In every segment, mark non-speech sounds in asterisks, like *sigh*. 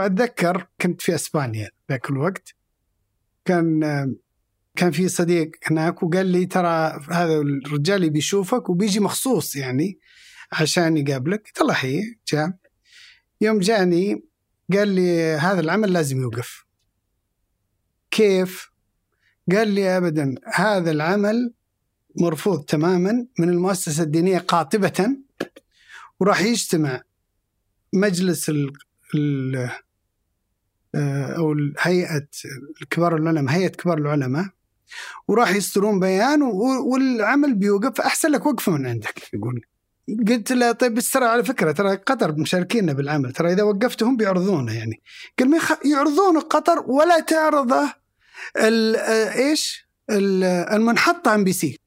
أتذكر كنت في إسبانيا ذاك الوقت. كان كان في صديق هناك وقال لي ترى هذا الرجال بيشوفك وبيجي مخصوص يعني عشان يقابلك. قلت الله جاء. يوم جاني قال لي هذا العمل لازم يوقف. كيف؟ قال لي ابدا هذا العمل مرفوض تماما من المؤسسة الدينية قاطبة وراح يجتمع مجلس ال أو هيئه كبار العلماء هيئة كبار العلماء وراح يصدرون بيان والعمل بيوقف احسن لك وقفة من عندك يقول. قلت له طيب بس ترى على فكرة ترى قطر مشاركينا بالعمل ترى إذا وقفتهم بيعرضونه يعني. قال ما يعرضونه قطر ولا تعرضه آه، إيش؟ المنحطة ام بي سي.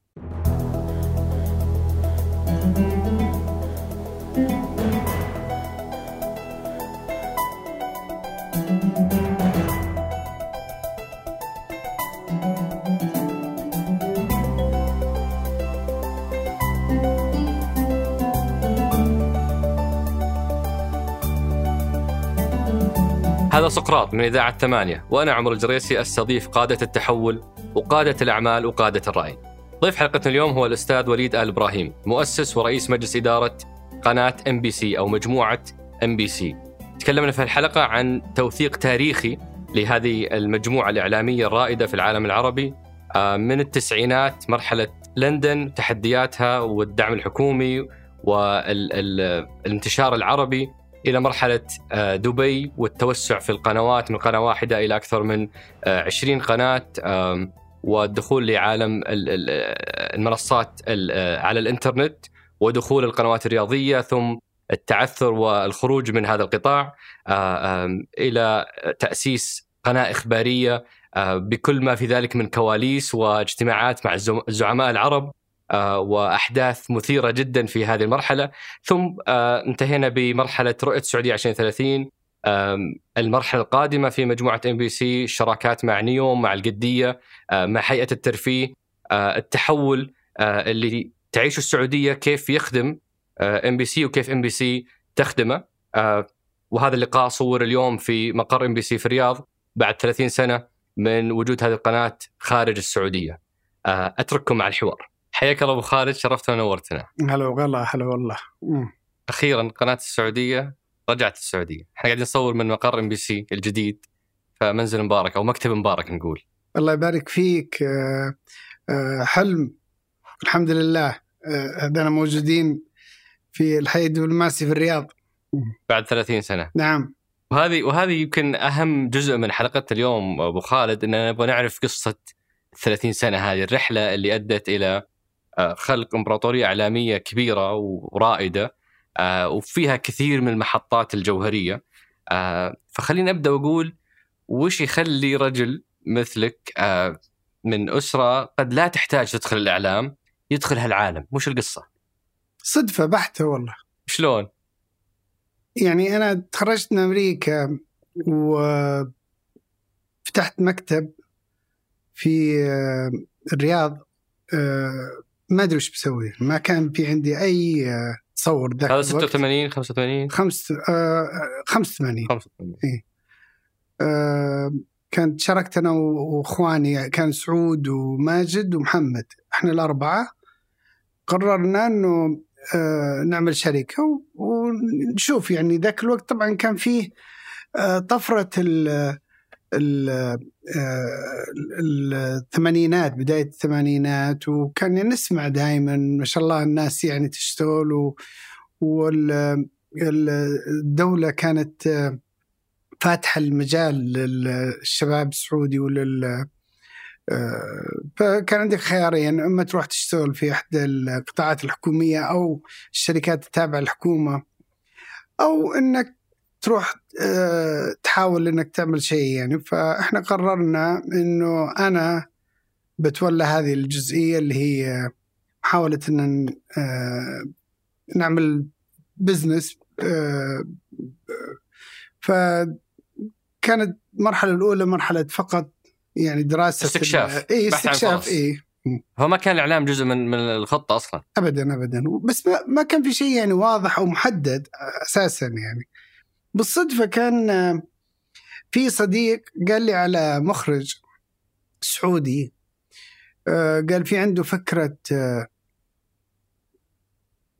هذا سقراط من إذاعة ثمانية وأنا عمر الجريسي أستضيف قادة التحول وقادة الأعمال وقادة الرأي. ضيف حلقة اليوم هو الأستاذ وليد آل إبراهيم مؤسس ورئيس مجلس إدارة قناة إم بي سي أو مجموعة إم بي سي. تكلمنا في الحلقة عن توثيق تاريخي لهذه المجموعة الإعلامية الرائدة في العالم العربي آه، من التسعينات مرحلة لندن تحدياتها والدعم الحكومي والانتشار العربي إلى مرحلة آه، دبي والتوسع في القنوات من قناة واحدة إلى أكثر من 20 آه، قناة والدخول لعالم المنصات آه، على الإنترنت ودخول القنوات الرياضية ثم التعثر والخروج من هذا القطاع إلى تأسيس قناة إخبارية بكل ما في ذلك من كواليس واجتماعات مع الزعماء العرب وأحداث مثيرة جدا في هذه المرحلة. ثم آه، انتهينا بمرحلة رؤية السعودية 2030 المرحلة القادمة في مجموعة إم بي سي الشراكات مع نيوم مع القدية آه، مع هيئة الترفيه. التحول اللي تعيشه السعودية كيف يخدم إم بي سي وكيف إم بي سي تخدمه. وهذا اللقاء صور اليوم في مقر إم بي سي في الرياض بعد 30 سنة من وجود هذه القناة خارج السعودية. أترككم مع الحوار. حياك الله أبو خالد شرفتنا ونورتنا. هلا والله هلا والله. أخيرا قناة السعودية رجعت السعودية. إحنا قاعدين نصور من مقر ام بي سي الجديد فمنزل مبارك أو مكتب مبارك نقول. الله يبارك فيك. آه، آه، حلم. الحمد لله. آه، موجودين في الحي الدبلوماسي في الرياض. بعد 30 سنة. نعم. وهذه وهذه يمكن أهم جزء من حلقة اليوم أبو خالد إننا نبغى نعرف قصة 30 سنة هذه الرحلة اللي أدت إلى خلق امبراطورية إعلامية كبيرة ورائدة آه، وفيها كثير من المحطات الجوهرية. آه، فخليني أبدأ وأقول وش يخلي رجل مثلك من أسرة قد لا تحتاج تدخل الإعلام يدخل هالعالم. وش القصة؟ صدفة بحتة والله. شلون؟ يعني أنا تخرجت من أمريكا وفتحت مكتب في الرياض ما أدري وش بسوي ما كان في عندي أي تصور ذاك هذا 86 85 خمس آه 85 85 اي آه كانت شاركت أنا وإخواني كان سعود وماجد ومحمد. إحنا الأربعة قررنا إنه آه نعمل شركة ونشوف يعني ذاك الوقت طبعا كان فيه آه طفرة الثمانينات بداية الثمانينات وكان نسمع دائما ما شاء الله الناس يعني تشتغل والدولة كانت فاتحة المجال للشباب السعودي ولل فكان عندك خيارين أما تروح تشتغل في إحدى القطاعات الحكومية أو الشركات التابعة للحكومة أو إنك تروح آه، تحاول إنك تعمل شيء يعني. فإحنا قررنا إنه أنا بتولى هذه الجزئية اللي هي محاولة إن آه، نعمل بزنس آه، فكانت المرحلة الأولى مرحلة فقط يعني دراسة استكشاف. اي استكشاف اي هو ما كان الإعلام جزء من من الخطة أصلا. ابدا ابدا. بس ما كان في شيء يعني واضح أو محدد أساسا يعني. بالصدفة كان في صديق قال لي على مخرج سعودي آه، قال في عنده فكرة آه،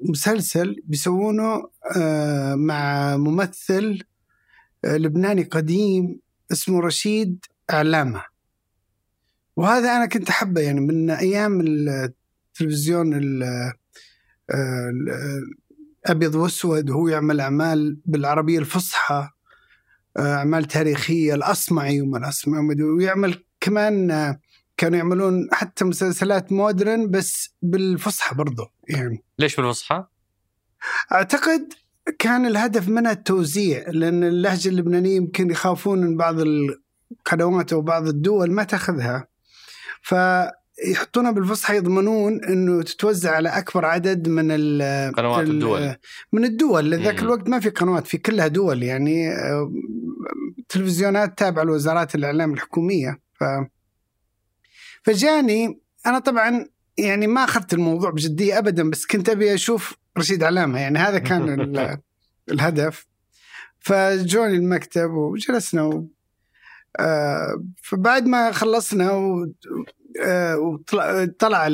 مسلسل بيسوونه آه، مع ممثل لبناني قديم اسمه رشيد علامة وهذا أنا كنت أحبه يعني من أيام التلفزيون الأبيض وأسود وهو يعمل أعمال بالعربية الفصحى أعمال تاريخية الأصمعي وما الأصمعي ويعمل كمان كانوا يعملون حتى مسلسلات مودرن بس بالفصحى برضو يعني ليش بالفصحى؟ أعتقد كان الهدف منها التوزيع لأن اللهجة اللبنانية يمكن يخافون من بعض القنوات أو بعض الدول ما تأخذها فيحطونها بالفصحى يضمنون إنه تتوزع على أكبر عدد من قنوات الدول. من الدول. لذاك الوقت ما في قنوات في كلها دول يعني آه، تلفزيونات تابعة لوزارات الإعلام الحكومية. ف فجاني أنا طبعا يعني ما أخذت الموضوع بجدية ابدا بس كنت أبي أشوف رشيد علامة. يعني هذا كان *laughs* الهدف. فجوني المكتب وجلسنا و... آه فبعد ما خلصنا و... آه وطلع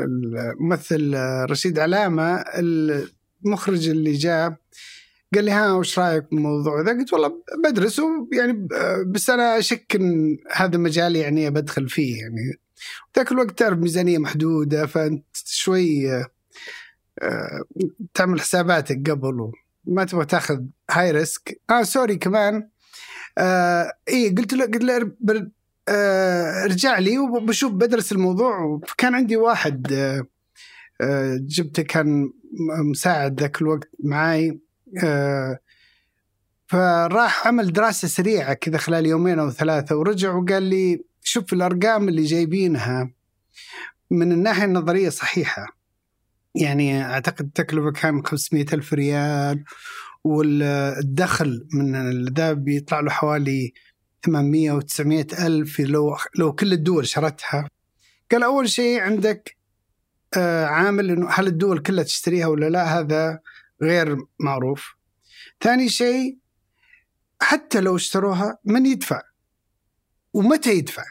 الممثل رشيد علامة المخرج اللي جاء قال لي ها وش رأيك بالموضوع ذا؟ قلت والله بدرسه يعني بس أنا أشك إن هذا مجال يعني بدخل فيه يعني. ذاك الوقت تعرف ميزانية محدودة فأنت شوي آه، تعمل حساباتك قبل وما تبغى تاخذ high risk آه سوري كمان. آه اي قلت له قلت له آه رجع لي وبشوف بدرس الموضوع فكان عندي واحد آه آه جبته كان مساعد ذاك الوقت معاي فراح عمل دراسة سريعة كذا خلال يومين أو ثلاثة ورجع وقال لي شوف الأرقام اللي جايبينها من الناحية النظرية صحيحة. يعني أعتقد التكلفة كان 500 ألف ريال والدخل من ذا بيطلع له حوالي 800 و 900 ألف لو لو كل الدول شرتها. قال أول شيء عندك آه، عامل إنه هل الدول كلها تشتريها ولا لا هذا غير معروف. ثاني شيء حتى لو اشتروها من يدفع ومتى يدفع؟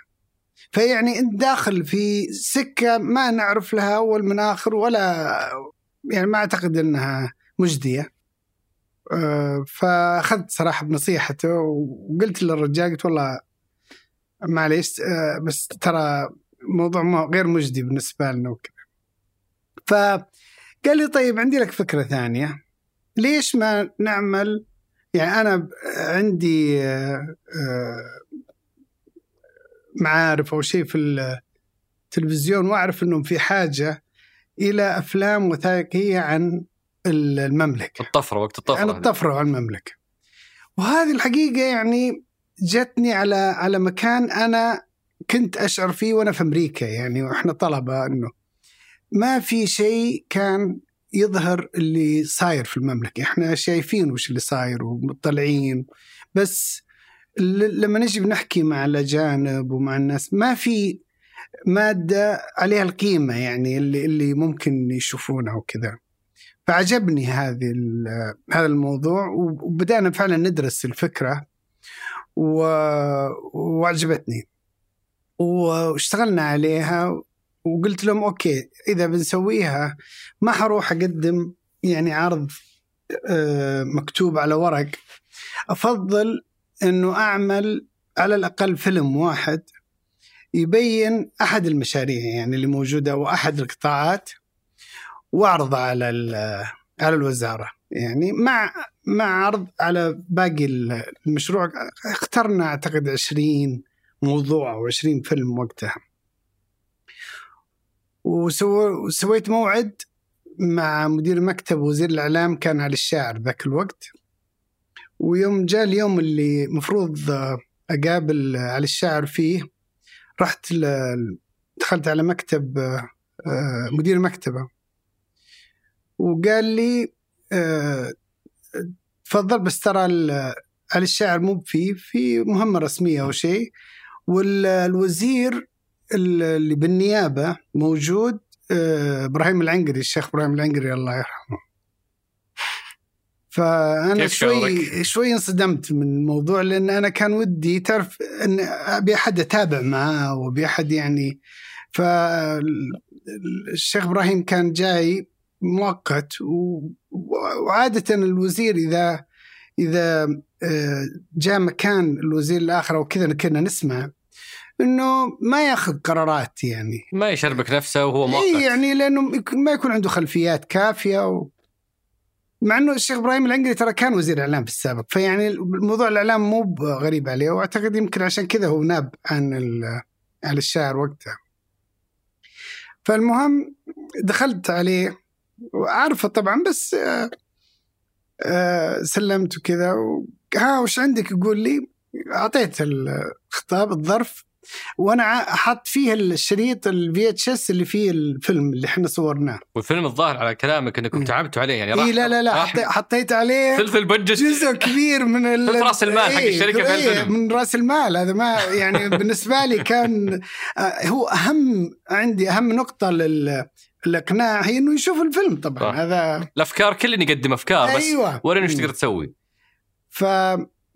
فيعني أنت داخل في سكة ما نعرف لها أول من آخر ولا يعني ما أعتقد إنها مجدية. فأخذت صراحة بنصيحته وقلت للرجال قلت والله معليش آه، بس ترى موضوع غير مجدي بالنسبة لنا وكذا. فقال لي طيب عندي لك فكرة ثانية. ليش ما نعمل؟ يعني أنا عندي آه، آه، معارف أو شيء في التلفزيون وأعرف إنهم في حاجة إلى أفلام وثائقية عن المملكة. الطفرة وقت الطفرة. عن الطفرة وعن المملكة. وهذه الحقيقة يعني جتني على على مكان أنا كنت أشعر فيه وأنا في أمريكا يعني وإحنا طلبة إنه ما في شيء كان يظهر اللي صاير في المملكة. إحنا شايفين وش اللي صاير ومطلعين. بس لما نجي بنحكي مع الأجانب ومع الناس ما في مادة عليها القيمة يعني اللي اللي ممكن يشوفونها وكذا. فعجبني هذه هذا الموضوع وبدأنا فعلا ندرس الفكرة وعجبتني واشتغلنا عليها وقلت لهم أوكي إذا بنسويها ما حروح أقدم يعني عرض آه، مكتوب على ورق. أفضل إنه أعمل على الأقل فيلم واحد يبين أحد المشاريع يعني اللي موجودة وأحد القطاعات. واعرضه على على الوزارة. يعني مع مع عرض على باقي المشروع اخترنا أعتقد 20 موضوع أو 20 فيلم وقتها. وسويت موعد مع مدير مكتب وزير الإعلام كان علي الشاعر ذاك الوقت. ويوم جاء اليوم اللي مفروض أقابل علي الشاعر فيه رحت دخلت على مكتب آه، مدير مكتبه وقال لي آه، تفضل بس ترى علي الشاعر مو فيه في مهمة رسمية أو شيء والوزير اللي بالنيابة موجود آه، إبراهيم العنقري الشيخ إبراهيم العنقري الله يرحمه فأنا شوي؟ شوي انصدمت من الموضوع لأن أنا كان ودي تعرف إن أبي أحد أتابع معاه وأبي أحد يعني فالشيخ إبراهيم كان جاي مؤقت. و- وعادة الوزير اذا إذا آه، جاء مكان الوزير الآخر أو كذا كنا نسمع إنه ما ياخذ قرارات يعني. ما يشربك نفسه وهو مؤقت. اي يعني لأنه ما يكون عنده خلفيات كافية و... مع إنه الشيخ إبراهيم العنقري ترى كان وزير إعلام في السابق. فيعني الموضوع الإعلام مو غريب عليه. وأعتقد يمكن عشان كذا هو ناب عن ال- عن الشاعر وقتها. فالمهم دخلت عليه وعارفه طبعا بس آه، آه، سلمت وكذا. ها وش عندك يقول لي؟ أعطيت الخطاب الظرف. وأنا حاط فيه الشريط ال VHS اللي فيه الفيلم اللي إحنا صورناه. والفيلم الظاهر على كلامك انكم. تعبتوا عليه يعني راح اي لا لا لا راح حطيت عليه full budget. جزء كبير من *laughs* ال... في رأس المال حق إيه، الشركة في إيه، الفيلم. من راس المال. هذا ما يعني بالنسبة لي كان آه، هو أهم عندي أهم نقطة لل الاقناع هي إنه يشوف الفيلم طبعا صح. هذا الأفكار كل يقدم أفكار بس أيوه. ورينا إيش. تقدر تسوي؟ ف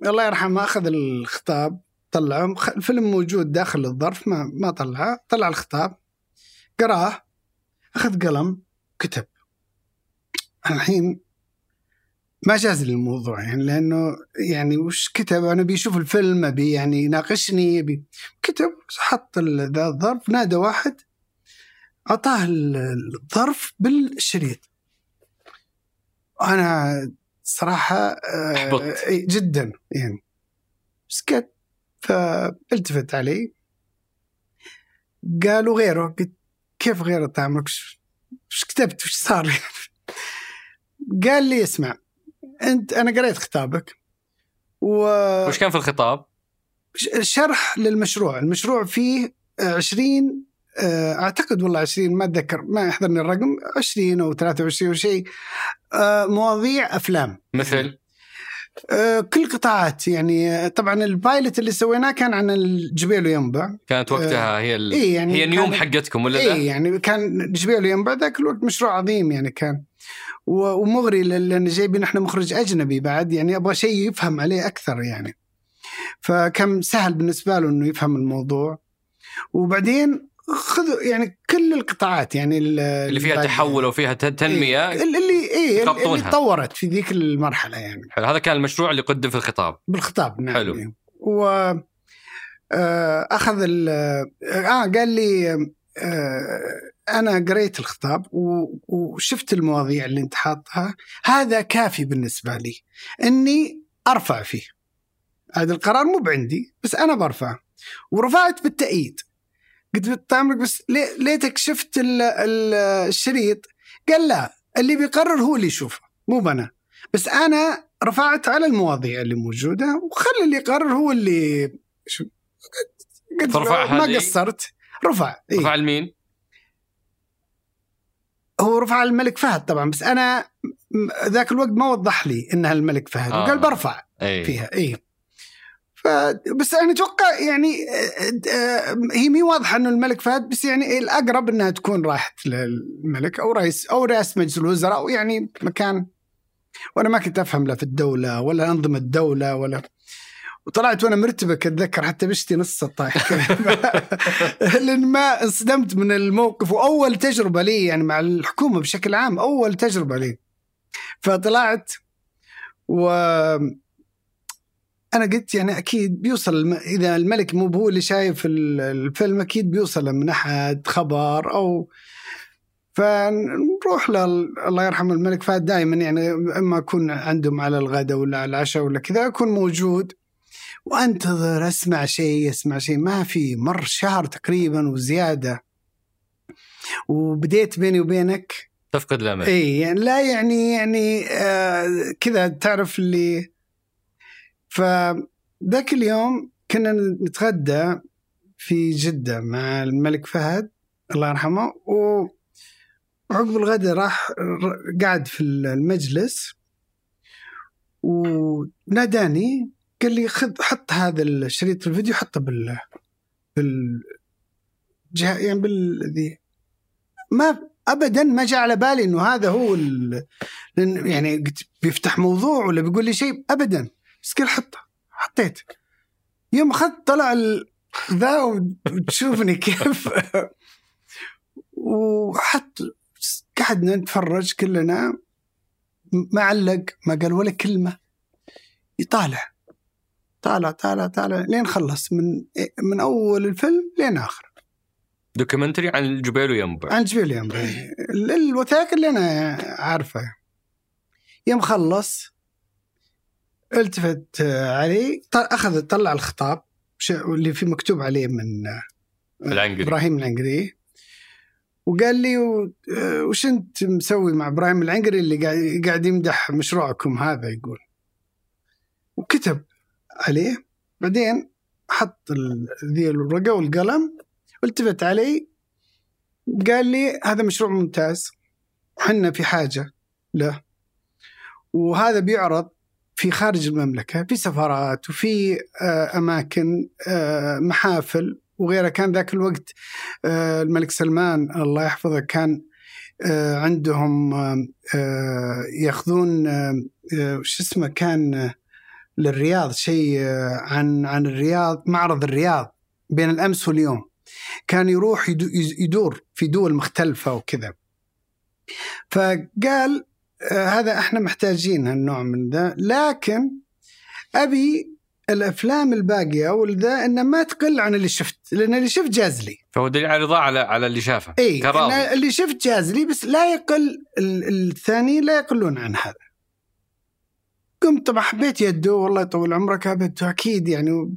الله يرحمه أخذ الخطاب طلعه. الفيلم موجود داخل الظرف ما ما طلعه طلع الخطاب قراه أخذ قلم كتب. الحين ما جاز لي الموضوع يعني لأنه يعني وش كتب؟ أنا بيشوف الفيلم أبي يعني يناقشني يبي كتب حط ذا الظرف نادى واحد أعطاه ال- الظرف بالشريط. أنا صراحة آه، أحبطت. إي، جدا يعني. سكت فالتفت علي. قالوا غيره. قلت كيف غيره طعمك وش كتبت؟ وش صار *laughs* قال لي اسمع أنت أنا قريت خطابك و وش كان في الخطاب؟ شرح للمشروع. المشروع فيه 20 آه، أعتقد والله 20 ما أتذكر ما يحضرني الرقم 20 أو 23 أو شيء. آه، مواضيع أفلام. مثل؟ آه، كل قطاعات يعني آه، طبعا البايلوت اللي سويناه كان عن الجبيل وينبع. كانت وقتها هي ال... إيه يعني هي نيوم حقتكم ولا اي لا؟ يعني كان جبيل وينبع ذاك الوقت مشروع عظيم يعني كان. ومغري لأن جايبين إحنا مخرج أجنبي بعد يعني أبغى شيء يفهم عليه أكثر يعني. فكان سهل بالنسبة له إنه يفهم الموضوع. وبعدين خذوا يعني كل القطاعات يعني ال- اللي فيها. تحول وفيها تنمية إيه اللي إيه اللي. تطورت في ذيك المرحلة يعني حلو هذا كان المشروع اللي قدم في الخطاب بالخطاب نعم حلو. يعني. و آه، أخذ ال آه قال لي آه أنا قريت الخطاب وشفت المواضيع اللي أنت حاطها هذا كافي بالنسبة لي إني أرفع فيه هذا القرار مو بعندي بس أنا برفع ورفعت بالتأييد قلت بالطعمك بس ليه- ليتك شفت ال- ال- الشريط قال لا اللي بيقرر هو اللي يشوفه مو بنا بس أنا رفعت على المواضيع اللي موجودة وخلي اللي يقرر هو اللي شو قد- ما؟ قصرت رفع إيه؟ رفع لمين؟ هو رفع الملك فهد طبعا بس أنا ذاك الوقت ما وضح لي إنها الملك فهد آه. وقال برفع اي فيها اي ف بس أنا أتوقع يعني آه، آه، هي مي واضحة إنه الملك فهد بس يعني الأقرب إنها تكون راحت للملك أو رئيس أو رئاسة مجلس الوزراء أو يعني مكان. وأنا ما كنت أفهم لا في الدولة ولا أنظمة الدولة ولا. وطلعت وأنا مرتبك أتذكر حتى بشتي نص الطايح *laughs* لأن ما انصدمت من الموقف وأول تجربة لي يعني مع الحكومة بشكل عام أول تجربة لي. فطلعت و أنا قلت يعني أكيد بيوصل الم... إذا الملك مو هو اللي شايف ال- الفيلم أكيد بيوصل من احد خبر أو فنروح لل... الله يرحم الملك فهد دائما يعني إما أكون عندهم على الغداء ولا على العشاء ولا كذا أكون موجود وأنتظر أسمع شيء أسمع شيء. ما في مر شهر تقريبا وزيادة. وبديت بيني وبينك تفقد الأمل. اي يعني لا يعني يعني آه كذا تعرف اللي فذاك اليوم كنا نتغدى في جدة مع الملك فهد الله يرحمه وعقب الغداء راح قعد في المجلس وناداني قال لي خذ حط هذا الشريط الفيديو حطه بال بال يعني بالذي ما ابدا ما جاء على بالي إنه هذا هو ال... يعني قلت بيفتح موضوع ولا بيقول لي شيء ابدا. بس قال حطه حطيت يوم أخذت طلع. ذا وتشوفني كيف. وحط قعدنا نتفرج كلنا. ما علق ما قال ولا كلمة. يطالع. طالع طالع طالع. لين خلص. من من أول الفيلم لين آخر. دوكيومنتري عن الجبيل وينبع عن جبيل ينبع الوثائق اللي أنا عارفه يوم خلص التفت علي أخذ طلع الخطاب اللي في مكتوب عليه من العنقري إبراهيم العنقري وقال لي آه، وش أنت مسوي مع إبراهيم العنقري اللي قاعد يمدح مشروعكم هذا؟ يقول. وكتب عليه. بعدين حط ذي الورقة والقلم والتفت علي. قال لي هذا مشروع ممتاز حنا في حاجة له. وهذا بيعرض في خارج المملكة في سفارات وفي آه، أماكن آه، محافل وغيرها. كان ذاك الوقت آه، الملك سلمان الله يحفظه كان عندهم ياخذون وش اسمه كان للرياض شيء عن عن الرياض معرض الرياض بين الأمس واليوم. كان يروح يدو- يدور في دول مختلفة وكذا. فقال هذا إحنا محتاجين هالنوع من ذا لكن أبي الأفلام الباقية والذا إنه ما تقل عن اللي شفت لأن اللي شفت جاز لي. فهو دليل على رضا على على اللي شافه. اي اللي شفت جاز لي بس لا يقل ال- الثاني لا يقلون عن هذا. قمت طبعا حبيت يده والله يطول عمرك حبيته أكيد يعني. و-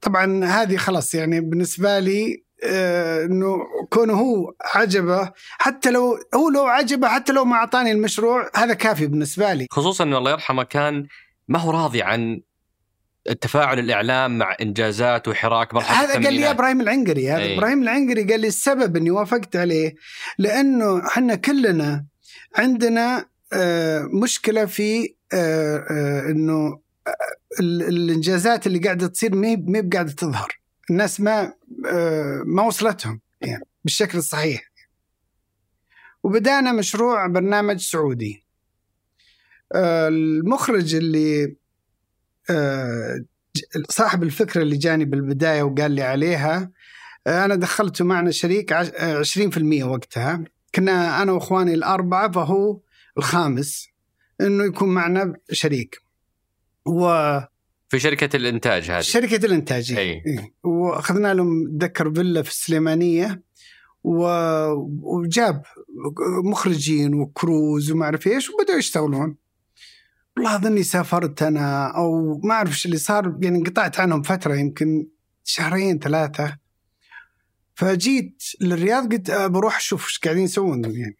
طبعا هذه خلاص يعني بالنسبة لي آه، إنه كونه هو عجبه حتى لو هو لو عجبه حتى لو ما أعطاني المشروع هذا كافي بالنسبة لي خصوصا انه الله يرحمه كان ما هو راضي عن التفاعل الإعلام مع إنجازات وحراك مرحلة هذا قال لي. إبراهيم العنقري هذا أي. إبراهيم العنقري قال لي السبب إني وافقت عليه لأنه إحنا كلنا عندنا آه، مشكلة في آه، آه، إنه آه، ال- الإنجازات اللي قاعدة تصير ما هي قاعدة تظهر الناس ما آه، ما وصلتهم يعني بالشكل الصحيح. وبدأنا مشروع برنامج سعودي. آه، المخرج اللي آه، صاحب الفكرة اللي جاني بالبداية وقال لي عليها أنا دخلته معنا شريك عش- آه، 20% وقتها. كنا أنا وإخواني الأربعة فهو الخامس إنه يكون معنا شريك. وشركه في شركة الإنتاج هذه. الإنتاج أي. إيه. وأخذنا لهم ذكر فيلا في السليمانية و- وجاب مخرجين وكروز وما أعرف إيش وبدأوا يشتغلون. والله أظني سافرت أنا أو ما أعرف إيش اللي صار يعني انقطعت عنهم فترة يمكن شهرين ثلاثة. فجيت للرياض قلت بروح أشوف إيش قاعدين يسوون يعني.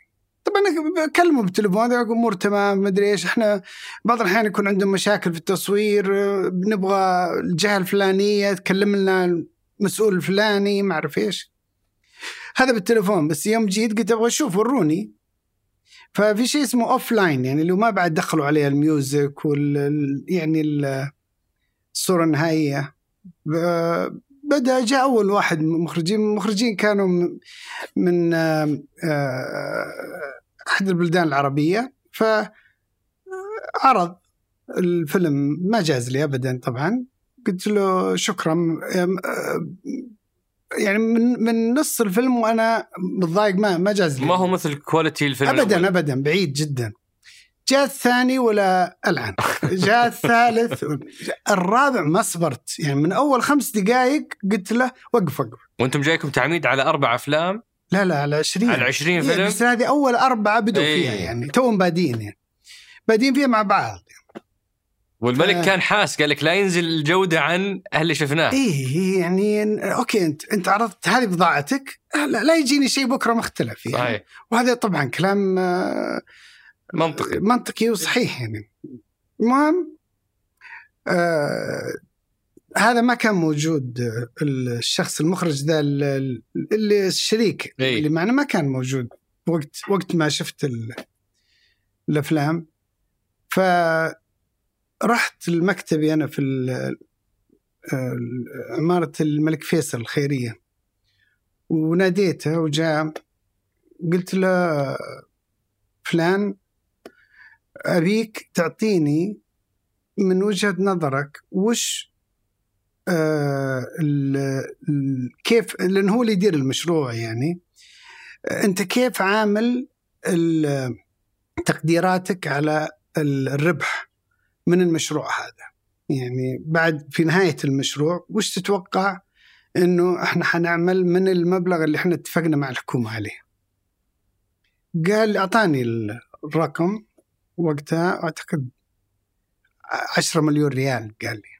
طبعا أنا بكلمه بالتليفون أمور تمام مدري إيش. إحنا بعض الأحيان يكون عندهم مشاكل في التصوير بنبغى الجهة الفلانية تكلم لنا المسؤول الفلاني ما أعرف إيش. هذا بالتليفون بس يوم جيت قلت أبغى أشوف وروني. ففي شيء اسمه offline يعني اللي ما بعد دخلوا عليه ال music وال ال- يعني ال- الصورة النهائية. بدا جاء أول واحد من المخرجين كانوا من- آه، آه، أحد البلدان العربية فعرض الفيلم. ما جاز لي ابدا طبعا. قلت له شكرا. آه، يعني من من نص الفيلم وأنا متضايق ما ما جاز لي. ما هو مثل quality الفيلم ابدا الأول. ابدا بعيد جدا. جاء الثاني ولا العن جاء الثالث. الرابع ما صبرت. يعني من أول خمس دقائق قلت له وقف وقف. وأنتم جايكم تعميد على أربع أفلام؟ لا لا على 20 على 20 إيه، فيلم؟ بس هذه أول أربعة بدوا إيه. فيها يعني توهم بادين يعني. بادين فيها مع بعض. والملك ف- كان حاس قال لك لا ينزل الجودة عن اللي شفناه. إيه يعني okay أنت أنت عرضت هذه بضاعتك. لا, لا يجيني شيء بكرة مختلف يعني. صحيح. وهذا طبعا كلام آه، منطقي. منطقي وصحيح يعني. المهم آه هذا ما كان موجود آه، الشخص المخرج ذا ال- ال- اللي الشريك إي. اللي معنا ما كان موجود وقت وقت ما شفت ال- الأفلام. فرحت المكتبي أنا في ال- آه، الملك فيصل الخيرية. وناديته وجاء قلت له فلان أبيك تعطيني من وجهة نظرك وش آه ال كيف لأن هو اللي يدير المشروع يعني. أنت كيف عامل تقديراتك على الربح من المشروع هذا؟ يعني بعد في نهاية المشروع وش تتوقع إنه إحنا حنعمل من المبلغ اللي إحنا اتفقنا مع الحكومة عليه؟ قال أعطاني الرقم. وقتها أعتقد 10 مليون ريال قال لي.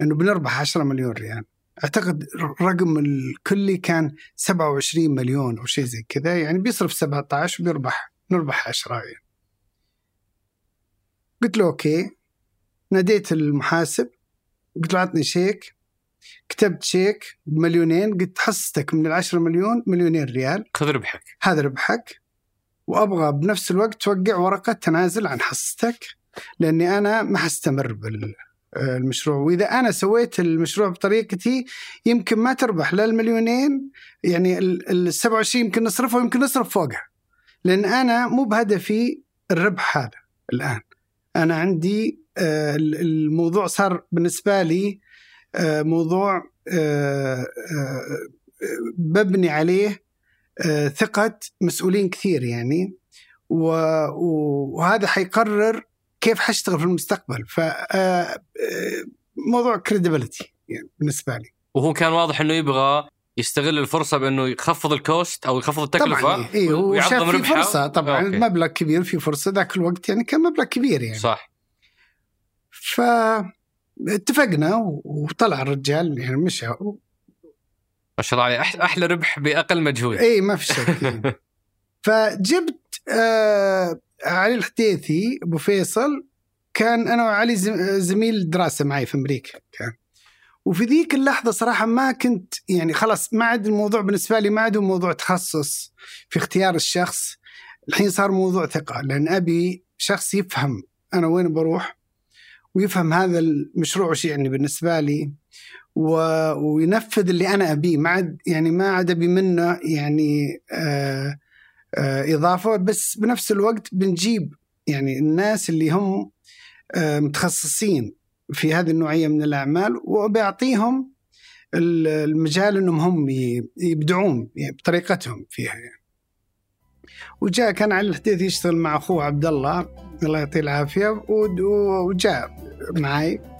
إنه بنربح 10 مليون ريال. أعتقد الرقم الكلي كان 27 مليون أو شيء زي كذا يعني بيصرف 17 وبيربح نربح 10 يعني. قلت له okay. ناديت المحاسب قلت له عطني شيك. كتبت شيك بمليونين قلت حصتك من العشرة مليون مليونين ريال. خذ ربحك. هذا ربحك. وأبغى بنفس الوقت توقع ورقه تنازل عن حصتك لأني أنا ما حستمر بالمشروع. وإذا أنا سويت المشروع بطريقتي يمكن ما تربح لا المليونين يعني ال 27 يمكن نصرفه ويمكن نصرف فوقها. لأن أنا مو بهدفي الربح هذا الآن. أنا عندي آه، الموضوع صار بالنسبة لي آه، موضوع آه، ببني عليه ثقة مسؤولين كثير يعني. وهذا حيقرر كيف حاشتغل في المستقبل. ف موضوع credibility يعني بالنسبة لي. وهو كان واضح إنه يبغى يستغل الفرصة بإنه يخفض ال cost أو يخفض التكلفة طبعا إيه هو شاف في فرصة. طبعا okay. مبلغ كبير في فرصة ذاك الوقت يعني كان مبلغ كبير يعني. صح. ف اتفقنا وطلع الرجال يعني مشى. ما شاء الله عليه. أحلى ربح بأقل مجهود. اي ما في شك. *laughs* فجبت آه علي الحديثي أبو فيصل كان أنا وعلي زميل دراسة معي في أمريكا كان. وفي ذيك اللحظة صراحة ما كنت يعني خلاص ما عاد الموضوع بالنسبة لي ما عاد موضوع تخصص في اختيار الشخص. الحين صار موضوع ثقة لأن أبي شخص يفهم أنا وين بروح ويفهم هذا المشروع وش يعني بالنسبة لي. و... وينفذ اللي أنا أبيه. ما عاد يعني ما عاد أبي منه يعني آه آه إضافة. بس بنفس الوقت بنجيب يعني الناس اللي هم آه متخصصين في هذه النوعية من الأعمال وبيعطيهم المجال إنهم هم يبدعون يعني بطريقتهم فيها يعني. وجاء كان علي الحديث يشتغل مع أخوه عبد الله. الله يعطيه العافية. وجاء معي.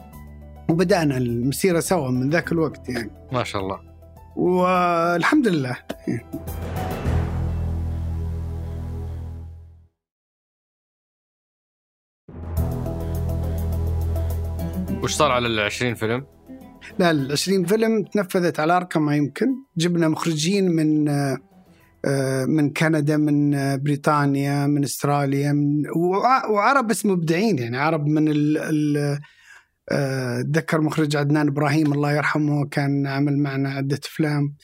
وبدأنا المسيرة سوا من ذاك الوقت يعني. ما شاء الله. والحمد لله. وش صار على ال 20 فيلم؟ لا ال 20 فيلم تنفذت على أرقام ما يمكن، جبنا مخرجين من آه، من كندا من بريطانيا من أستراليا من وعرب بس مبدعين يعني. عرب من ال آه، اتذكر مخرج عدنان إبراهيم الله يرحمه كان عمل معنا عدة أفلام.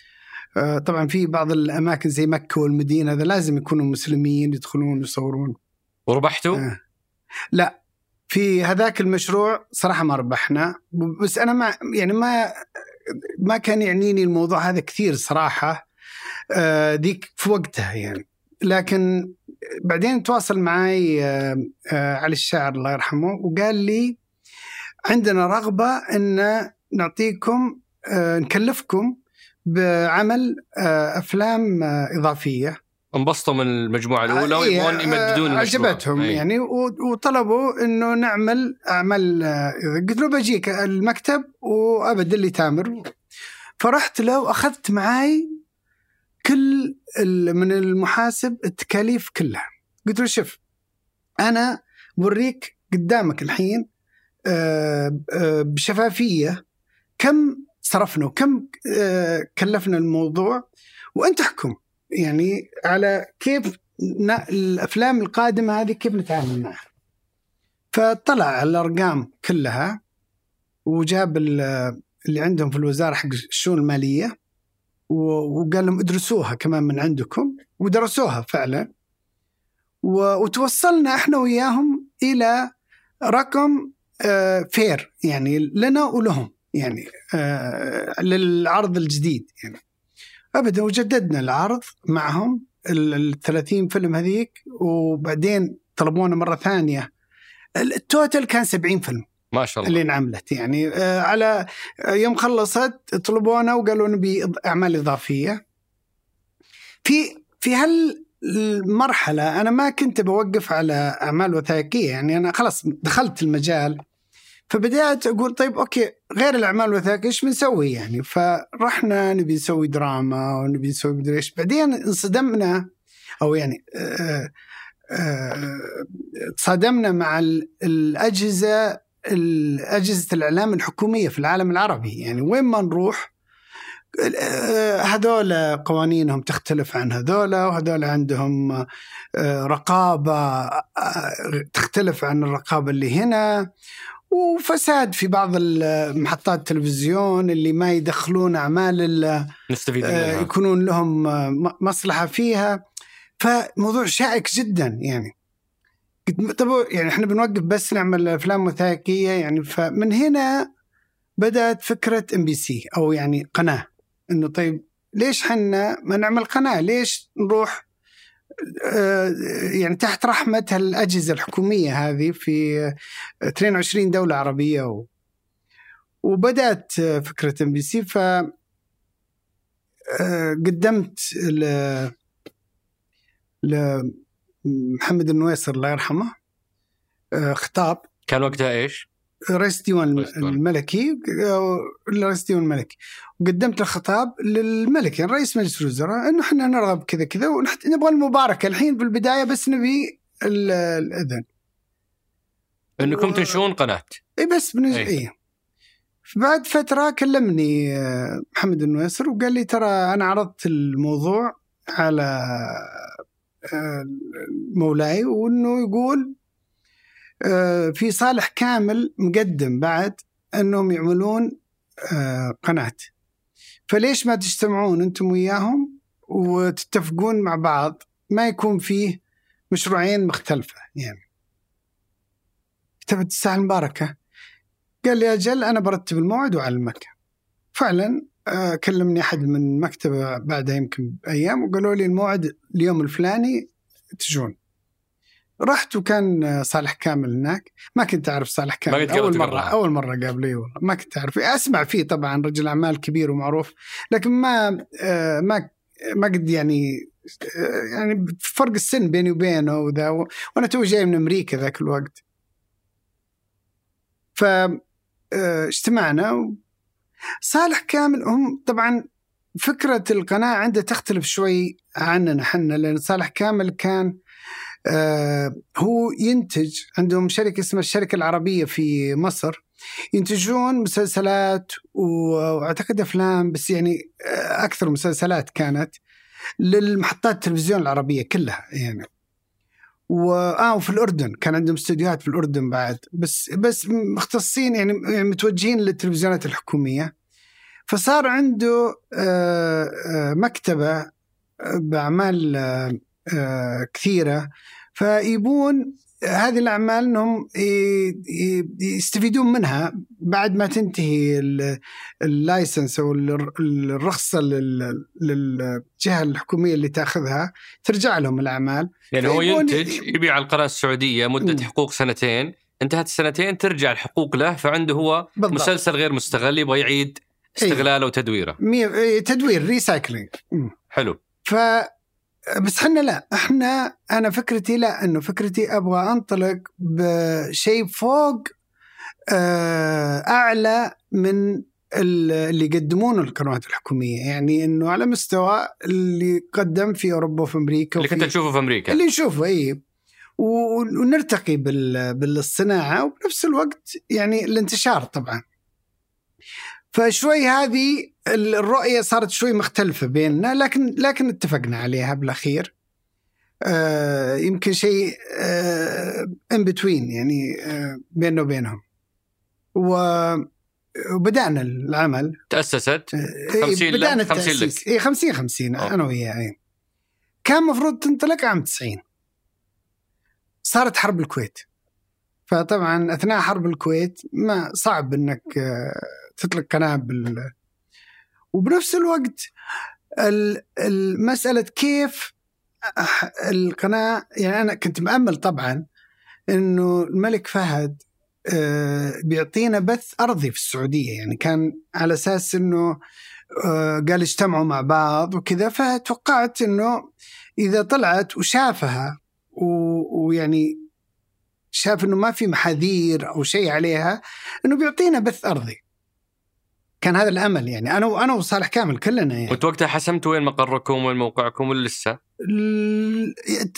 آه، طبعا في بعض الأماكن زي مكة والمدينة هذا لازم يكونوا مسلمين يدخلون يصورون وربحتوا؟ لا في هذاك المشروع صراحة ما ربحنا. بس أنا ما يعني ما ما كان يعنيني الموضوع هذا كثير صراحة. آه، ذيك في وقتها يعني. لكن بعدين تواصل معي آه، آه، علي الشاعر الله يرحمه وقال لي عندنا رغبة إن نعطيكم نكلفكم بعمل أفلام إضافية. انبسطوا من المجموعة الأولى ويبغون إيه يمددون المشروع. عجبتهم أي. يعني وطلبوا إنه نعمل أعمال قلت له بجيك المكتب وأبد اللي تامر. فرحت له وأخذت معي كل من المحاسب التكاليف كلها. قلت له شوف أنا بوريك قدامك الحين بشفافية. كم صرفنا وكم كلفنا الموضوع؟ وأنت احكم. يعني على كيف الأفلام القادمة هذه كيف نتعامل معها. فطلع الأرقام كلها وجاب اللي عندهم في الوزارة حق الشؤون المالية وقال لهم ادرسوها كمان من عندكم. ودرسوها فعلا. وتوصلنا إحنا وياهم إلى رقم fair آه، يعني لنا ولهم يعني آه، للعرض الجديد يعني. ابدا وجددنا العرض معهم ال 30 فيلم هذيك وبعدين طلبونا مرة ثانية. ال total كان 70 فيلم ما شاء الله. اللي انعملت يعني آه، على يوم خلصت طلبونا وقالوا نبي أعمال إضافية. في في هالمرحلة أنا ما كنت بوقف على أعمال وثائقية يعني أنا خلاص دخلت المجال. فبدأت أقول طيب أوكي غير الأعمال الوثائقية إيش بنسوي يعني؟ فرحنا نبي نسوي دراما ونبي نسوي مدري إيش. بعدين انصدمنا أو يعني آه، آه، تصادمنا مع الأجهزة أجهزة الإعلام الحكومية في العالم العربي. يعني وين ما نروح آه، هذول قوانينهم تختلف عن هذول وهذول عندهم رقابة تختلف عن الرقابة اللي هنا. وفساد في بعض محطات التلفزيون اللي ما يدخلون أعمال نستفيد منها. يكونون لهم مصلحة فيها. فموضوع شائك جدا يعني. طب يعني إحنا بنوقف بس نعمل أفلام وثائقية يعني. فمن هنا بدأت فكرة MBC أو يعني قناة. إنه طيب ليش حنا ما نعمل قناة؟ ليش نروح آه، يعني تحت رحمة الأجهزة الحكومية هذه في 22 دولة عربية و وبدأت فكرة MBC ف آه، قدمت ل لمحمد النويسر الله يرحمه آه، خطاب. كان وقتها إيش؟ رئيس ديوان الملكي رئيس ديوان الملكي. وقدمت الخطاب للملك يعني رئيس مجلس الوزراء إنه إحنا نرغب كذا كذا ونبغى المباركة الحين في البدايه بس نبي الأذن. إنكم و... تنشؤون قناة. إي بس بنج... إي. إيه. بعد فترة كلمني آه، محمد النويسر وقال لي ترى أنا عرضت الموضوع على آه، مولاي وإنه يقول آه، في صالح كامل مقدم بعد إنهم يعملون قناة. فليش ما تجتمعون أنتم وياهم وتتفقون مع بعض؟ ما يكون فيه مشروعين مختلفة يعني. تبي تستاهل البركه قال لي أجل أنا برتب الموعد وأعلمك. فعلا آه، كلمني أحد من مكتبة بعدها يمكن أيام وقالوا لي الموعد اليوم الفلاني تجون. رحت وكان صالح كامل هناك. ما كنت أعرف صالح كامل. أول مرة قبلها. أول مرة قابله والله. ما كنت أعرف. أسمع فيه طبعا رجل أعمال كبير ومعروف. لكن ما آه، ما ما قد يعني آه، يعني فرق السن بيني وبينه وذا. وأنا تو جاي من أمريكا ذاك الوقت. ف آه، اجتمعنا. صالح كامل هم طبعا فكرة القناة عنده تختلف شوي عننا حنا لأن صالح كامل كان هو ينتج عندهم شركة اسمها الشركة العربية في مصر ينتجون مسلسلات وأعتقد أفلام بس يعني آه، أكثر مسلسلات كانت للمحطات التلفزيون العربية كلها يعني. و... آه وفي الأردن كان عندهم استديوهات في الأردن بعد بس بس مختصين يعني متوجهين للتلفزيونات الحكومية. فصار عنده آه مكتبة بأعمال آه، كثيرة. فيبون هذه الأعمال إنهم يستفيدون منها بعد ما تنتهي ال license أو الرخصة للجهة الحكومية اللي تأخذها ترجع لهم الأعمال. يعني هو ينتج يبيع القناة السعودية مدة. حقوق سنتين انتهت السنتين ترجع الحقوق له فعنده هو بالضبط. مسلسل غير مستغل يبغى يعيد استغلاله وتدويره. تدوير recycling حلو. ف بس إحنا لا إحنا أنا فكرتي لا انه فكرتي أبغى انطلق بشيء فوق آه، اعلى من اللي يقدمونه القنوات الحكومية. يعني انه على مستوى اللي قدم في أوروبا وفي أمريكا اللي كنت تشوفه في أمريكا. اللي نشوفه اي ونرتقي بالصناعة وبنفس الوقت يعني الانتشار طبعا. فشوي هذه الرؤية صارت شوي مختلفة بيننا لكن لكن اتفقنا عليها بالأخير. آه يمكن شيء ان آه بتوين يعني آه بيننا وبينهم. و وبدأنا العمل. تأسست؟ 50 آه بدأنا 50 لك. اي 50 50 أنا وياه كان المفروض تنطلق عام 90 صارت حرب الكويت. فطبعا أثناء حرب الكويت ما صعب إنك تطلق قناة بال وبنفس الوقت المسألة كيف القناة يعني أنا كنت مأمل طبعا إنه الملك فهد آه، بيعطينا بث أرضي في السعودية. يعني كان على أساس إنه آه، قال اجتمعوا مع بعض وكذا. فتوقعت إنه إذا طلعت وشافها ويعني شاف إنه ما في محاذير أو شيء عليها إنه بيعطينا بث أرضي. كان هذا الأمل يعني أنا وأنا وصالح كامل كلنا يعني وانت وقتها حسمتوا وين مقركم وين موقعكم ولا لسه؟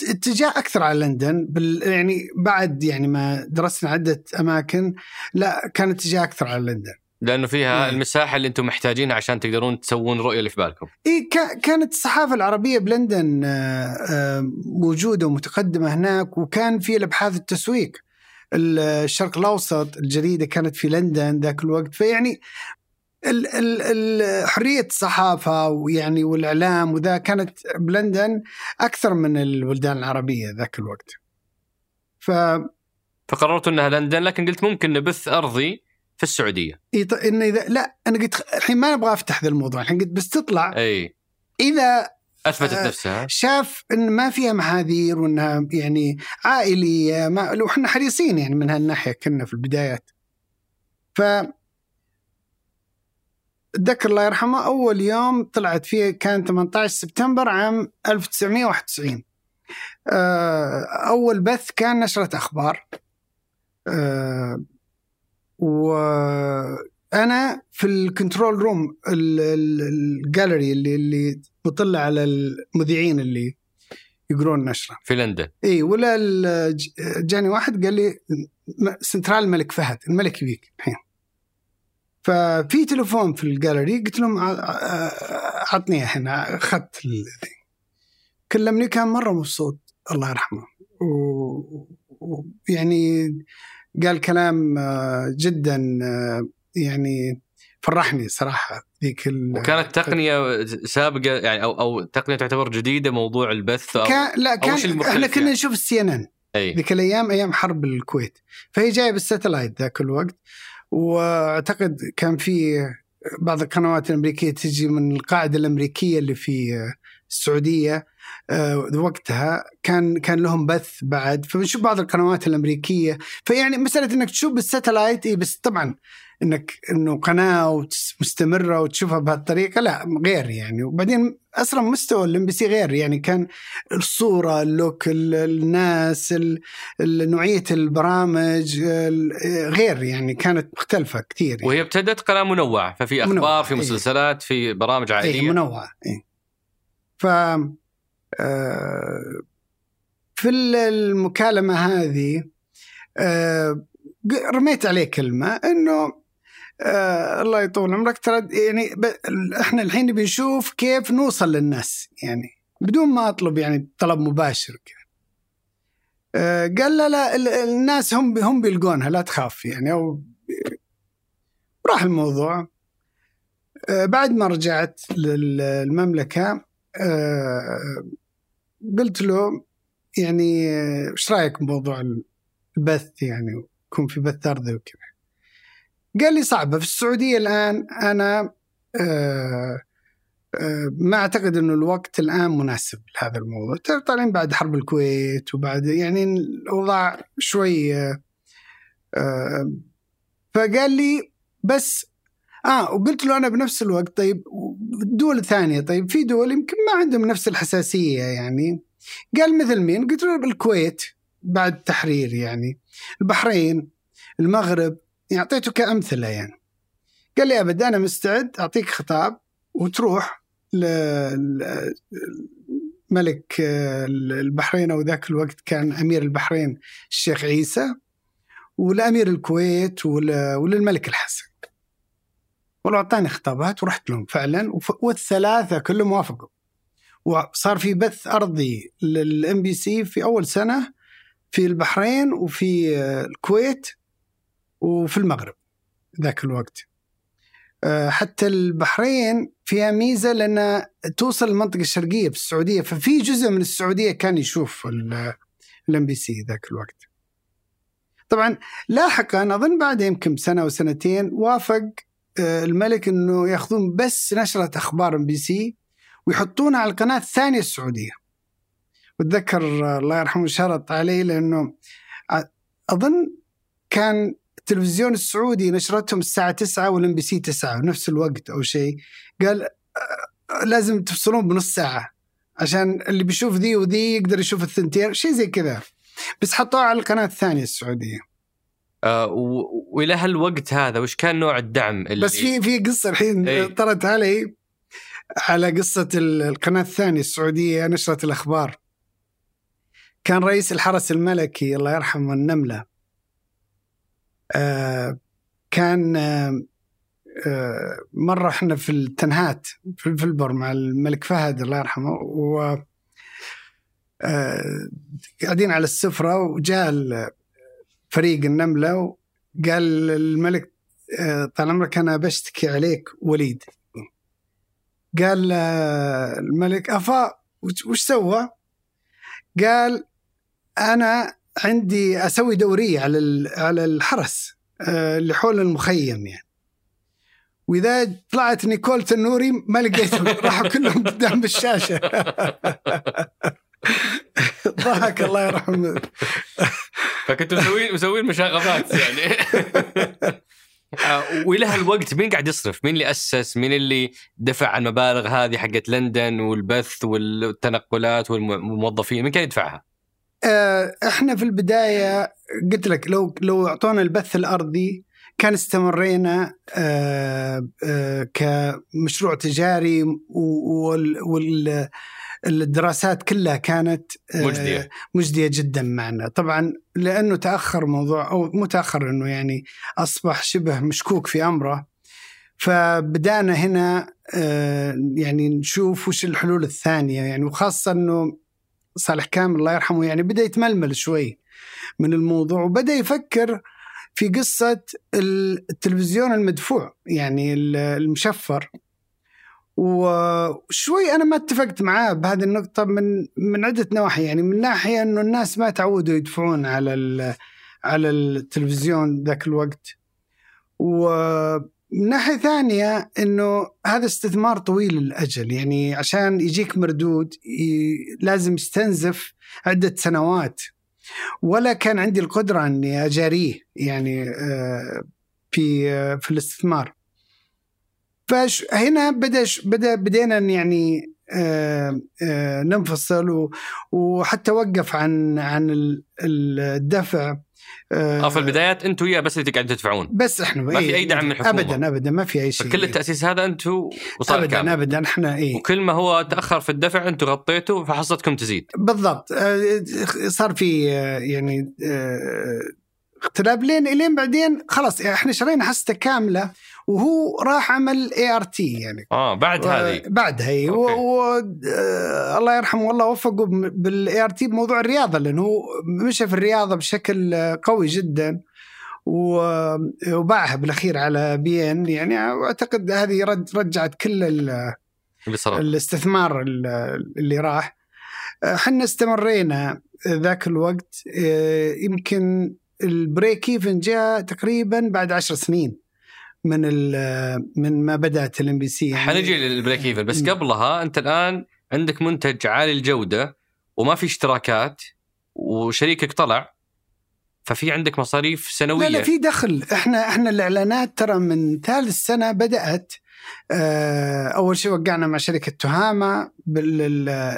اتجاه أكثر على لندن بال يعني بعد يعني ما درسنا عدة أماكن لا كان اتجاه أكثر على لندن لأنه فيها مم. المساحة اللي أنتم محتاجينها عشان تقدرون تسوون الرؤيه اللي في بالكم. اي كانت الصحافة العربية بلندن آه، آه، موجودة ومتقدمة هناك وكان في الأبحاث التسويق. الشرق الأوسط الجريده كانت في لندن ذاك الوقت فيعني حرية الصحافة ويعني والإعلام وذا كانت بلندن أكثر من البلدان العربية ذاك الوقت. ف فقررت إنها لندن لكن قلت ممكن نبث أرضي في السعودية. إي انه إذا لا أنا قلت الحين ما أبغى أفتح ذا الموضوع الحين قلت بس تطلع إي إذا أثبتت آه نفسها شاف إن ما فيها محاذير وإنها يعني عائلية ما وحنا حريصين يعني من هالناحية كنا في البدايات. ف اتذكر الله يرحمه أول يوم طلعت فيه كان 18 سبتمبر عام 1991 آه، أول بث كان نشرة أخبار. آه، وأنا في ال control room ال gallery اللي اللي بطلع على المذيعين اللي يقرون النشرة. في لندن. اي ولا جاني واحد قال لي سنترال الملك فهد الملك يبيك الحين. ففي تليفون في الجاليري قلت لهم عطني هنا اخذت كلمني كان مرة مبسوط الله يرحمه. ويعني قال كلام جدا يعني فرحني صراحة ذيك وكانت تقنية سابقة يعني أو أو تقنية تعتبر جديدة موضوع البث أو كان لا كان إحنا كنا نشوف ال CNN ذيك الأيام أيام حرب الكويت. فهي جاية بالستلايت ذاك الوقت. وأعتقد كان في بعض القنوات الأمريكية تجي من القاعدة الأمريكية اللي في السعودية وقتها كان كان لهم بث بعد فبنشوف بعض القنوات الأمريكية فيعني مسألة إنك تشوف بالستلايت بس طبعا إنك إنه قناة مستمرة وتشوفها بهالطريقة لا غير يعني وبعدين أصلا مستوى ال MBC غير يعني كان الصورة اللوك الناس نوعية البرامج غير يعني كانت مختلفة كثير يعني. وهي ابتدت قناة منوعة ففي أخبار منوع. في إيه. مسلسلات إيه. في برامج عائلية إيه منوعة إيه. ف آه، في المكالمة هذه آه، رميت عليه كلمة إنه آه الله يطول عمرك ترى يعني إحنا الحين بنشوف كيف نوصل للناس يعني بدون ما أطلب يعني طلب مباشر كذا آه قال لا لا الناس هم هم بيلقونها لا تخاف يعني أو راح الموضوع. آه بعد ما رجعت للمملكة آه قلت له يعني إيش رأيك بموضوع البث؟ يعني يكون في بث أرضي وكذا. قال لي صعبة. في السعودية الآن أنا آه، آه، ما أعتقد أنه الوقت الآن مناسب لهذا الموضوع. طالعين بعد حرب الكويت وبعد يعني الأوضاع شوي آه، فقال لي بس آه وقلت له أنا بنفس الوقت طيب دول ثانية طيب في دول يمكن ما عندهم نفس الحساسية يعني. قال مثل مين؟ قلت له الكويت بعد التحرير يعني. البحرين المغرب اعطيته كأمثلة يعني. قال لي أبد أنا مستعد أعطيك خطاب وتروح ملك البحرين أو ذاك الوقت كان أمير البحرين الشيخ عيسى ولامير الكويت وللملك الحسن. والله أعطاني خطابات ورحت لهم فعلا والثلاثة كلهم وافقوا وصار في بث أرضي للام بي سي في أول سنة في البحرين وفي الكويت وفي المغرب ذاك الوقت آه، حتى البحرين فيها ميزة لأن توصل المنطقة الشرقية في السعودية ففي جزء من السعودية كان يشوف الام بي سي ذاك الوقت. طبعا لاحقا أظن بعد يمكن سنه أو سنتين وافق آه، الملك إنه يأخذون بس نشرة أخبار ام بي سي ويحطونها على القناة الثانية السعودية. واتذكر الله يرحمه شرط علي لأنه أظن كان التلفزيون السعودي نشرتهم الساعة 9 والام بي سي 9 بنفس الوقت أو شيء. قال لازم تفصلون بنص ساعة عشان اللي بيشوف ذي وذي يقدر يشوف الثنتين شيء زي كذا. بس حطوها على القناة الثانية السعودية. آه وإلى هالوقت هذا وش كان نوع الدعم اللي بس في في قصة الحين إيه. طرت علي على قصة القناة الثانية السعودية نشرة الأخبار كان رئيس الحرس الملكي الله يرحمه النملة آه كان آه آه مرة إحنا في التنهات في الفلبر مع الملك فهد الله يرحمه و آه قاعدين على السفرة وجاء فريق النملة وقال الملك آه، طال عمرك أنا بشتكي عليك وليد. قال آه، الملك أفا وش سوى؟ قال أنا عندي أسوي دورية على على الحرس آه، اللي حول المخيم يعني. وإذا طلعت نيكول تنوري ما لقيتهم راحوا كلهم قدام الشاشه *laughs* ضحك الله يرحمه فكنتوا مسوين مسوين مشاغبات يعني آه، وإلى هالوقت مين قاعد يصرف؟ مين اللي أسس؟ مين اللي دفع المبالغ هذه حقت لندن والبث والتنقلات والموظفين؟ مين كان يدفعها؟ آه، إحنا في البداية قلت لك لو لو أعطونا البث الأرضي كان استمرينا آه، كمشروع تجاري والدراسات كلها كانت آه، مجدية. مجدية جدا معنا. طبعا لأنه تأخر موضوع أو مو تأخر إنه يعني أصبح شبه مشكوك في أمره. فبدأنا هنا آه، يعني نشوف وش الحلول الثانية. يعني وخاصة إنه صالح كامل الله يرحمه يعني بدأ يتململ شوي من الموضوع وبدأ يفكر في قصة التلفزيون المدفوع يعني المشفر. وشوي أنا ما اتفقت معاه بهذه النقطة من من عدة نواحي. يعني من ناحية إنه الناس ما تعودوا يدفعون على على التلفزيون ذاك الوقت. ومن ناحية ثانية إنه هذا استثمار طويل الاجل يعني عشان يجيك مردود لازم يستنزف عدة سنوات. ولا كان عندي القدرة إني أجاريه. يعني في في الاستثمار. فهنا بدا بدا بدينا يعني آه آه ننفصل وحتى وقف عن عن الدفع آه في البدايات أنتم وياه بس اللي قاعدين تدفعون. بس إحنا ما في أي دعم من الحكومة. ابدا ابدا ما في أي شيء. فكل التأسيس هذا أنتم ابدا كامل. ابدا إحنا اي وكل ما هو تأخر في الدفع أنتم غطيتوا فحصتكم تزيد. بالضبط. صار في يعني اختلاف. لين الين بعدين خلاص إحنا شرينا حصته كاملة. وهو راح عمل اي ار تي يعني. آه بعد هذه. بعدها إي الله يرحمه والله وفقه بالاي ار تي بموضوع الرياضة لأنه هو مشى في الرياضة بشكل قوي جدا. وباعها بالأخير على بي ان يعني. واعتقد هذه رجعت كل صار الاستثمار اللي راح. إحنا استمرينا ذاك الوقت. يمكن ال break even جاء تقريبا بعد عشر سنين. من من ما بدأت الام بي سي حنجي لل break even بس قبلها أنت الآن عندك منتج عالي الجوده وما في اشتراكات وشريكك طلع ففي عندك مصاريف سنوية. لا لا في دخل. إحنا إحنا الإعلانات ترى من ثالث سنة بدأت أول شيء وقعنا مع شركة تهامة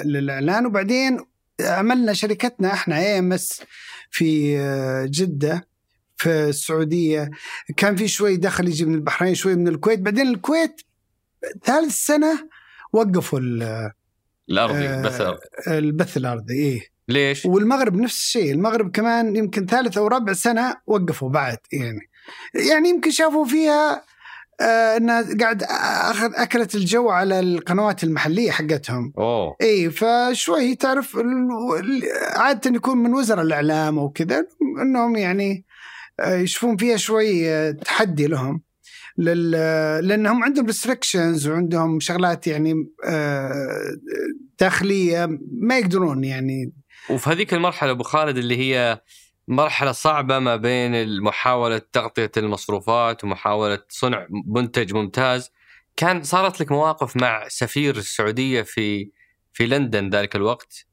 للإعلان وبعدين عملنا شركتنا إحنا اي ام اس في جدة. في السعودية كان في شوي دخل يجي من البحرين شوي من الكويت بعدين الكويت ثالث سنة وقفوا الأرضي البث الأرضي. البث الأرضي إيه. ليش؟ والمغرب نفس الشيء المغرب كمان يمكن ثالث أو رابع سنة وقفوا بعد يعني. يعني يمكن شافوا فيها آه إنها قاعد أخذ أكلت الجو على القنوات المحلية حقتهم. أوه. إي فشوي تعرف عادة يكون من وزراء الإعلام أو كذا إنهم يعني يشوفون فيها شوي تحدي لهم. لل... لأنهم عندهم ريستريكشنز وعندهم شغلات يعني داخلية ما يقدرون يعني. وفي هذيك المرحلة أبو خالد اللي هي مرحلة صعبة ما بين محاوله تغطية المصروفات ومحاولة صنع منتج ممتاز. كان صارت لك مواقف مع سفير السعودية في في لندن ذلك الوقت؟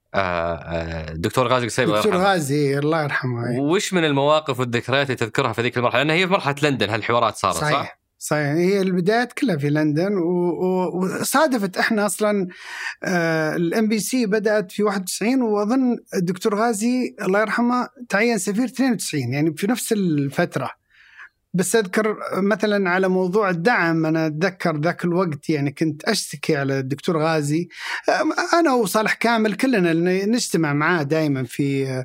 دكتور غازي قصيبي دكتور. غازي الله يرحمه وش من المواقف والذكريات اللي تذكرها في ذيك المرحلة؟ لأن هي في مرحلة لندن هالحوارات صارت صح؟ صحيح صحيح هي البدايات كلها في لندن وصادفت إحنا أصلا الام بي سي بدأت في 91 وأظن الدكتور غازي الله يرحمه تعين سفير 92 يعني في نفس الفترة بس أذكر مثلا على موضوع الدعم أنا أتذكر ذاك الوقت يعني كنت أشتكي على الدكتور غازي. أنا وصالح كامل كلنا نجتمع معاه دائما في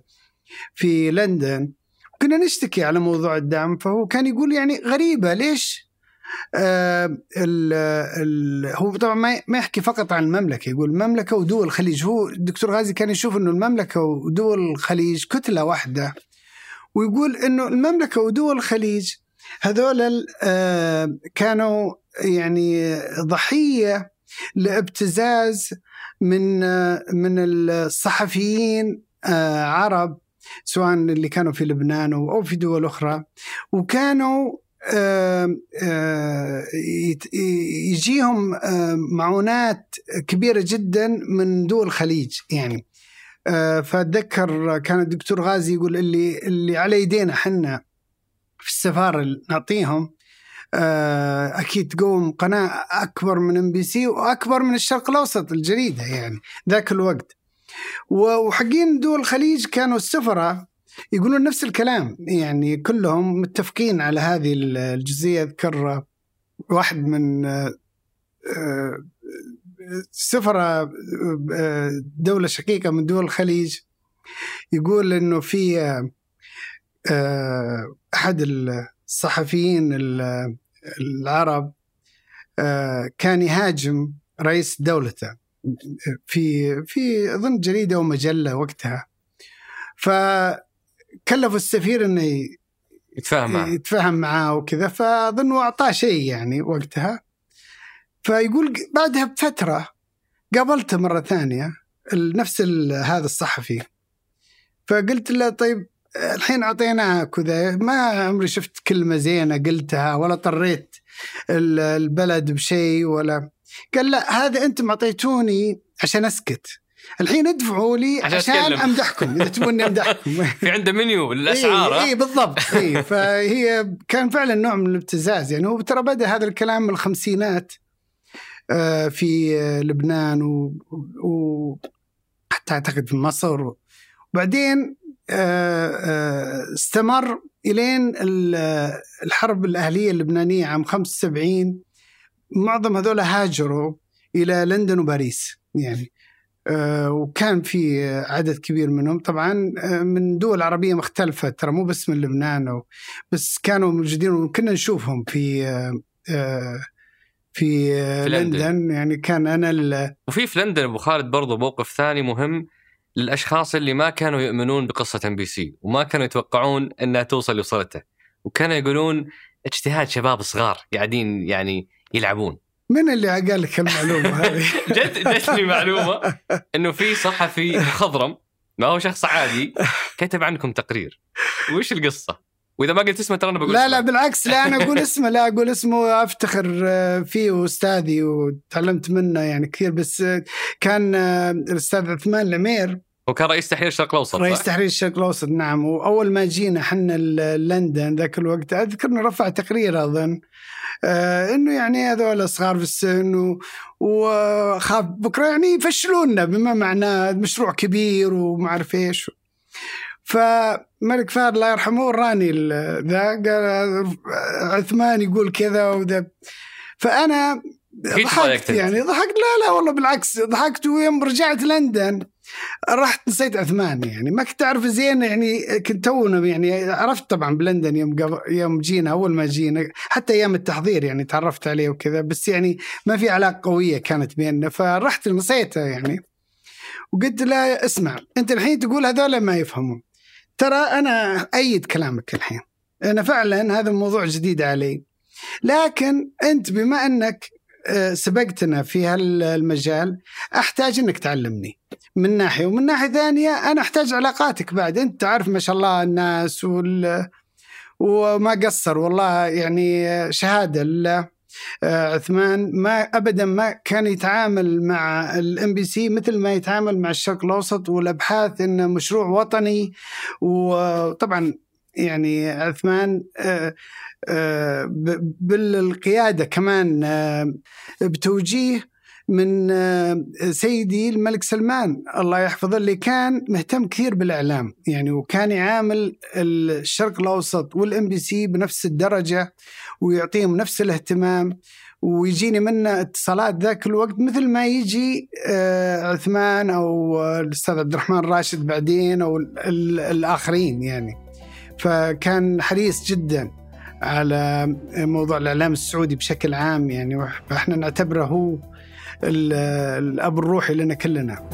في لندن. كنا نشتكي على موضوع الدعم فهو كان يقول يعني غريبة ليش؟ آه ال ال هو طبعا ما ما يحكي فقط عن المملكة يقول المملكة ودول الخليج. هو الدكتور غازي كان يشوف إنه المملكة ودول الخليج كتلة واحدة ويقول إنه المملكة ودول الخليج هذول آه كانوا يعني ضحية لابتزاز من آه من الصحفيين آه عرب سواء اللي كانوا في لبنان أو في دول أخرى. وكانوا يجيهم معونات كبيرة جدا من دول الخليج يعني. فأتذكر كان الدكتور غازي يقول اللي اللي على يدينا حنا في السفارة نعطيهم أكيد تقوم قناة أكبر من ام بي سي وأكبر من الشرق الأوسط الجريدة يعني ذاك الوقت. وحقين دول الخليج كانوا السفراء يقولون نفس الكلام يعني كلهم متفقين على هذه الجزئية. أذكر واحد من سفراء دولة شقيقة من دول الخليج يقول إنه في أحد الصحفيين العرب كان يهاجم رئيس دولته في في أظن جريدة ومجله وقتها. فكلفوا السفير إنه يتفاهم معه. يتفاهم معاه وكذا فأظن أعطاه شيء يعني وقتها. فيقول بعدها بفترة قابلته مرة ثانية نفس هذا الصحفي. فقلت له طيب الحين أعطيناك وذا ما عمري شفت كلمة زينة قلتها ولا طريت البلد بشيء ولا. قال لا هذا أنتم أعطيتوني عشان أسكت. الحين ادفعوا لي عشان عشان. أمدحكم إذا تبوني امدحكم *laughs* في عنده منيو للاسعار اي؟ إيه بالضبط. اي فهي كان فعلا نوع من الابتزاز يعني. هو ترى بدأ هذا الكلام من الخمسينات آه، في لبنان و, و حتى أعتقد في مصر. وبعدين استمر إلين ال- الحرب الأهلية اللبنانية عام 75 معظم هذول هاجروا إلى لندن وباريس يعني. آه، وكان في عدد كبير منهم. طبعا آه، من دول عربية مختلفة ترى مو بس من لبنان بس كانوا موجودين وكنا نشوفهم في آه، آه، في آه، في لندن. لندن. يعني كان أنا ال- وفي في لندن أبو خالد برضو موقف ثاني مهم. للأشخاص اللي ما كانوا يؤمنون بقصة ام بي سي وما كانوا يتوقعون إنها توصل لوصلته وكانوا يقولون اجتهاد شباب صغار قاعدين يعني يلعبون. من اللي قال لك المعلومه هذه؟ *laughs* جت جتني معلومة. إنه في صحفي مخضرم ما هو شخص عادي كتب عنكم تقرير. وش القصة؟ وإذا ما قلت اسمه ترى أنا بقول لا اسمه. لا بالعكس لا أنا أقول اسمه لا أقول اسمه أفتخر آه، فيه استاذي وتعلمت منه يعني كثير بس آه، كان آه، الأستاذ عثمان العمير هو كان رئيس تحرير الشرق الأوسط رئيس؟ تحرير الشرق الأوسط نعم وأول ما جينا حنا ل- لندن ذاك الوقت أذكر إنه رفع تقرير أظن آه إنه يعني هذول صغار في السن و- وخاف بكرة يعني يفشلونا بما معناه مشروع كبير وما أعرف إيش فملك فهد الله يرحمه وراني ال- ذا قال عثمان يقول كذا وذا. فأنا ضحكت. يعني ضحكت. لا لا والله بالعكس ضحكت ويوم رجعت لندن رحت نسيت عثمان يعني. ما كنت أعرف زين يعني كنت تونا يعني عرفت طبعا بلندن يوم قبل يوم جينا أول ما جينا حتى أيام التحضير يعني تعرفت عليه وكذا. بس يعني ما في علاقة قوية كانت بيننا فرحت نسيته يعني. وقلت له اسمع أنت الحين تقول هذول ما يفهمون. ترى أنا أيد كلامك الحين. أنا فعلا هذا الموضوع جديد علي. لكن أنت بما أنك آه، سبقتنا في هالمجال أحتاج أنك تعلمني. من ناحية ومن ناحية ثانية أنا أحتاج علاقاتك بعد. أنت تعرف ما شاء الله الناس وال وما قصر. والله يعني شهادة آه، عثمان ما ابدا ما كان يتعامل مع الام بي سي مثل ما يتعامل مع الشرق الأوسط والأبحاث انه مشروع وطني. وطبعا يعني عثمان آه، آه، بالقيادة كمان بتوجيه من سيدي الملك سلمان. الله يحفظه اللي كان مهتم كثير بالإعلام. يعني وكان يعامل الشرق الأوسط والام بي سي بنفس الدرجة ويعطيهم نفس الاهتمام ويجيني منه اتصالات ذاك الوقت مثل ما يجي آه، عثمان أو الأستاذ عبد الرحمن راشد بعدين أو الآخرين يعني. فكان حريص جدا على موضوع الإعلام السعودي بشكل عام يعني فاحنا نعتبره هو الأب الروحي لنا كلنا.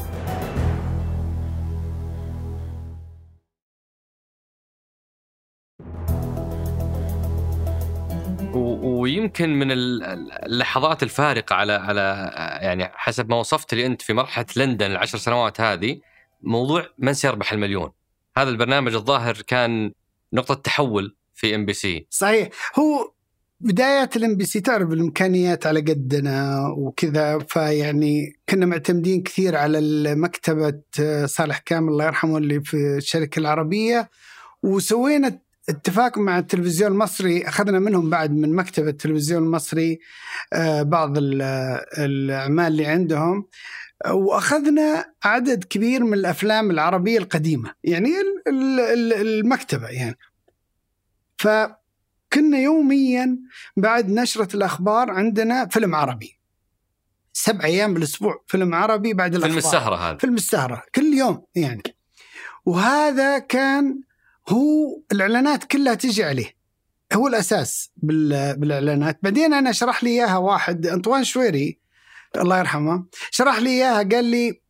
ويمكن من اللحظات الفارقة على على يعني حسب ما وصفت لي أنت في مرحلة لندن العشر سنوات هذه موضوع من سيربح المليون. هذا البرنامج الظاهر كان نقطة تحول في إم بي سي. صحيح. هو بداية الام بي سي تعرف الامكانيات على قدنا وكذا فيعني كنا معتمدين كثير على مكتبة صالح كامل الله يرحمه اللي في الشركة العربية. وسوينا اتفاق مع التلفزيون المصري أخذنا منهم بعد من مكتب التلفزيون المصري آه، بعض الأعمال اللي عندهم. وأخذنا عدد كبير من الأفلام العربية القديمة يعني المكتبة يعني. فكنا يوميا بعد نشرة الأخبار عندنا فيلم عربي. سبع أيام بالأسبوع فيلم عربي بعد الأخبار. فيلم السهرة هذا. فيلم السهرة كل يوم يعني. وهذا كان هو الإعلانات كلها تجي عليه. هو الأساس بالإعلانات. بعدين أنا شرح لي إياها واحد أنطوان شويري الله يرحمه شرح لي إياها قال لي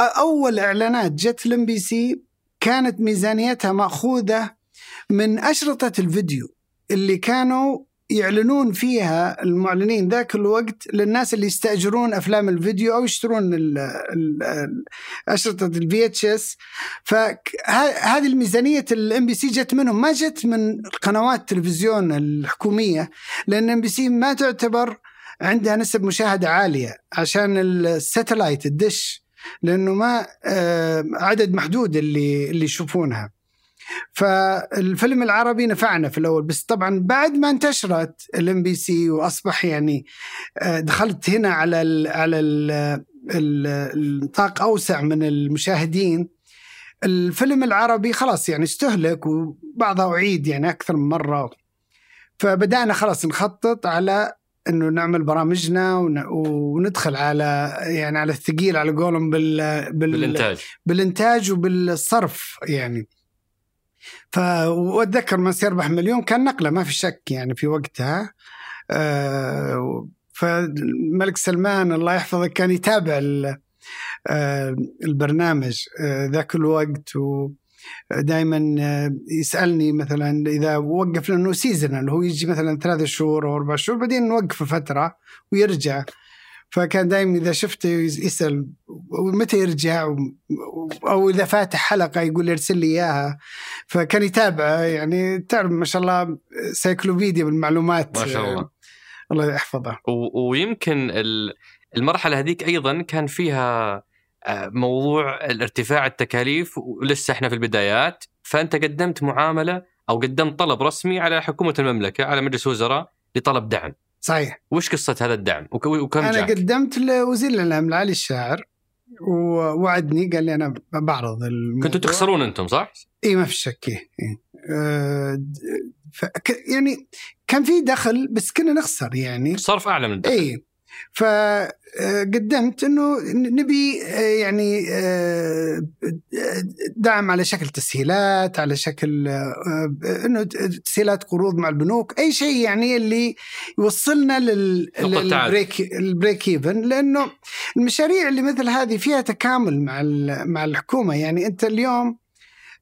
أول إعلانات جت ال MBC كانت ميزانيتها مأخوذة من أشرطة الفيديو. اللي كانوا يعلنون فيها المعلنين ذاك الوقت للناس اللي يستأجرون أفلام الفيديو أو يشترون أشرطة ال VHS فهذه الميزانية ال MBC جت منهم. ما جت من قنوات التلفزيون الحكومية لأن MBC ما تعتبر عندها نسب مشاهدة عالية عشان ال satellite الدش لأنه ما آه، عدد محدود اللي اللي يشوفونها. فالفيلم العربي نفعنا في الأول بس طبعا بعد ما انتشرت ال MBC وأصبح يعني آه، دخلت هنا على ال على النطاق أوسع من المشاهدين. الفيلم العربي خلاص يعني استهلك وبعضها أعيد يعني أكثر من مرة. فبدأنا خلاص نخطط على إنه نعمل برامجنا وندخل على يعني على الثقيل على قولهم بال, بال بالإنتاج. بالإنتاج وبالصرف يعني. فاتذكر من سيربح مليون كان نقلة ما في شك يعني في وقتها. آه، فالملك سلمان الله يحفظه كان يتابع آه، البرنامج آه، ذاك الوقت. ودائما يسألني مثلا إذا وقف لأنه seasonal هو يجي مثلا ثلاثة شهور أو أربع شهور بعدين نوقفه فترة ويرجع. فكان دائما إذا شفته يسأل متى يرجع؟ أو إذا فاتح حلقة يقول ارسل لي إياها. فكان يتابعه يعني تعرف ما شاء الله encyclopedia بالمعلومات. ما شاء الله. الله يحفظه. ويمكن المرحلة هذيك أيضا كان فيها آه، موضوع الارتفاع التكاليف ولسه إحنا في البدايات. فأنت قدمت معاملة أو قدمت طلب رسمي على حكومة المملكة على مجلس وزراء لطلب دعم. صحيح وش قصة هذا الدعم وكم أنا جاك؟ قدمت لوزير الإعلام لعلي الشاعر ووعدني قال لي أنا بعرض الموضوع كنتوا تخسرون أنتم صح؟ إي ما في شك إيه. أه يعني كان في دخل بس كنا نخسر يعني صرف أعلى من الدخل إي فقدمت إنه نبي يعني آه، دعم على شكل تسهيلات على شكل آه، إنه تسهيلات قروض مع البنوك أي شيء يعني اللي يوصلنا لل break ال break even لأنه المشاريع اللي مثل هذه فيها تكامل مع مع الحكومة. يعني أنت اليوم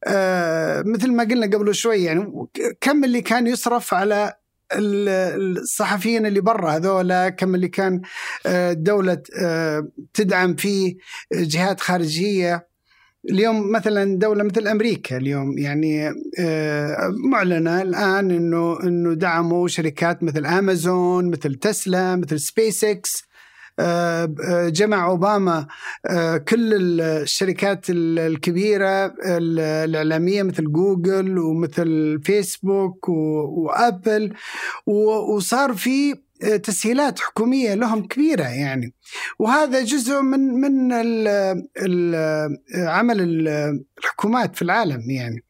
آه مثل ما قلنا قبل شوي يعني كم اللي كان يصرف على الصحفيين اللي برا هذولا كم اللي كان الدولة آه، آه، تدعم فيه جهات خارجية. اليوم مثلا دولة مثل أمريكا اليوم يعني آه، معلنة الآن إنه إنه دعموا شركات مثل أمازون مثل تسلا مثل Space آه، جمع أوباما كل الشركات الكبيرة الإعلامية مثل جوجل ومثل فيسبوك و Apple وصار في تسهيلات حكومية لهم كبيرة يعني. وهذا جزء من من عمل الحكومات في العالم يعني.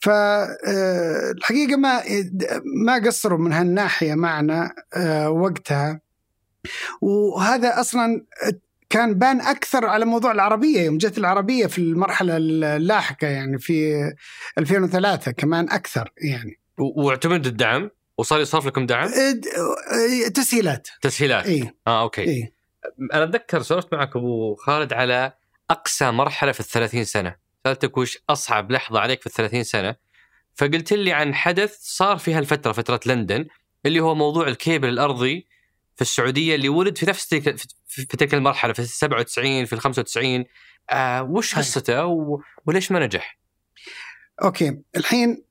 فالحقيقة ما ما قصروا من هالناحية معنا آه، وقتها. وهذا أصلا كان بان أكثر على موضوع العربية يوم جت العربية في المرحلة اللاحقة يعني في 2003 كمان أكثر يعني. واعتمد الدعم؟ وصار يصرف لكم دعم؟ تسهيلات. تسهيلات. اي آه okay. إيه؟ أنا أتذكر سولفت معك أبو خالد على أقصى مرحلة في الثلاثين سنة. سألتك وش أصعب لحظة عليك في الثلاثين سنة؟ فقلت لي عن حدث صار في هالفتره فترة لندن اللي هو موضوع الكيبل الأرضي في السعودية اللي ولد في نفس تلك في تلك المرحلة في ال 97 في ال 95 آه وش قصته وليش ما نجح؟ okay. الحين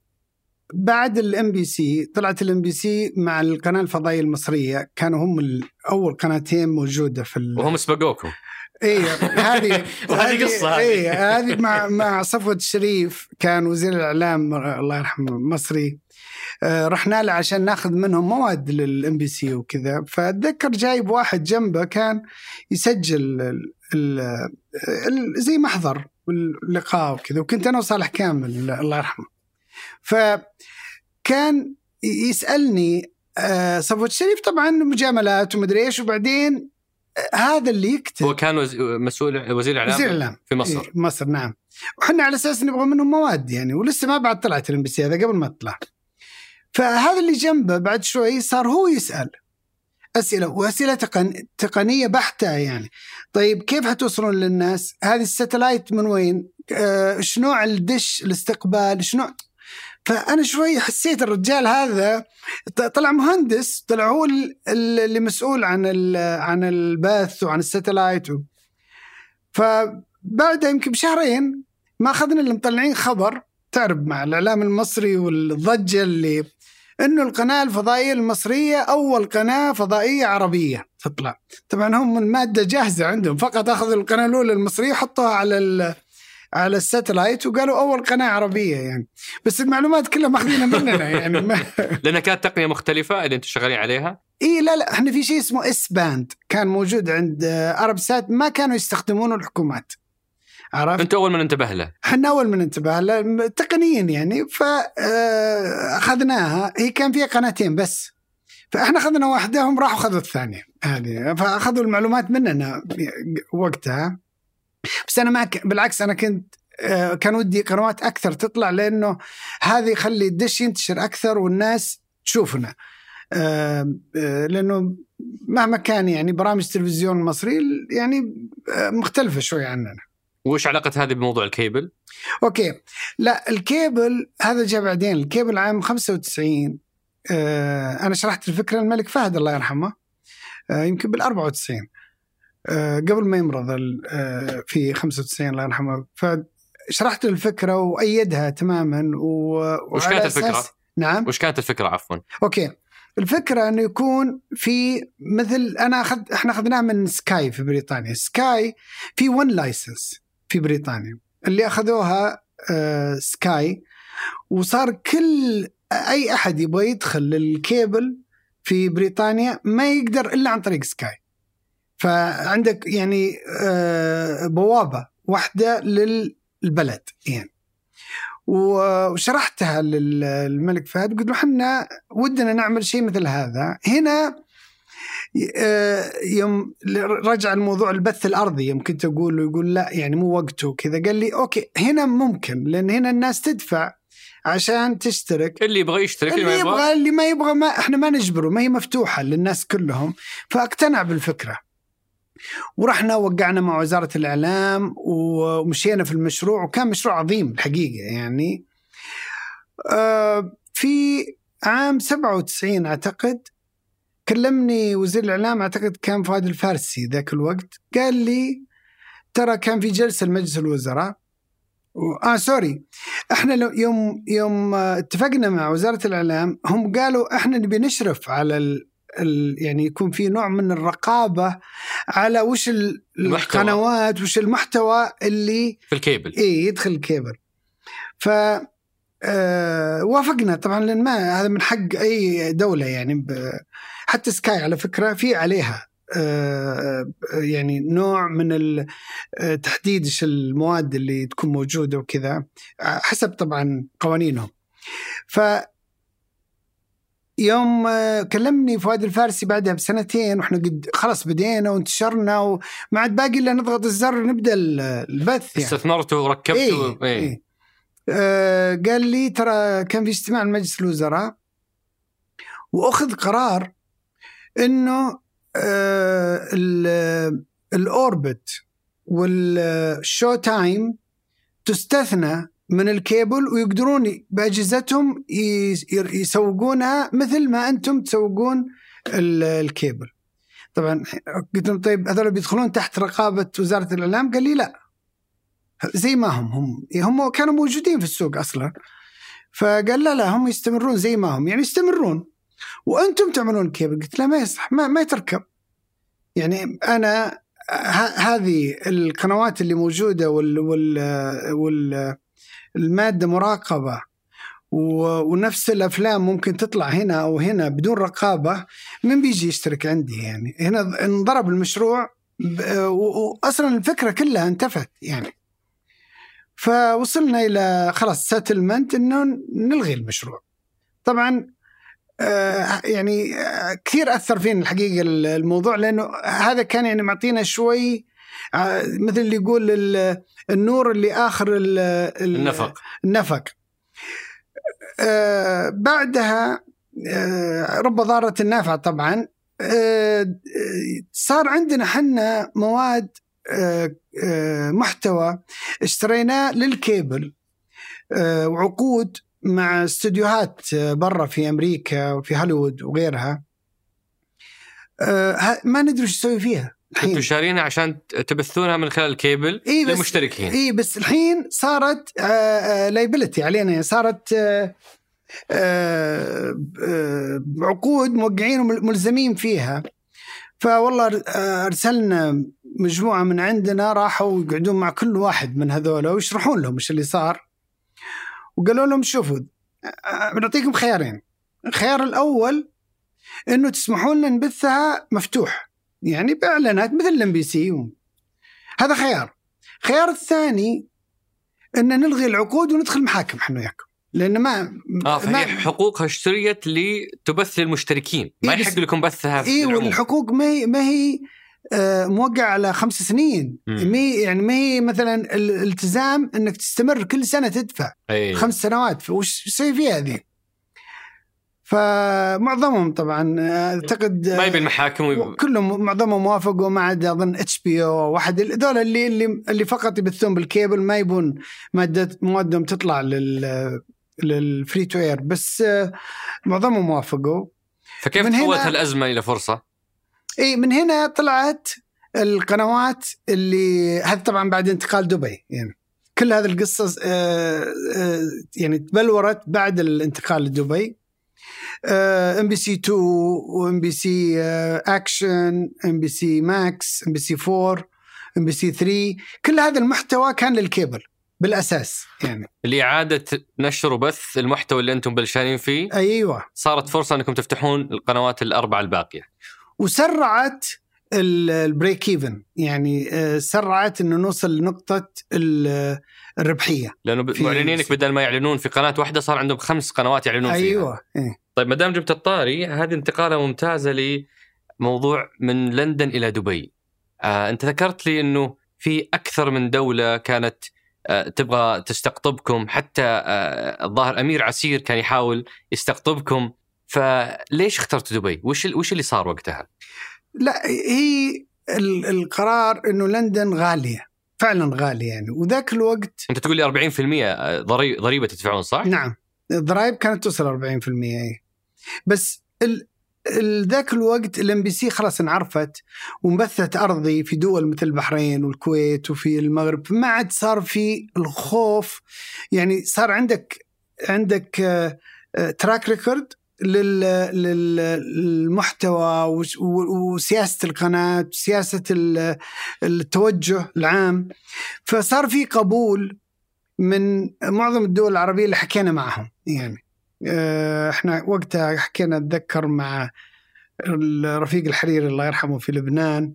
بعد ال MBC طلعت ال MBC مع القناة الفضائية المصرية. كانوا هم أول قناتين موجودة في ال... *laughs* وهم سبقوكم اي *laughs* هذه هذه قصة اي هذه مع *laughs* مع صفوة الشريف كان وزير الإعلام الله يرحمه مصري. رحنا له عشان ناخذ منهم مواد لل MBC وكذا. فأتذكر جايب واحد جنبه كان يسجل ال ال زي محضر اللقاء وكذا وكنت أنا وصالح كامل الله يرحمه. فكان يسألني آه، صفوة الشريف طبعا مجاملات ومدري إيش وبعدين آه، هذا اللي يكتب. هو كان مسؤول وزير الاعلام وزير الاعلام في مصر. إيه مصر نعم. وحنا على أساس نبغى منهم مواد يعني ولسه ما بعد طلعت الام بي هذا قبل ما تطلع. فهذا اللي جنبه بعد شوي صار هو يسأل أسئلة وأسئلة تقن... تقنية بحتة يعني طيب كيف حتوصلون للناس؟ هذه ال satellite من وين؟ آه شنو الدش الاستقبال؟ شنو فأنا شوي حسيت الرجال هذا طلع مهندس طلع هو اللي مسؤول عن عن البث وعن ال satellite فبعد يمكن بشهرين ما أخذنا اللي مطلعين خبر تعرف مع الإعلام المصري والضجة اللي إنه القناة الفضائية المصرية أول قناة فضائية عربية. تطلع طبعا هم الماده جاهزة عندهم. فقط أخذوا القناة الأولى المصرية حطوها على على ال satellite وقالوا أول قناة عربية يعني. بس المعلومات كلها ماخذينها مننا *laughs* يعني ما *laughs* لأنها كانت تقنية مختلفة اللي أنتم شغالين عليها؟ إي لا لا إحنا في شيء اسمه S-band كان موجود عند ارب سات ما كانوا يستخدمونه الحكومات. عرفت؟ انت اول من انتبه له. إحنا اول من انتبه له تقنيا يعني. فاخذناها آه، هي كان فيها قناتين بس. فاحنا اخذنا واحدة هم راحوا اخذوا الثانية. هذه. فاخذوا المعلومات مننا وقتها. بس أنا ما ك... بالعكس أنا كنت آه، كان ودي قنوات أكثر تطلع لأنه هذا يخلي الدش ينتشر أكثر والناس تشوفنا. آه، لأنه مهما كان يعني برامج التلفزيون المصري يعني مختلفة شوي عننا. وش علاقة هذه بموضوع ال cable؟ okay. لا الكيبل هذا جاء بعدين. الكيبل عام 95 آه أنا شرحت الفكرة. الملك فهد الله يرحمه. آه يمكن بال 94 آه، قبل ما يمرض آه، في 95 الله يرحمه. فشرحت الفكرة وأيدها تماما و... وش كانت الفكرة؟ نعم. وش كانت الفكرة عفوا؟ أوكي. الفكرة أنه يكون في مثل أنا اخذ إحنا أخذناه من Sky في بريطانيا، Sky في one license في بريطانيا اللي أخذوها آه Sky وصار كل أي أحد يبغى يدخل للكيبل في بريطانيا ما يقدر إلا عن طريق Sky. فعندك يعني آه، بوابة واحدة للبلد يعني وشرحتها للملك فهد قلت له إحنا ودنا نعمل شيء مثل هذا هنا يوم رجع الموضوع البث الأرضي يوم كنت أقول له يقول لا يعني مو وقته كذا قال لي أوكي هنا ممكن لأن هنا الناس تدفع عشان تشترك. اللي يبغى يشترك اللي, اللي يبغى. اللي ما يبغى ما إحنا ما نجبره ما هي مفتوحة للناس كلهم. فأقتنع بالفكرة. ورحنا وقعنا مع وزارة الإعلام ومشينا في المشروع وكان مشروع عظيم الحقيقة يعني. آه، في عام 97 أعتقد كلمني وزير الإعلام أعتقد كان فؤاد الفارسي ذاك الوقت قال لي ترى كان في جلسة لمجلس الوزراء. آه sorry. إحنا لو يوم يوم آه، اتفقنا مع وزارة الإعلام هم قالوا إحنا نبي نشرف على ال ال يعني يكون في نوع من الرقابة على وش. القنوات وش المحتوى اللي في الكيبل. اي يدخل الكيبل. ف آه وافقنا طبعا لأن ما هذا من حق أي دولة يعني ب- حتى سكاي على فكرة في عليها آه يعني نوع من آه، تحديد إيش المواد اللي تكون موجودة وكذا آه، حسب طبعا قوانينهم ف يوم آه، كلمني فؤاد الفارسي بعدها بسنتين وإحنا قد خلاص بدينا وانتشرنا وما عاد باقي إلا نضغط الزر نبدا ال- البث يعني استثمرته وركبته إيه إيه. إيه. آه قال لي ترى كان في اجتماع لمجلس الوزراء وأخذ قرار إنه آه ال- ال Orbit وال Showtime تستثنى من الكيبل ويقدرون بأجهزتهم يس- يسوقونها مثل ما أنتم تسوقون ال- الكيبل. طبعا قلت لهم طيب هذول بيدخلون تحت رقابة وزارة الإعلام؟ قال لي لا زي ما هم هم هم كانوا موجودين في السوق أصلا فقال لا لا هم يستمرون زي ما هم يعني يستمرون وأنتم تعملون كيبل قلت له ما يصح ما, ما تركب يعني أنا هذه القنوات اللي موجودة وال وال وال المادة مراقبة ونفس الأفلام ممكن تطلع هنا أو هنا بدون رقابة من بيجي يشترك عندي يعني؟ هنا انضرب المشروع واصلا الفكرة كلها انتفت يعني. فوصلنا إلى خلاص سيتلمنت إنه نلغي المشروع. طبعا يعني آه، كثير أثر فينا الحقيقة الموضوع لأنه هذا كان يعني معطينا شوي آه، مثل اللي يقول ال- النور اللي آخر ال- ال- النفق. النفق. آه بعدها آه رب ضارة نافعة طبعا آه آه، صار عندنا حنا مواد آه آه محتوى اشتريناه للكيبل آه وعقود مع استديوهات آه، برا في أمريكا وفي هوليوود وغيرها. آه ما ندري إيش نسوي فيها الحين. أنتم شارينها عشان تبثونها من خلال الكيبل إيه بس- للمشتركين. إي بس الحين صارت لايبلتي علينا. صارت آه، آه، آه، عقود موقعين وملزمين فيها. فوالله أرسلنا مجموعة من عندنا راحوا يقعدون مع كل واحد من هذول ويشرحون لهم إيش اللي صار. وقالوا لهم شوفوا آه، بنعطيكم خيارين. الخيار الأول إنه تسمحون لنا نبثها مفتوح يعني بإعلانات مثل ال MBC هذا خيار. الخيار الثاني إن نلغي العقود وندخل محاكم إحنا وياكم لأن ما آه فهي ما حقوقها اشتريت لتبث للمشتركين ما إيه يحق لكم بثها في اي. والحقوق ما هي ما هي آه، موقعة على خمس سنين. هي يعني ما هي مثلا الالتزام إنك تستمر كل سنة تدفع. أي. خمس سنوات. وش تسوي فيها ذي؟ فمعظمهم طبعا آه، أعتقد ما يبي المحاكم ويب... كلهم معظمهم وافقوا ما عدا أظن HBO واحد. هذول اللي اللي اللي فقط يبثون بالكيبل ما يبون ماده موادهم تطلع لل لل free-to-air بس آه، معظمهم وافقوا. فكيف تحولت الازمه إلى فرصة؟ إي من هنا طلعت القنوات اللي هذا طبعا بعد انتقال دبي يعني كل هذه القصص آه، آه، يعني تبلورت بعد الانتقال لدبي. إم بي سي 2 وإم بي سي أكشن إم بي سي ماكس إم بي سي 4 إم بي سي 3 كل هذا المحتوى كان للكيبل بالأساس يعني. لإعادة نشر وبث المحتوى اللي أنتم بلشانين فيه أيوه. صارت فرصة أنكم تفتحون القنوات الأربعة الباقية. وسرعت ال- ال break even يعني آه، سرعت إنه نوصل لنقطة ال- الربحية لأنه معلنينك بدل ما يعلنون في قناة واحدة صار عندهم خمس قنوات يعلنون فيها. أيوه إيه. طيب ما دام جبت الطاري هذه انتقالة ممتازة لموضوع من لندن إلى دبي. آه أنت ذكرت لي إنه في أكثر من دولة كانت آه تبغى تستقطبكم حتى آه الظاهر أمير عسير كان يحاول يستقطبكم فليش اخترت دبي؟ وش وش اللي صار وقتها؟ لا هي ال- القرار إنه لندن غالية فعلا غالية يعني وذاك الوقت أنت تقول لي 40% ضري- ضريبة تدفعون صح؟ نعم الضرائب كانت توصل 40% إيه. بس ال ذاك الوقت ال MBC خلاص انعرفت وانبثت أرضي في دول مثل البحرين والكويت وفي المغرب ما عاد صار في الخوف يعني صار عندك عندك track record للمحتوى وسياسة القناة وسياسه التوجه العام. فصار في قبول من معظم الدول العربية اللي حكينا معهم. يعني آه، إحنا وقتها حكينا أتذكر مع رفيق الحريري الله يرحمه في لبنان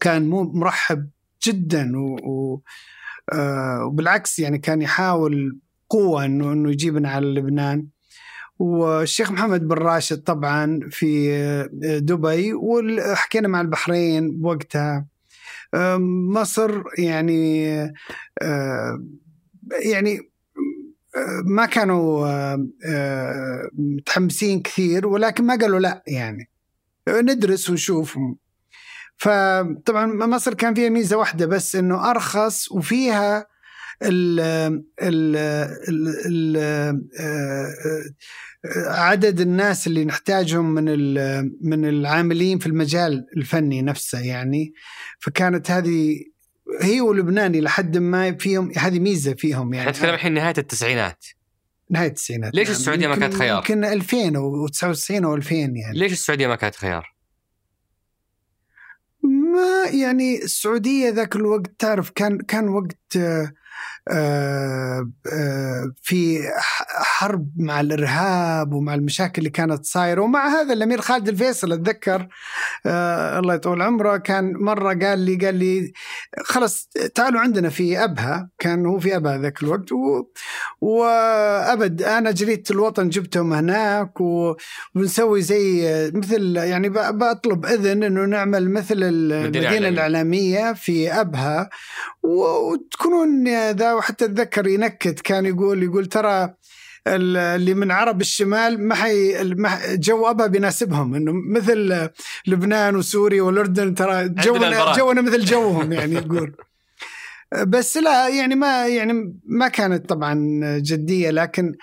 كان مو مرحب جدا و آه، وبالعكس يعني كان يحاول قوة انه إنه يجيبنا على لبنان. والشيخ محمد بن راشد طبعا في دبي وحكينا مع البحرين وقتها. مصر يعني يعني ما كانوا آه، متحمسين كثير ولكن ما قالوا لا يعني. ندرس ونشوف فطبعا مصر كان فيها ميزة واحدة بس إنه أرخص وفيها عدد الناس اللي نحتاجهم من من العاملين في المجال الفني نفسه يعني فكانت هذه هي ولبناني لحد ما فيهم هذه ميزة فيهم يعني نتكلم الحين نهاية التسعينات نهاية التسعينات ليش يعني السعودية ما كانت خيار؟ يمكن 2000 و99 أو 2000 يعني ليش السعودية ما كانت خيار؟ ما يعني السعودية ذاك الوقت تعرف كان كان وقت آه آه، آه، في حرب مع الإرهاب ومع المشاكل اللي كانت صايره ومع هذا الأمير خالد الفيصل أتذكر آه، الله يطول عمره كان مرة قال لي قال لي خلاص تعالوا عندنا في أبها كان هو في أبها ذاك الوقت و... وأبد أنا جريده الوطن جبتهم هناك وبنسوي زي مثل يعني بطلب إذن إنه نعمل مثل المدينة الإعلامية في أبها وتكونون ذا وحتى أتذكر ينكت كان يقول يقول ترى اللي من عرب الشمال ما حي جو ابها بيناسبهم إنه مثل لبنان وسوريا والأردن ترى جونا جونا مثل جوهم يعني يقول. *laughs* بس لا يعني ما يعني ما كانت طبعا جدية لكن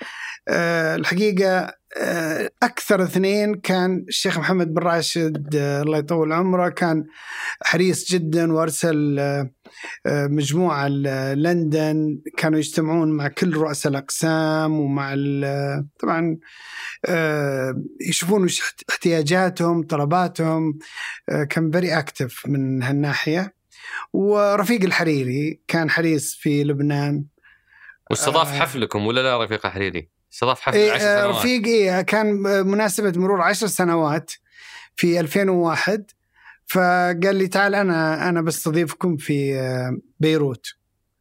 آه، الحقيقة آه، أكثر اثنين كان الشيخ محمد بن راشد آه، الله يطول عمره كان حريص جدا وأرسل مجموعة لندن كانوا يجتمعون مع كل رؤساء الأقسام ومع طبعا يشوفون وش احتياجاتهم طلباتهم كان very active من هالناحية. ورفيق الحريري كان حريص في لبنان. واستضاف حفلكم ولا لا رفيق الحريري؟ استضاف حفل إيه 10 سنوات. رفيق إيه كان مناسبة مرور 10 سنوات في 2001 فقال لي تعال أنا أنا بستضيفكم في آه، بيروت.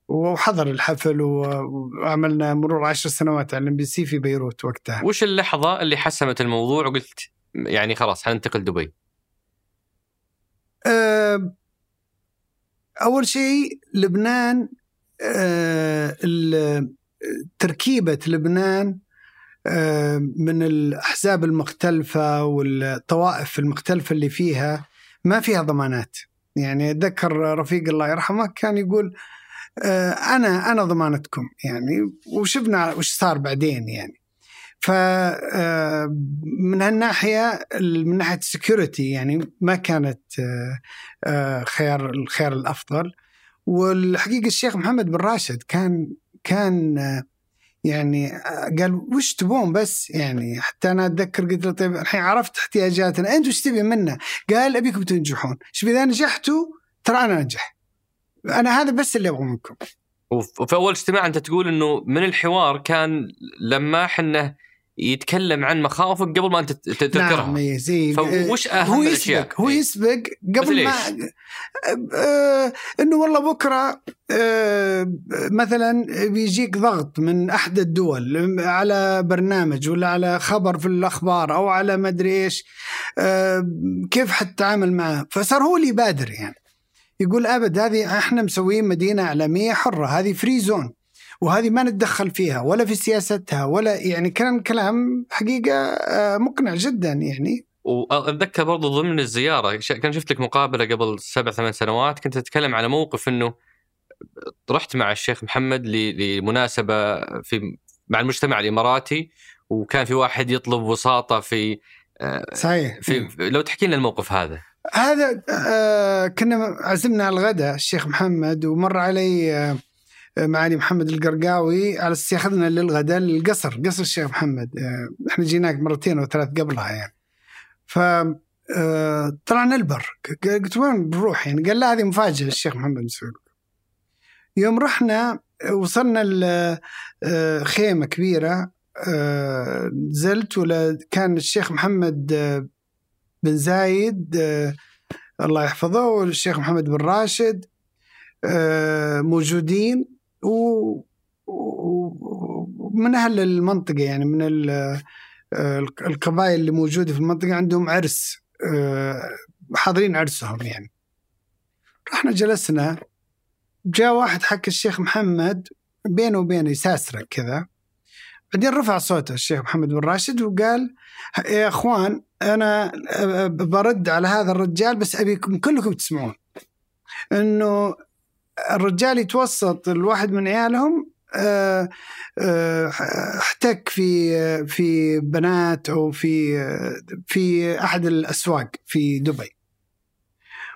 وحضر الحفل وعملنا مرور عشر سنوات على ال MBC في بيروت وقتها. وش اللحظة اللي حسمت الموضوع وقلت يعني خلاص حننتقل دبي؟ أه أول شيء لبنان أه تركيبة لبنان آه، من الأحزاب المختلفة والطوائف المختلفة اللي فيها. ما فيها ضمانات. يعني أتذكر رفيق الله يرحمه كان يقول آه، أنا أنا ضمانتكم يعني وشفنا وش صار بعدين يعني. ف آه، من هالناحية من ناحية السكيورتي يعني ما كانت خيار الخيار الأفضل. والحقيقة الشيخ محمد بن راشد كان كان يعني قال وش تبون بس يعني حتى أنا أتذكر قلت له طيب الحين عرفت احتياجاتنا انت وش تبي منا؟ قال أبيكم تنجحون، شوف إذا نجحتوا ترى أنا أنجح. أنا هذا بس اللي أبغى منكم. وفي أول اجتماع أنت تقول إنه من الحوار كان لما حنا يتكلم عن مخاوفك قبل ما انت تذكرها نعم زي فوش أهم هو الأشياء. هو إيه. يسبق قبل ما آه إنه والله بكرة آه مثلا بيجيك ضغط من أحد الدول على برنامج ولا على خبر في الأخبار أو على ما أدري إيش آه كيف حتتعامل معه؟ فصار هو اللي يبادر يعني. يقول أبد هذه إحنا مسويين مدينة إعلامية حرة هذه free zone وهذه ما نتدخل فيها ولا في سياستها ولا يعني كان كلام حقيقة آه، مقنع جدا يعني. وأتذكر برضو ضمن الزيارة كان شفت لك مقابلة قبل سبع ثمان سنوات كنت تتكلم على موقف إنه رحت مع الشيخ محمد لمناسبة في مع المجتمع الإماراتي وكان في واحد يطلب وساطة في آه، صحيح. في لو تحكي لنا الموقف هذا. هذا آه كنا عزمنا على الغداء الشيخ محمد ومر علي آه معالي محمد القرقاوي على أساس ياخذنا للغداء للقصر. قصر الشيخ محمد آه إحنا جيناك مرتين أو ثلاث قبلها يعني. ف آه طلعنا البر. قلت وين بنروح يعني؟ قال لا هذه مفاجأة الشيخ محمد مسعود يوم رحنا وصلنا خيمة كبيرة آه، نزلت ولا كان الشيخ محمد آه، بن زايد آه، الله يحفظه والشيخ محمد بن راشد موجودين. ومن أهل المنطقة يعني من القبائل اللي موجودة في المنطقة عندهم عرس حاضرين عرسهم يعني. رحنا جلسنا جاء واحد حق الشيخ محمد بينه وبينه يساسرك كذا. بعدين رفع صوته الشيخ محمد بن راشد وقال يا أخوان أنا برد على هذا الرجال بس أبيكم كلكم تسمعون. إنه الرجال يتوسط الواحد من عيالهم آه، آه، احتك في في بنات أو في في أحد الأسواق في دبي.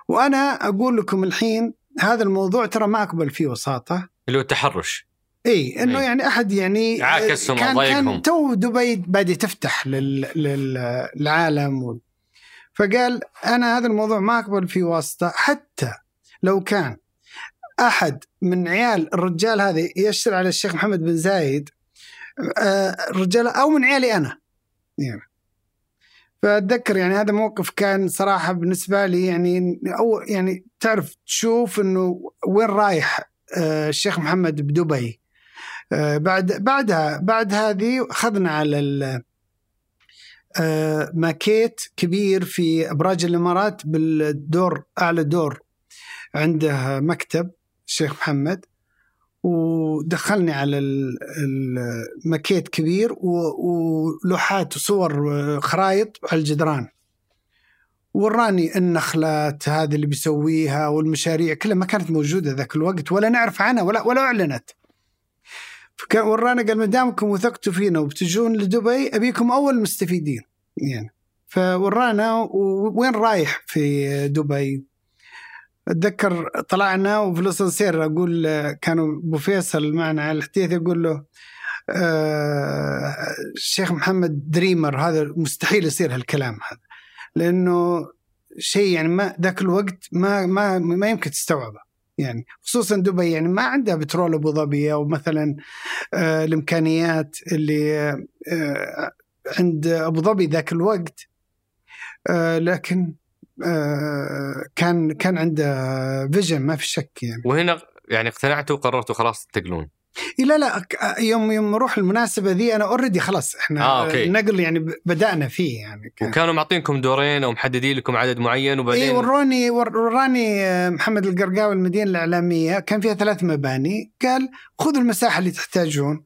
وأنا أقول لكم الحين هذا الموضوع ترى ما أقبل فيه وساطه اللي هو التحرش. إي إنه إيه؟ يعني أحد يعني عاكسهم كان كان تو دبي بادي تفتح لل... للعالم و... فقال أنا هذا الموضوع ما أقبل فيه واسطه حتى لو كان أحد من عيال الرجال هذا يشتري على الشيخ محمد بن زايد آه، الرجال أو من عيالي أنا. يعني فأتذكر يعني هذا موقف كان صراحة بالنسبة لي يعني أو يعني تعرف تشوف إنه وين رايح آه، الشيخ محمد بدبي. آه، بعد بعدها بعد هذه أخذنا على ماكيت كبير في أبراج الإمارات بالدور أعلى دور عنده مكتب. الشيخ محمد ودخلني على الماكيت كبير ولوحات وصور خرايط على الجدران. وراني النخلات هذه اللي بيسويها والمشاريع كلها ما كانت موجودة ذاك الوقت ولا نعرف عنها ولا ولا أعلنت. ورانا قال ما دامكم وثقتوا فينا وبتجون لدبي أبيكم أول المستفيدين يعني فورانا وين رايح في دبي؟ أتذكر طلعنا وفي الاسانسير أقول كانوا أبو فيصل معنا على الحديث يقول له آه الشيخ محمد دريمر هذا مستحيل يصير هالكلام هذا لأنه شيء يعني ما ذاك الوقت ما ما ما يمكن تستوعبه يعني خصوصا دبي يعني ما عندها بترول أبو ظبي أو مثلا آه الإمكانيات اللي آه عند أبو ظبي ذاك الوقت آه لكن آه كان كان عنده vision ما في شك يعني وهنا يعني اقتنعتوا وقررتوا خلاص تنتقلون إيه لا لا يوم يوم نروح المناسبة ذي أنا already خلاص إحنا آه، okay. النقل يعني بدأنا فيه يعني كان. وكانوا معطينكم دورين أو محددين لكم عدد معين وبعدين اي وروني وراني آه، محمد القرقاوي المدينة الإعلامية كان فيها ثلاث مباني قال خذوا المساحة اللي تحتاجون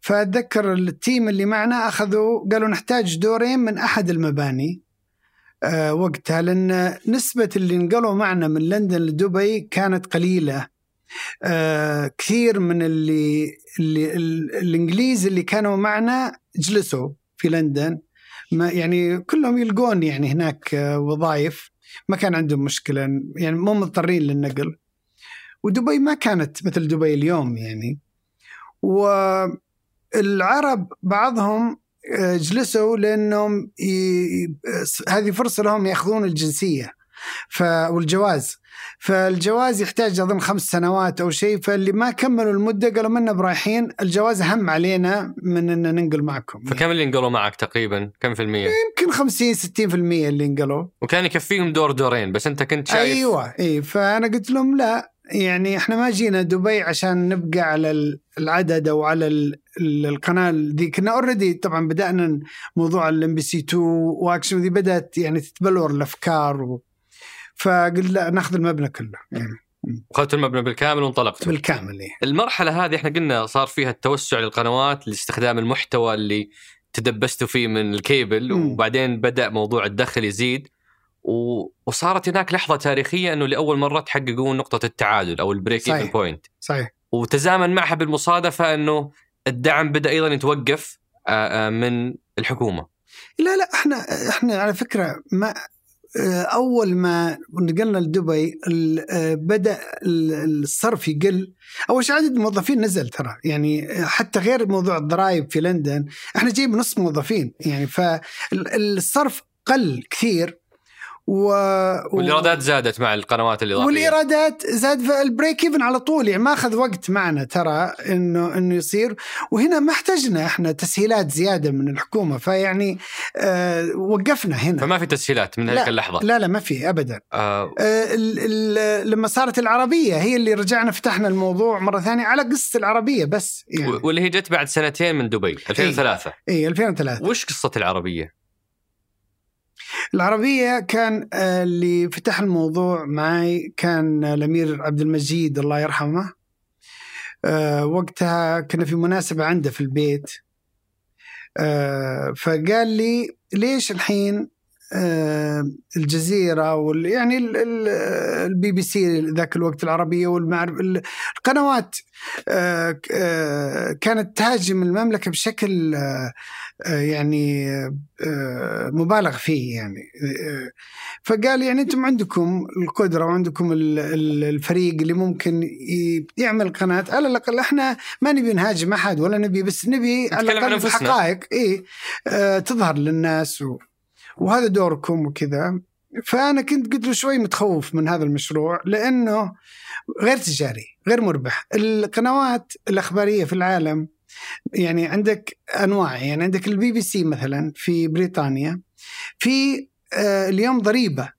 فأتذكر التيم اللي معنا أخذوا قالوا نحتاج دورين من أحد المباني وقتها لأن نسبة اللي انقلوا معنا من لندن لدبي كانت قليلة. آه كثير من اللي, اللي الإنجليز اللي كانوا معنا جلسوا في لندن. ما يعني كلهم يلقون يعني هناك آه وظائف. ما كان عندهم مشكلة يعني مو مضطرين للنقل. ودبي ما كانت مثل دبي اليوم يعني. والعرب بعضهم آه، جلسوا لأنهم هذه فرصة لهم يأخذون الجنسية ف والجواز. فالجواز يحتاج أظن خمس سنوات أو شيء فاللي ما كملوا المدة قالوا منا برايحين الجواز أهم علينا من ان ننقل معكم. فكم اللي انقلوا معك تقريبا؟ كم في المية؟ يمكن 50 60% اللي انقلوا. وكان يكفيهم دور دورين بس أنت كنت شايف. أيوه اي فأنا قلت لهم لا يعني إحنا ما جينا دبي عشان نبقى على العدد أو على القناة ذي كنا already طبعا بدأنا موضوع ال MBC 2 واكشن ذي بدأت يعني تتبلور الأفكار و... فقلت لا ناخذ المبنى كله يعني أخذت المبنى بالكامل وانطلقت بالكامل إيه. المرحلة هذه إحنا قلنا صار فيها التوسع للقنوات لاستخدام المحتوى اللي تدبستوا فيه من الكيبل م. وبعدين بدأ موضوع الدخل يزيد. وصارت هناك لحظة تاريخية إنه لأول مرة تحققون نقطة التعادل أو ال break even point. صحيح. وتزامن معها بالمصادفة إنه الدعم بدأ أيضا يتوقف من الحكومة. لا لا إحنا إحنا على فكرة ما أول ما نقلنا لدبي بدأ الصرف يقل. أول شيء عدد الموظفين نزل ترى. يعني حتى غير موضوع الضرائب في لندن إحنا جايب نص موظفين. يعني فالصرف قل كثير. و... والإيرادات زادت مع القنوات الإضافية. والإيرادات زاد البريك إيفن على طول يعني ما أخذ وقت معنا ترى انه إنه يصير. وهنا ما احتجنا إحنا تسهيلات زيادة من الحكومة فيعني آه وقفنا هنا. فما في تسهيلات من هذيك اللحظة. لا لا ما في ابدا. آه. آه ال ال لما صارت العربية هي اللي رجعنا فتحنا الموضوع مرة ثانية على قصة العربية بس يعني. واللي هي جت بعد سنتين من دبي 2003 اي 2003 وش قصة العربية؟ العربية كان آه، اللي فتح الموضوع معي كان الأمير عبد المجيد الله يرحمه. آه، وقتها كنا في مناسبة عنده في البيت. آه، فقال لي ليش الحين الجزيرة وال يعني البي بي سي ذاك الوقت العربية والمعرف القنوات كانت تهاجم المملكة بشكل يعني آه، مبالغ فيه يعني. آه، فقال يعني أنتم عندكم القدرة وعندكم الفريق اللي ممكن يعمل قناة. على الأقل إحنا ما نبي نهاجم أحد ولا نبي بس نبي على الأقل الحقائق اي تظهر للناس و وهذا دوركم وكذا. فأنا كنت قلت له شوي متخوف من هذا المشروع لأنه غير تجاري غير مربح. القنوات الأخبارية في العالم يعني عندك أنواع يعني عندك البي بي سي مثلا في بريطانيا في آه، اليوم ضريبة.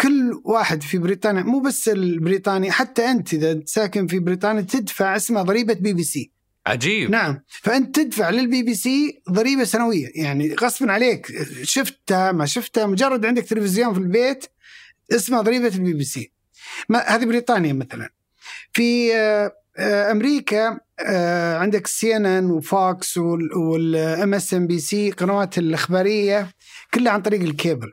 كل واحد في بريطانيا مو بس البريطاني حتى أنت إذا ساكن في بريطانيا تدفع اسمها ضريبة بي بي سي. عجيب. نعم. فأنت تدفع للبي بي سي ضريبة سنوية. يعني غصبا عليك شفتها ما شفتها مجرد عندك تلفزيون في البيت اسمها ضريبة البي بي سي. هذه بريطانيا مثلا. في آه، أمريكا آه، عندك سي إن إن وفوكس والام اس ان بي سي قنوات الإخبارية كلها عن طريق الكيبل.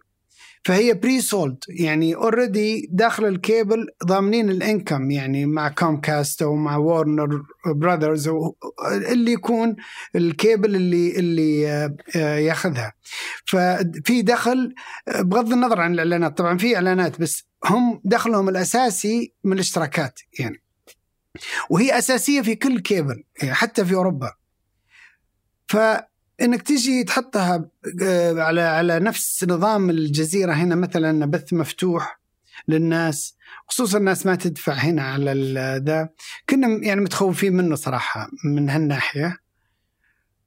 فهي pre-sold يعني already داخل الكيبل ضامنين ال income يعني مع كومكاست أو مع وارنر براذرز اللي يكون الكيبل اللي اللي آه، ياخذها. ففي دخل بغض النظر عن الإعلانات طبعا في إعلانات بس هم دخلهم الأساسي من الاشتراكات يعني. وهي أساسية في كل كيبل يعني حتى في أوروبا. فإنك تجي تحطها آه، على على نفس نظام الجزيرة هنا مثلا بث مفتوح للناس خصوصا الناس ما تدفع هنا على ذا. كنا يعني متخوفين منه صراحة من هالناحية.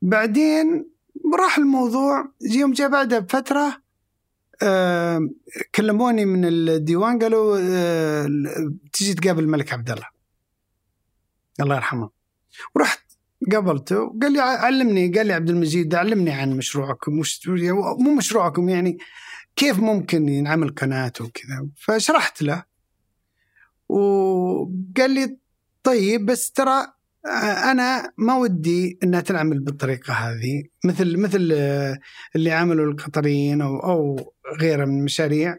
بعدين راح الموضوع يوم جاء بعدها بفترة آه كلموني من الديوان قالوا آه تجي تقابل الملك عبد الله. الله يرحمه. ورحت قابلته قال لي علمني قال لي عبد المجيد علمني عن مشروعكم مش مو مشروعكم يعني كيف ممكن ينعمل قناة وكذا. فشرحت له وقال لي طيب بس ترى أنا ما ودي إنها تنعمل بالطريقة هذه مثل مثل اللي عملوا القطريين أو أو غيره من المشاريع.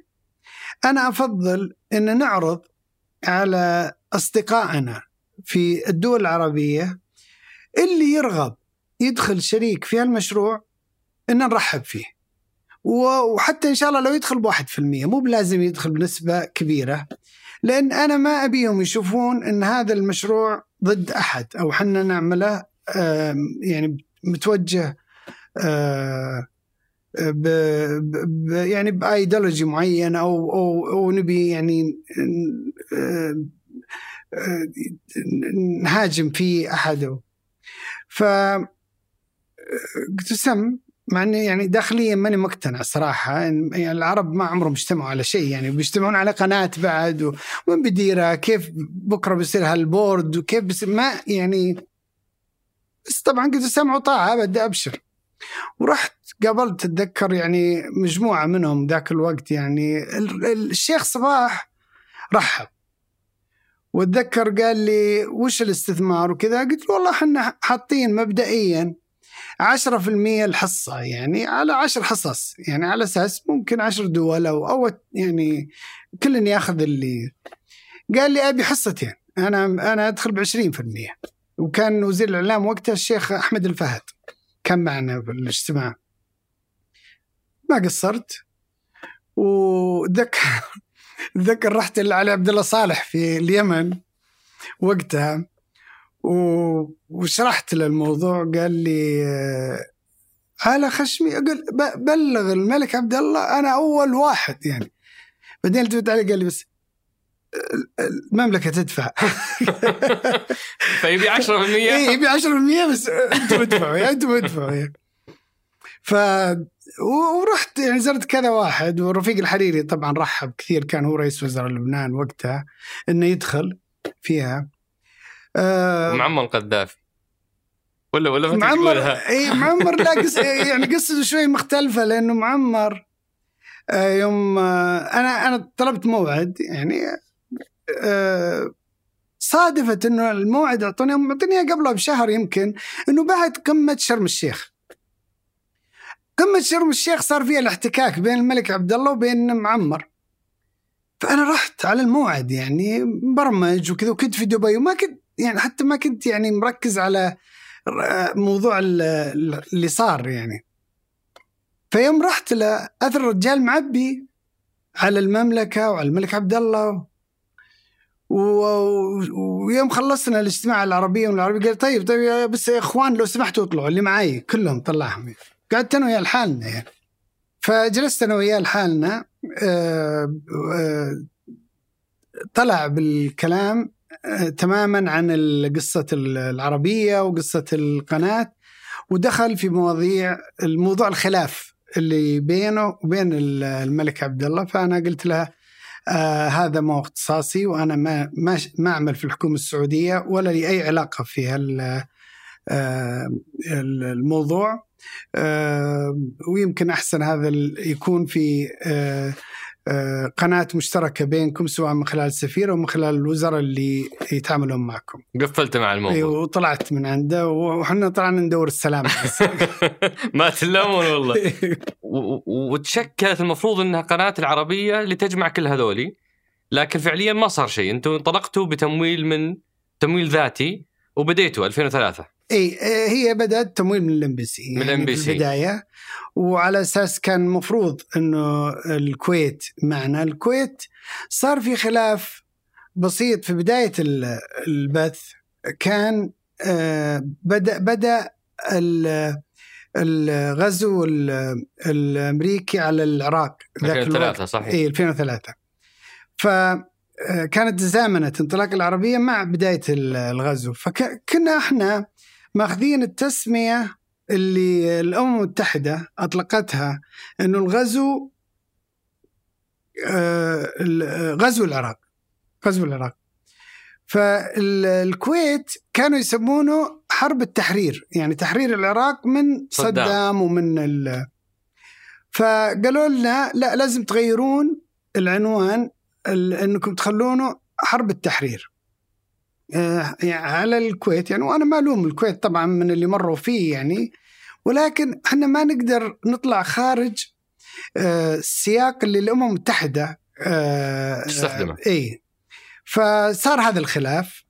أنا أفضل إن نعرض على أصدقائنا. في الدول العربية اللي يرغب يدخل شريك في هالمشروع ان نرحب فيه. وحتى إن شاء الله لو يدخل بواحد في المية مو بلازم يدخل بنسبة كبيرة لأن أنا ما ابيهم يشوفون إن هذا المشروع ضد أحد أو حنا نعمله يعني متوجه ب يعني بأيديولوجي معين أو أو أو نبي يعني نهاجم فيه احد ف قلت سم مع إني يعني داخليا ماني مقتنع صراحة. يعني العرب ما عمرهم اجتمعوا على شيء يعني بيجتمعون على قناة بعد وين بديرها كيف بكرة بيصير هالبورد وكيف بيصير ما يعني. بس طبعا قلت سمع وطاعة بدي أبشر. ورحت قابلت أتذكر يعني مجموعة منهم ذاك الوقت يعني الشيخ صباح رحب. واتذكر قال لي وش الاستثمار وكذا؟ قلت له والله إحنا حاطين مبدئيا 10% الحصة يعني على 10 حصص يعني على أساس ممكن 10 دول أو أو يعني كل ياخذ اللي قال لي أبي حصتين أنا أنا أدخل ب 20% وكان وزير الإعلام وقتها الشيخ أحمد الفهد كان معنا في الاجتماع. ما قصرت. وذكر ذكر رحت لعلي عبد الله صالح في اليمن وقتها وشرحت له الموضوع قال لي على خشمي قال بلغ الملك عبد الله أنا أول واحد يعني. بعدين التفت علي قال لي بس المملكة تدفع. فيبي 10% اي يبي 10% بس أنتم ادفعوا يعني أنتم ادفعوا يعني. ف ورحت يعني زرت كذا واحد ورفيق الحريري طبعا رحب كثير كان هو رئيس وزراء لبنان وقتها إنه يدخل فيها. آه معمر القذافي. ولا ولا معمر إي معمر لا قص... يعني قصته شوي مختلفة لأنه معمر آه يوم آه أنا أنا طلبت موعد يعني آه صادفت إنه الموعد أعطوني معطيني قبلها بشهر يمكن إنه بعد قمة شرم الشيخ. قمة شرم الشيخ صار فيها الاحتكاك بين الملك عبد الله وبين معمر. فأنا رحت على الموعد يعني برمج وكذا وكنت في دبي وما كنت يعني حتى ما كنت يعني مركز على موضوع اللي صار يعني. فيوم رحت له أثر الرجال معبي على المملكة وعلى الملك عبد الله ويوم خلصنا الاجتماع العربية والعربي قال طيب طيب بس يا إخوان لو سمحتوا اطلعوا اللي معي كلهم طلعهم. قعدت أنا وياه لحالنا يعني. فجلست أنا وياه لحالنا آه، آه، طلع بالكلام آه، تماما عن قصة العربية وقصة القناة ودخل في مواضيع الموضوع الخلاف اللي بينه وبين الملك عبد الله. فأنا قلت له هذا مو اختصاصي وأنا ما ما ما أعمل في الحكومة السعودية ولا لي أي علاقة في آه الموضوع. ويمكن أحسن هذا يكون في آه آه، قناة مشتركة بينكم سواء من خلال السفير أو من خلال الوزراء اللي يتعاملون معكم. قفلت مع الموضوع. أيوة وطلعت من عنده وحنا طلعنا ندور السلام *laughs* ما تلامون والله. *laughs* وتشكلت المفروض أنها قناة العربية اللي تجمع كل هذولي لكن فعليا ما صار شيء. أنتم انطلقتوا بتمويل من تمويل ذاتي وبديتوا 2003 إي هي بدأت تمويل من الام بي سي من الام بي سي في البدايه وعلى أساس كان المفروض إنه الكويت معنا. الكويت صار في خلاف بسيط في بداية البث. كان آه، بدأ بدأ الغزو الأمريكي على العراق 2003 صحيح. إي 2003 فكانت تزامنت انطلاق العربية مع بداية الغزو. فكنا إحنا ماخذين التسمية اللي الأمم المتحدة أطلقتها إنه الغزو آه، غزو العراق غزو العراق. فالكويت كانوا يسمونه حرب التحرير يعني تحرير العراق من صدام, ومن ال فقالوا لنا لا لازم تغيرون العنوان إنكم تخلونه حرب التحرير. آه، يعني على الكويت يعني وأنا معلوم الكويت طبعا من اللي مروا فيه يعني ولكن إحنا ما نقدر نطلع خارج آه، السياق اللي الأمم المتحدة آه، تستخدمه. اي فصار هذا الخلاف.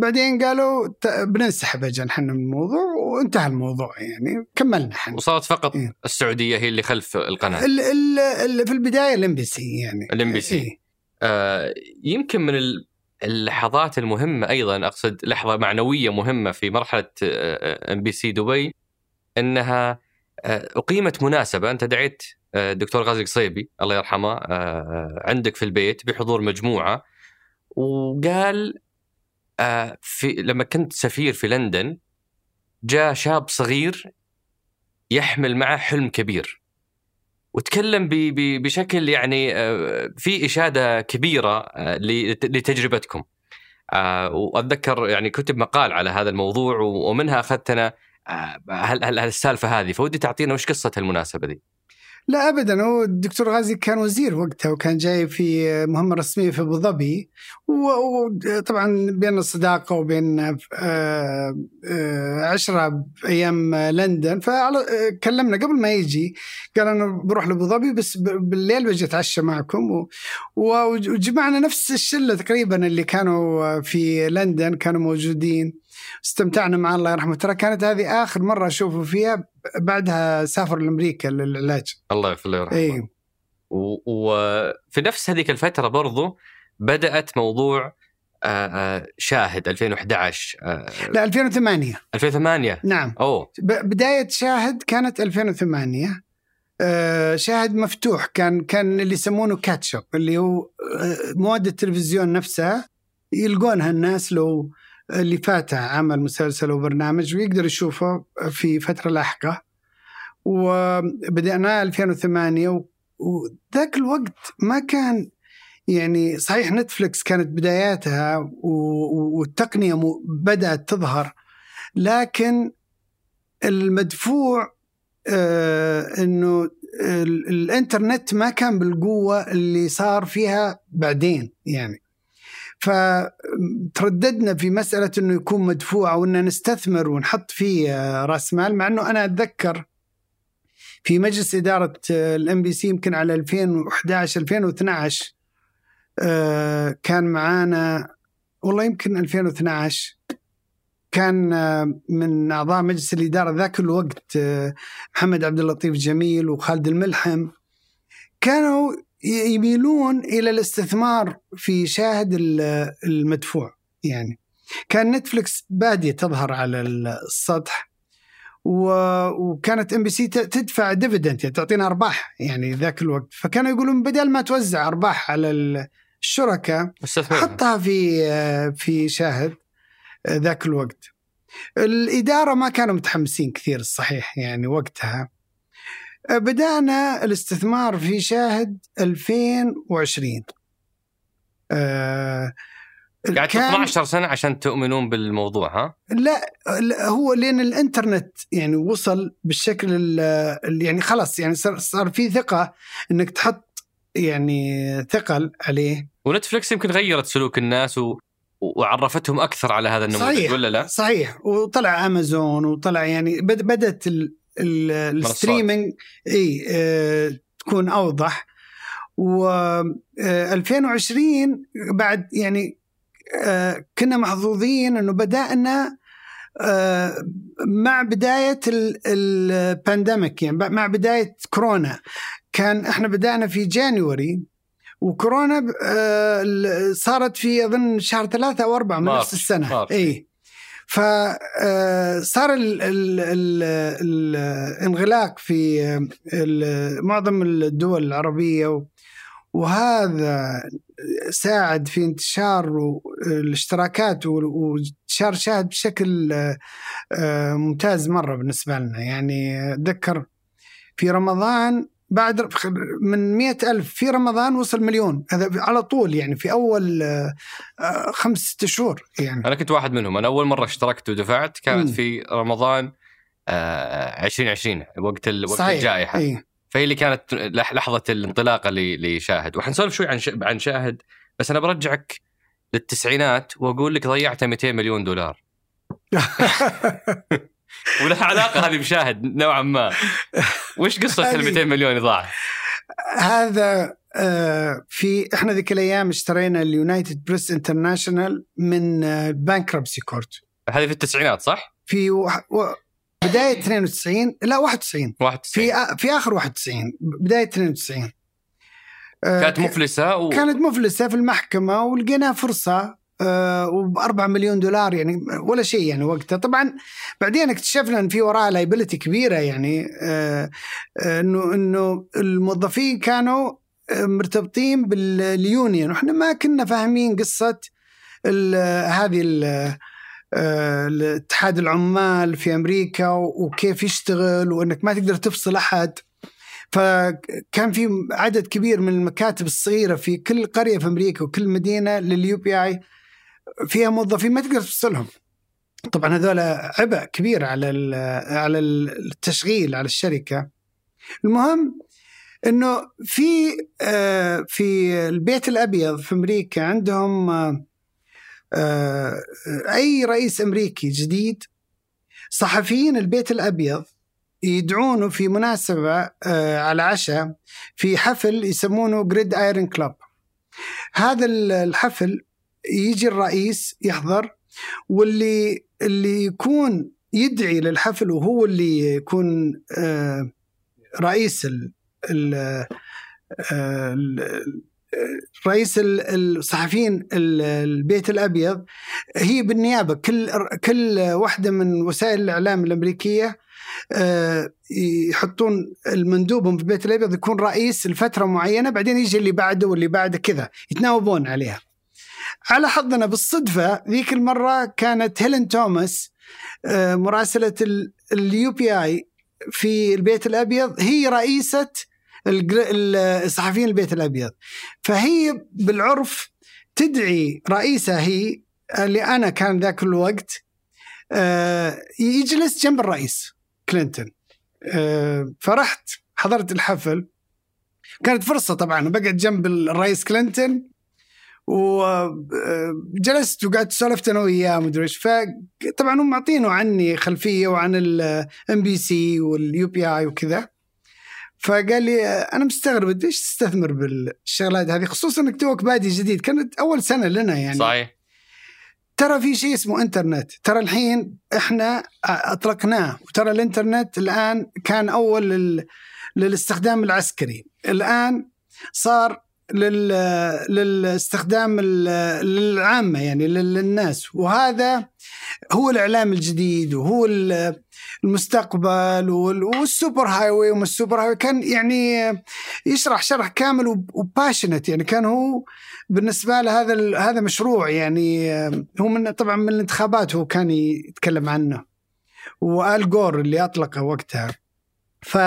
بعدين قالوا بننسحب أجل إحنا من الموضوع وانتهى الموضوع يعني كملنا إحنا. وصارت فقط إيه؟ السعودية هي اللي خلف القناة. ال ال ال في البداية الإم بي سي يعني. الإم بي سي. إيه؟ آه يمكن من اللحظات المهمة أيضا أقصد لحظة معنوية مهمة في مرحلة ام بي سي دبي إنها آه، أقيمت مناسبة. أنت دعيت الدكتور آه، غازي القصيبي الله يرحمه آه، عندك في البيت بحضور مجموعة وقال في لما كنت سفير في لندن جاء شاب صغير يحمل معه حلم كبير. وتكلم بشكل يعني في إشادة كبيرة لتجربتكم وأتذكر يعني كتب مقال على هذا الموضوع ومنها اخذت أنا هل هل السالفة هذه فودي تعطينا وش قصة المناسبة دي؟ لا ابدا. هو الدكتور غازي كان وزير وقتها وكان جاي في مهمة رسمية في أبو ظبي. وطبعا بين الصداقة وبين آه، آه، عشرة أيام لندن. فكلمنا قبل ما يجي قال أنا بروح لأبو ظبي بس بالليل بجي أتعشى معكم. وجمعنا نفس الشلة تقريبا اللي كانوا في لندن كانوا موجودين. استمتعنا معه الله يرحمه. ترى كانت هذه آخر مرة أشوفه فيها بعدها سافر لأمريكا للعلاج الله يغفر له ويرحمه. اي وفي نفس هذيك الفترة برضو بدأت موضوع آه، آه، شاهد 2011 آه، لا 2008 2008 نعم. أوه. بداية شاهد كانت 2008 آه، شاهد مفتوح كان كان اللي يسمونه كاتشب اللي هو مواد التلفزيون نفسها يلقونها الناس لو اللي فاتها عمل مسلسل أو برنامج ويقدر يشوفه في فترة لاحقة. وبدأناه 2008 و- وذاك الوقت ما كان يعني صحيح نتفلكس كانت بداياتها و- و- والتقنية م- بدأت تظهر لكن المدفوع آه إنه ال- الإنترنت ما كان بالقوة اللي صار فيها بعدين يعني. فترددنا في مسألة إنه يكون مدفوع أو ان نستثمر ونحط فيه آه، رأس مال مع إنه أنا أتذكر في مجلس إدارة الإم بي سي يمكن على 2011 2012 آه، كان معانا والله يمكن 2012 كان آه، من أعضاء مجلس الإدارة ذاك الوقت آه، محمد عبد اللطيف جميل وخالد الملحم كانوا يميلون إلى الاستثمار في شاهد ال- المدفوع. يعني كان نتفلكس بادية تظهر على السطح وكانت إم بي سي تدفع dividend يعني تعطينا أرباح يعني ذاك الوقت. فكانوا يقولون بدل ما توزع أرباح على الشركاء حطها في في شاهد ذاك الوقت. الإدارة ما كانوا متحمسين كثير الصحيح يعني وقتها. بدأنا الاستثمار في شاهد 2020 آه، قعدت كان- 12 سنة عشان تؤمنون بالموضوع ها؟ لا لا، هو لأن الإنترنت يعني وصل بالشكل ال- ال- يعني خلاص يعني صار صار في ثقة إنك تحط يعني ثقل عليه ونتفلكس يمكن غيرت سلوك الناس و... وعرفتهم أكثر على هذا النموذج صحيح. ولا لا؟ صحيح وطلع أمازون وطلع يعني بد- بدأت ال- ال- ال streaming إي آه، تكون أوضح و آه، 2020 بعد يعني آه، كنا محظوظين إنه بدأنا آه، مع بداية البانديميك يعني مع بداية كورونا كان إحنا بدأنا في جانوري وكورونا آه، صارت في أظن شهر ثلاثة أو أربعة من. نفس السنة مارس. إي فصار الانغلاق في آه، معظم الدول العربية وهذا ساعد في انتشار الاشتراكات وانتشار شاهد بشكل آه، آه، ممتاز مرة بالنسبة لنا. يعني أتذكر في رمضان بعد من مئة ألف في رمضان وصل مليون. هذا على طول يعني في أول آه، آه، خمس ست شهور يعني. أنا كنت واحد منهم. أنا أول مرة اشتركت ودفعت كانت مم. في رمضان آه 2020 وقت ال... وقت الجائحة. إيه. فهي اللي كانت لح- لحظة الانطلاقة ل- لشاهد. وحنسولف شوي عن ش... عن شاهد بس أنا برجعك للتسعينات وأقول لك ضيعت 200 مليون دولار. *laughs* *laughs* *laughs* ولها علاقة هذه بشاهد نوعا ما. وش قصة ال هذه- 200 مليون ضاع؟ هذا آه، في إحنا ذيك الأيام اشترينا اليونايتد بريس انترناشونال من bankruptcy court هذه في التسعينات صح؟ في وح- و- بداية 92 لا 91 91 في في آخر 91 بداية 92 آه، كانت مفلسة و... كانت مفلسة في المحكمة ولقينا فرصة. وب 4 مليون دولار يعني ولا شيء يعني وقتها. طبعا بعدين اكتشفنا إن في وراها لايبلتي كبيرة يعني آه، آه، إنه إنه الموظفين كانوا آه، مرتبطين باليونيون وإحنا ما كنا فاهمين قصة هذه ال- آه، الاتحاد العمال في أمريكا وكيف يشتغل وإنك ما تقدر تفصل أحد. فكان في عدد كبير من المكاتب الصغيرة في كل قرية في أمريكا وكل مدينة لليو بي آي فيها موظفين ما تقدر تفصلهم طبعا هذول عبء كبير على على التشغيل على الشركة. المهم إنه في آه، في البيت الأبيض في أمريكا عندهم آه، آه، أي رئيس أمريكي جديد صحفيين البيت الأبيض يدعونه في مناسبة على عشاء في حفل يسمونه جريد ايرون كلاب هذا ال- الحفل يجي الرئيس يحضر واللي اللي يكون يدعي للحفل وهو اللي يكون آه، رئيس ال ال آه، رئيس الصحفيين البيت الأبيض هي بالنيابة كل كل واحدة من وسائل الإعلام الأمريكية آه، يحطون المندوب في البيت الأبيض يكون رئيس لفترة معينة بعدين يجي اللي بعده واللي بعده كذا يتناوبون عليها. على حظنا بالصدفة ذيك المرة كانت هيلين توماس آه، مراسلة اليو بي آي في البيت الأبيض هي رئيسة الصحفيين البيت الأبيض. فهي بالعرف تدعي رئيسة هي اللي أنا كان ذاك الوقت آه، يجلس جنب الرئيس كلينتون. آه، فرحت حضرت الحفل. كانت فرصة طبعا بقعد جنب الرئيس كلينتون. وجلست وقعدت سولفت أنا وياه مدري إيش. فطبعا هم معطينه عني خلفية وعن الام بي سي واليو بي اي وكذا. فقال لي أنا مستغرب ليش تستثمر بالشغلات هذه؟ خصوصا إنك توك بادي جديد. كانت أول سنة لنا يعني. صحيح. ترى في شيء اسمه إنترنت. ترى الحين إحنا أطلقناه. وترى الإنترنت الآن كان أول لل... للاستخدام العسكري. الآن صار لل... للاستخدام للعامة يعني للناس. وهذا هو الإعلام الجديد وهو المستقبل وال super highway ال super highway كان يعني يشرح شرح كامل و passionate. يعني كان هو بالنسبة له هذا هذا مشروع يعني هو من طبعا من الانتخابات هو كان يتكلم عنه. وآل جور اللي أطلقه وقتها. ف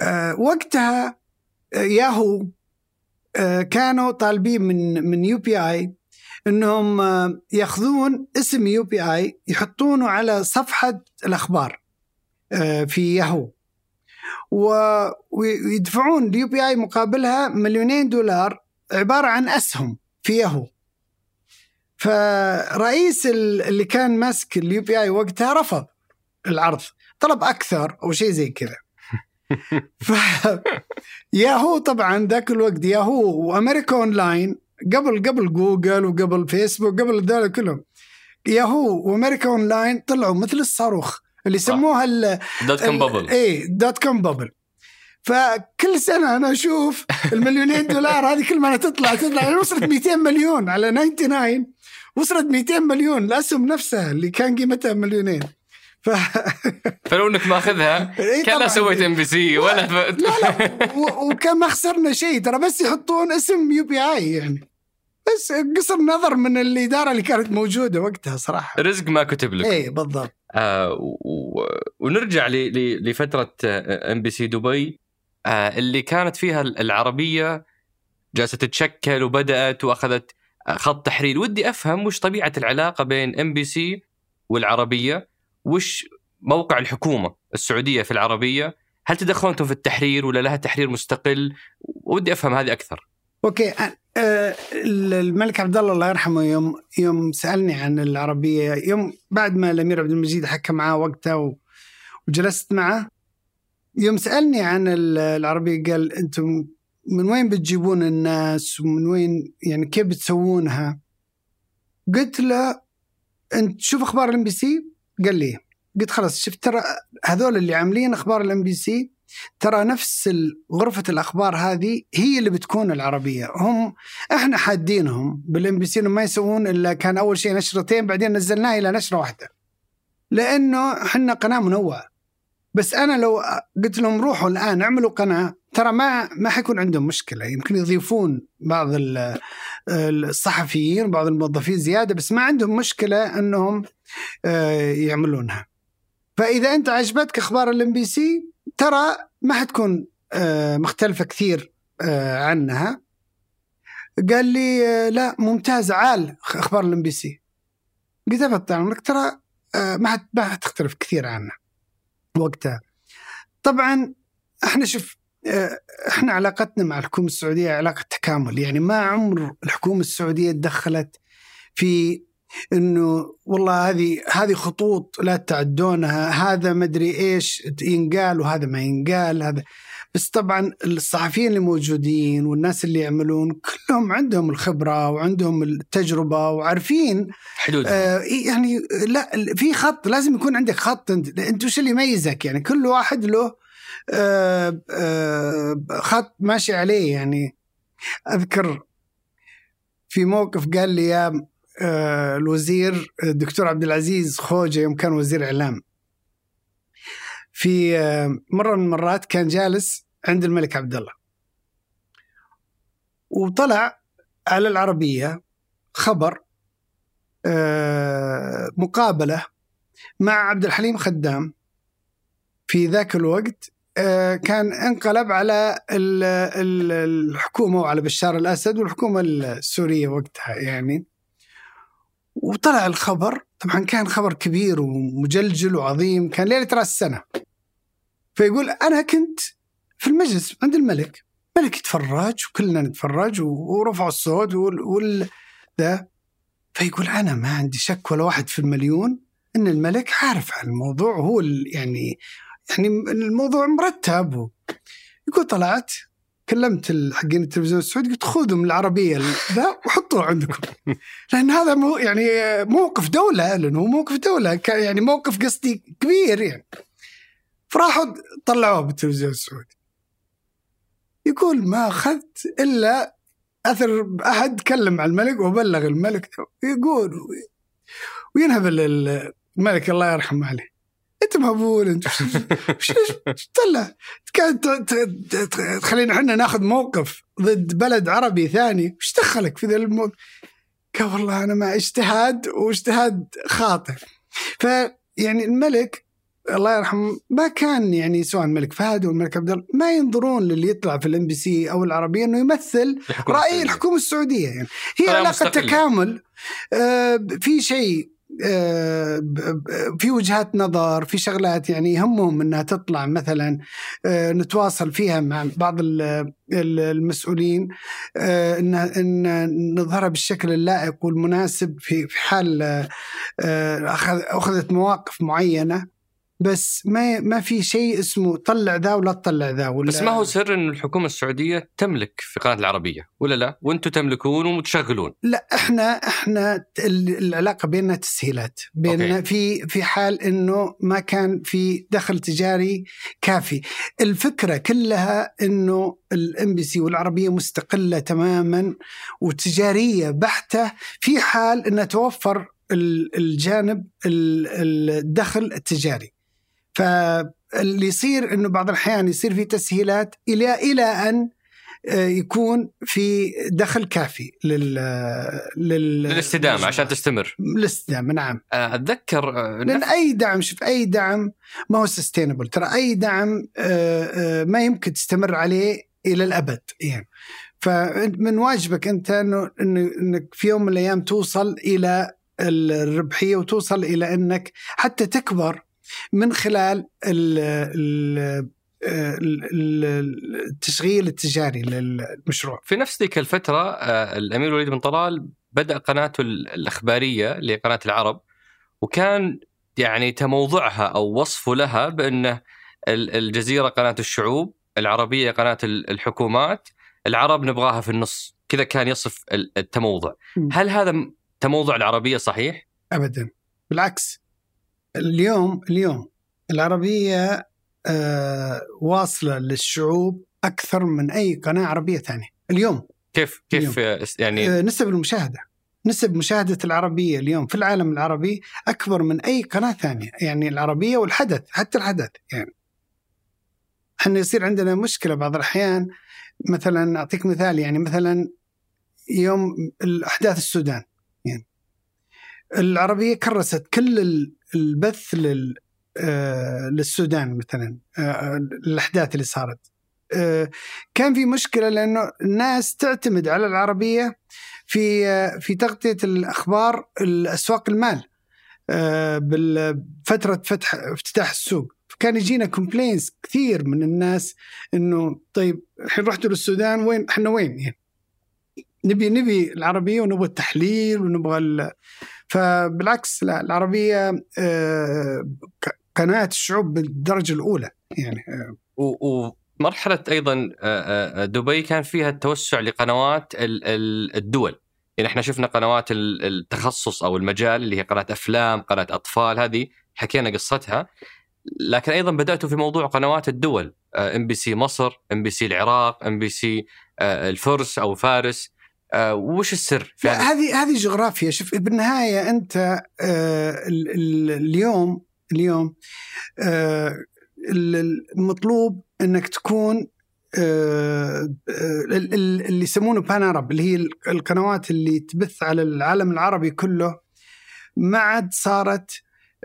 آه، وقتها ياهو آه، كانوا طالبين من من يو بي اي إنهم آه، ياخذون اسم يو بي اي يحطونه على صفحة الأخبار آه، في ياهو ويدفعون اليو بي اي مقابلها مليونين دولار عبارة عن أسهم في ياهو فرئيس اللي كان ماسك اليو بي اي وقتها رفض العرض طلب أكثر أو شيء زي كذا. *laughs* ف ياهو طبعا ذاك الوقت ياهو وأمريكا اون لاين قبل قبل جوجل وقبل فيسبوك قبل ذول كلهم. ياهو وأمريكا اون لاين طلعوا مثل الصاروخ اللي يسموها dot com bubble. اي dot com bubble. فكل سنة أنا أشوف المليونين دولار هذه كل ما تطلع تطلع. يعني وصلت 200 مليون على 99 وصلت 200 مليون الاسهم نفسها اللي كان قيمتها مليونين. ف... *laughs* فلو انك ماخذها كان سويت ام بي سي ولا ف... لا لا وكان ما خسرنا شيء ترى بس يحطون اسم يو بي اي يعني. بس قصر نظر من الإدارة اللي كانت موجودة وقتها صراحة. رزق ما كتب لك. إي بالضبط. آه و... ونرجع ل... ل... لفترة ام بي سي دبي. آه اللي كانت فيها العربية جالسة تتشكل وبدأت وأخذت خط تحرير. ودي أفهم وش طبيعة العلاقة بين ام بي سي والعربية. وش موقع الحكومة السعودية في العربية؟ هل تدخلون أنتم في التحرير ولا لها تحرير مستقل؟ ودي أفهم هذه أكثر. okay الملك عبد الله الله يرحمه يوم يوم سألني عن العربية يوم بعد ما الأمير عبد المجيد حكى معاه وقتها وجلست معه يوم سألني عن العربية قال أنتم من وين بتجيبون الناس ومن وين يعني كيف بتسوونها؟ قلت له أنت شوف أخبار الام بي سي قال لي قلت خلاص شفت ترى هذول اللي عاملين أخبار الام بي سي ترى نفس غرفة الأخبار هذه هي اللي بتكون العربية. هم إحنا حادينهم بالإم بي سي ما يسوون إلا كان أول شيء نشرتين بعدين نزلناها إلى نشرة واحدة. لأنه إحنا قناة منوعة. بس أنا لو قلت لهم روحوا الآن اعملوا قناة ترى ما ما حيكون عندهم مشكلة. يمكن يضيفون بعض الصحفيين بعض الموظفين زيادة بس ما عندهم مشكلة أنهم يعملونها. فإذا أنت عجبتك أخبار الام بي سي ترى ما حتكون آه، مختلفة كثير آه، عنها. قال لي لا ممتاز عال أخبار الام بي سي قلت ابد عمرك. ترى ما ما حتختلف كثير عنها وقتها. طبعا إحنا شوف إحنا علاقتنا مع الحكومة السعودية علاقة تكامل. يعني ما عمر الحكومة السعودية تدخلت في إنه والله هذه هذه خطوط لا تعدونها هذا مدري إيش ينقال وهذا ما ينقال هذا. بس طبعا الصحفيين اللي موجودين والناس اللي يعملون كلهم عندهم الخبرة وعندهم التجربة وعارفين حدود. آه يعني لا في خط لازم يكون عندك خط أنت أنت وش اللي يميزك؟ يعني كل واحد له آه آه خط ماشي عليه يعني. أذكر في موقف قال لي يا الوزير الدكتور عبد العزيز خوجه يوم كان وزير إعلام. في آه مرة من المرات كان جالس عند الملك عبد الله. وطلع على العربية خبر آه مقابلة مع عبد الحليم خدام. في ذاك الوقت آه، كان انقلب على ال- ال- الحكومة وعلى بشار الأسد والحكومة السورية وقتها يعني. وطلع الخبر طبعا كان خبر كبير ومجلجل وعظيم كان ليلة رأس السنة فيقول أنا كنت في المجلس عند الملك الملك يتفرج وكلنا نتفرج ورفعوا الصوت وال. ذا فيقول أنا ما عندي شك ولا واحد في المليون إن الملك عارف عن الموضوع وهو يعني يعني الموضوع مرتب. يقول طلعت كلمت حقين التلفزيون السعودي قلت خذوا من العربية ال- ذا وحطوه عندكم. *laughs* لأن هذا مو يعني موقف دولة لأنه هو موقف دولة كان يعني موقف قصدي كبير يعني. فراحوا طلعوه بالتلفزيون السعودي. يقول ما أخذت إلا أثر أحد كلم مع الملك وبلغ الملك. يقول وينهبل الملك الله يرحمه عليه. أنت مهبول أنت طلع كان ت- ت- ت- تخلينا إحنا ناخذ موقف ضد بلد عربي ثاني. وش دخلك في ذا الموقف؟ قال والله أنا ما اجتهاد واجتهاد خاطئ. فيعني الملك الله يرحمه ما كان يعني سواء الملك فهد والملك عبد الله ما ينظرون للي يطلع في الإم بي سي أو العربية إنه يمثل الحكومة رأي السعودية. الحكومة السعودية يعني. هي علاقة مستقلة. تكامل آه، في شيء في وجهات نظر في شغلات يعني يهمهم إنها تطلع مثلا آه، نتواصل فيها مع بعض ال- ال- المسؤولين آه، إن إن نظهرها بالشكل اللائق والمناسب في حال آه، آه، أخذت مواقف معينة. بس ما ما في شيء اسمه طلع ذا ولا تطلع ذا ولا بس ما هو سر إن الحكومة السعودية تملك في قناة العربية ولا لا؟ وأنتم تملكون ومتشغلون. لا إحنا إحنا ال- العلاقة بيننا تسهيلات. بيننا okay. في في حال إنه ما كان في دخل تجاري كافي. الفكرة كلها إنه الام بي سي والعربية مستقلة تماما وتجارية بحتة. في حال إنها توفر ال- الجانب ال- الدخل التجاري. فاللي يصير إنه بعض الأحيان يصير في تسهيلات إلى إلى أن آه، يكون في دخل كافي لل لل للاستدامة عشان تستمر. للاستدامة نعم. آه، أتذكر آه، لأن أي دعم شوف أي دعم ما هو سستينبل ترى أي دعم ما يمكن تستمر عليه إلى الأبد يعني. فمن واجبك أنت إنه إنك في يوم من الأيام توصل إلى الربحية وتوصل إلى إنك حتى تكبر من خلال ال ال ال- ال- التشغيل التجاري للمشروع في نفس ذيك الفترة آه، الأمير وليد بن طلال بدأ قناته ال- الإخبارية اللي هي قناه العرب وكان يعني تموضعها أو وصفه لها بأنه ال- الجزيرة قناة الشعوب، العربية قناة ال- الحكومات، العرب نبغاها في النص، كذا كان يصف ال- التموضع. هل هذا تموضع العربية صحيح؟ ابدا بالعكس اليوم اليوم العربية آه واصلة للشعوب أكثر من أي قناة عربية ثانية. اليوم كيف كيف آه، يعني آه نسب المشاهدة نسب مشاهدة العربية اليوم في العالم العربي أكبر من أي قناة ثانية يعني العربية والحدث حتى الحدث يعني. إحنا يصير عندنا مشكلة بعض الأحيان مثلا أعطيك مثال يعني مثلا يوم الاحداث السودان يعني. العربية كرست كل البث لل آه، للسودان مثلا آه، الأحداث اللي صارت. آه، كان في مشكلة لأنه الناس تعتمد على العربية في في تغطية الأخبار الأسواق المال بالفترة فتح افتتاح السوق. كان يجينا كومبلينز كثير من الناس إنه طيب الحين رحتوا للسودان وين؟ إحنا وين يعني؟ نبي نبي العربية ونبغى التحليل ونبغى. فبالعكس لا العربية آه، ق- قناة الشعوب بالدرجة الأولى يعني آه، و- مرحله أيضا آه، دبي كان فيها التوسع لقنوات ال- ال- الدول. يعني إحنا شفنا قنوات ال- التخصص أو المجال اللي هي قناة أفلام قناة أطفال هذه حكينا قصتها. لكن أيضا بدأتوا في موضوع قنوات الدول إم بي سي مصر إم بي سي العراق إم بي سي الفرس أو فارس. آه، وش السر في هذه؟ هذه جغرافيا شوف بالنهاية أنت آه، ال- ال- اليوم اليوم آه، ال- المطلوب أنك تكون آه، ال- ال- اللي يسمونه pan Arab اللي هي ال- القنوات اللي تبث على العالم العربي كله ما عاد صارت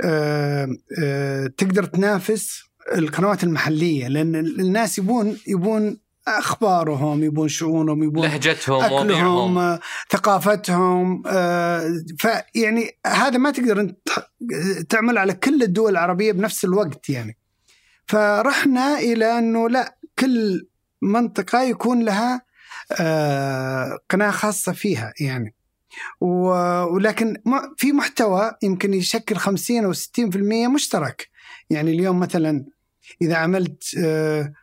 آه، آه، تقدر تنافس القنوات المحلية لأن الناس يبون يبون أخبارهم يبون شؤونهم يبون لهجتهم أكلهم ثقافتهم آه، فيعني هذا ما تقدر أنت تعمل على كل الدول العربية بنفس الوقت يعني. فرحنا إلى إنه لا كل منطقة يكون لها آه، قناة خاصة فيها يعني. ولكن في محتوى يمكن يشكل 50 أو 60% مشترك. يعني اليوم مثلا إذا عملت آه،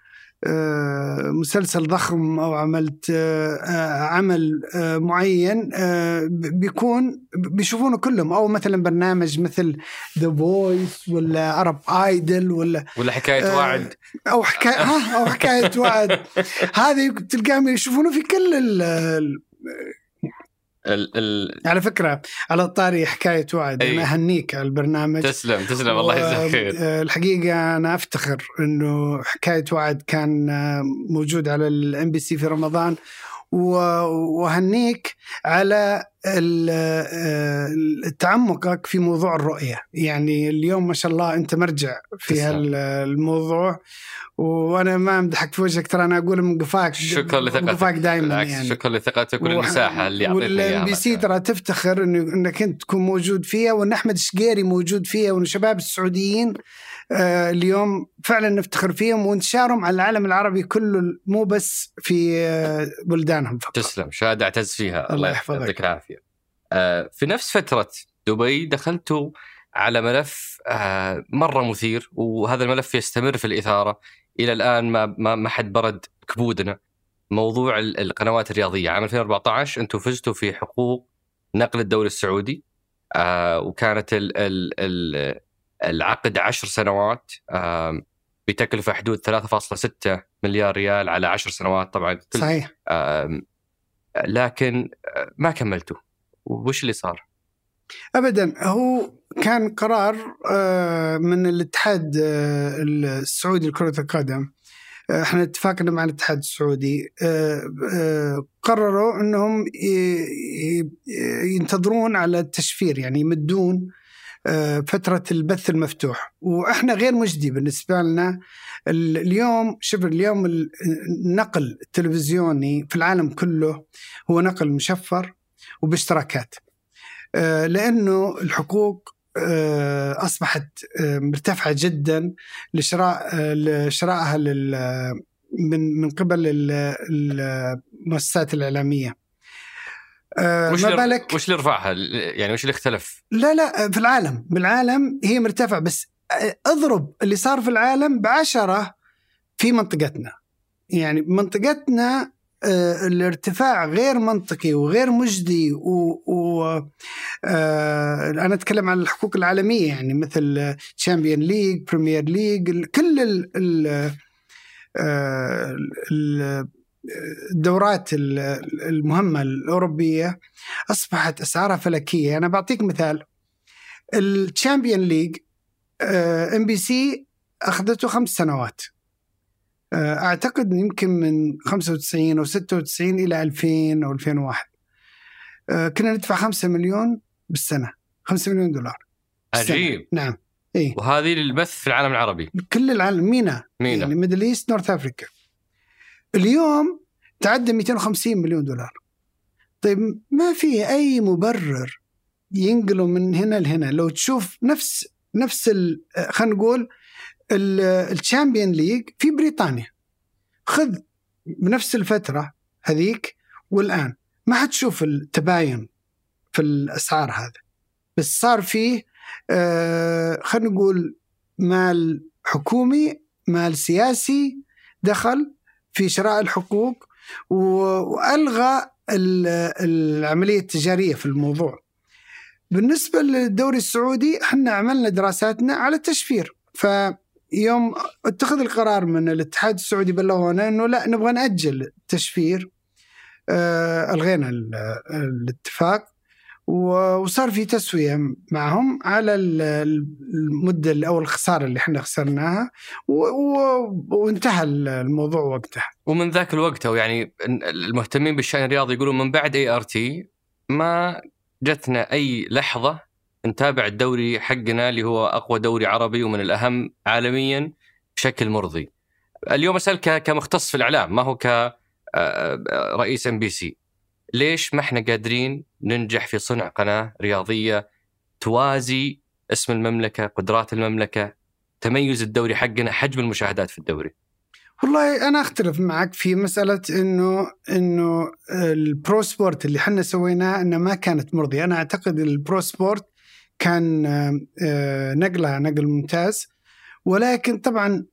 مسلسل ضخم أو عملت آه، آه، عمل آه، معين آه، بيكون بيشوفونه كلهم. أو مثلا برنامج مثل The Voice ولا Arab Idol ولا ولا حكاية آه، وعد أو حكايه أو حكاية وعد هذه تلقاهم يشوفونه في كل ال- ال- على فكرة على طاري حكاية وعد أي. أنا أهنيك على البرنامج. تسلم تسلم. الله يجزاك خير آه، الحقيقة أنا أفتخر إنه حكاية وعد كان آه، موجود على الام بي سي في رمضان. وهنيك على آه، تعمقك في موضوع الرؤية يعني اليوم ما شاء الله أنت مرجع في تسلم. هال- الموضوع وأنا ما أمدحك في وجهك ترى أنا أقول من قفاك شكرا لثقتك قفاك دائما يعني شكرا لثقتك والمساحه اللي أعطيتني والإم اياها بي سي. ترى تفتخر إنك أنت تكون موجود فيها وأن أحمد الشقيري موجود فيها وأن الشباب السعوديين اليوم فعلا نفتخر فيهم وانتشارهم على العالم العربي كله مو بس في آه بلدانهم فقط. تسلم شهادة اعتز فيها. الله يحفظك. يعطيك العافية. آه، في نفس فترة دبي دخلتوا على ملف آه، مرة مثير وهذا الملف يستمر في الإثارة. إلى الآن ما ما ما حد برد كبودنا. موضوع ال- القنوات الرياضية. عام 2014 أنتم فزتوا في حقوق نقل الدوري السعودي. آه، وكانت ال ال ال العقد عشر سنوات بتكلفة حدود 3.6 مليار ريال على عشر سنوات طبعا صحيح. لكن آه، ما كملته وش اللي صار؟ ابدا هو كان قرار آه، من الاتحاد آه، السعودي لكرة القدم. إحنا اتفاقنا مع الاتحاد السعودي. قرروا إنهم ينتظرون على التشفير يعني يمدون فترة البث المفتوح. وإحنا غير مجدي بالنسبة لنا ال- اليوم شوف اليوم ال- النقل التلفزيوني في العالم كله هو نقل مشفر وباشتراكات. آه، لأنه الحقوق آه، أصبحت آه، مرتفعة جدا لشراء آه، لشرائها من من قبل ال- المؤسسات الإعلامية. آه، وش ما بالك وش اللي رفعها؟ يعني وش اللي اختلف؟ لا لا في العالم بالعالم هي مرتفعة بس اضرب اللي صار في العالم بعشرة في منطقتنا يعني منطقتنا آه، الارتفاع غير منطقي وغير مجدي و, و آه، أنا أتكلم عن الحقوق العالمية يعني مثل Champions League Premier League كل ال ال آه، ال- الدورات ال- المهمة الأوروبية أصبحت أسعارها فلكية. أنا بعطيك مثال. ال Champions League إم بي سي أخذته خمس سنوات. آه، أعتقد يمكن من 95 أو 96 إلى 2000 أو 2001 آه، كنا ندفع 5 مليون بالسنة. 5 مليون دولار. عجيب. نعم. اي وهذه للبث في العالم العربي. كل العالم. MENA. MENA. يعني Middle East North Africa. اليوم تعدى 250 مليون دولار. طيب ما في أي مبرر ينقلوا من هنا لهنا؟ لو تشوف نفس نفس خلينا نقول ال- ال Champions League في بريطانيا. خذ بنفس الفترة هذيك والآن. ما حتشوف التباين في الأسعار هذا. بس صار فيه آه خلينا نقول مال حكومي مال سياسي دخل في شراء الحقوق وألغى العملية التجارية في الموضوع. بالنسبة للدوري السعودي إحنا عملنا دراساتنا على التشفير. فيوم اتخذ القرار من الاتحاد السعودي بلغونا إنه لا نبغى نأجل التشفير. آه ألغينا الاتفاق. وصار في تسوية معهم على المدة أو الخسارة اللي إحنا خسرناها وانتهى الموضوع وقتها. ومن ذاك الوقت أو يعني المهتمين بالشأن الرياضي يقولون من بعد اي ار تي ما جتنا أي لحظة نتابع الدوري حقنا اللي هو أقوى دوري عربي ومن الأهم عالميا بشكل مرضي. اليوم أسألك كمختص في الإعلام ما هو كرئيس ام بي سي. ليش ما إحنا قادرين ننجح في صنع قناة رياضية توازي اسم المملكة، قدرات المملكة، تميز الدوري حقنا، حجم المشاهدات في الدوري؟ والله أنا أختلف معك في مسألة إنه إنه ال Pro Sport اللي إحنا سويناه إنه ما كانت مرضية، أنا أعتقد ال Pro Sport كان آه، نقله نقل ممتاز ولكن طبعا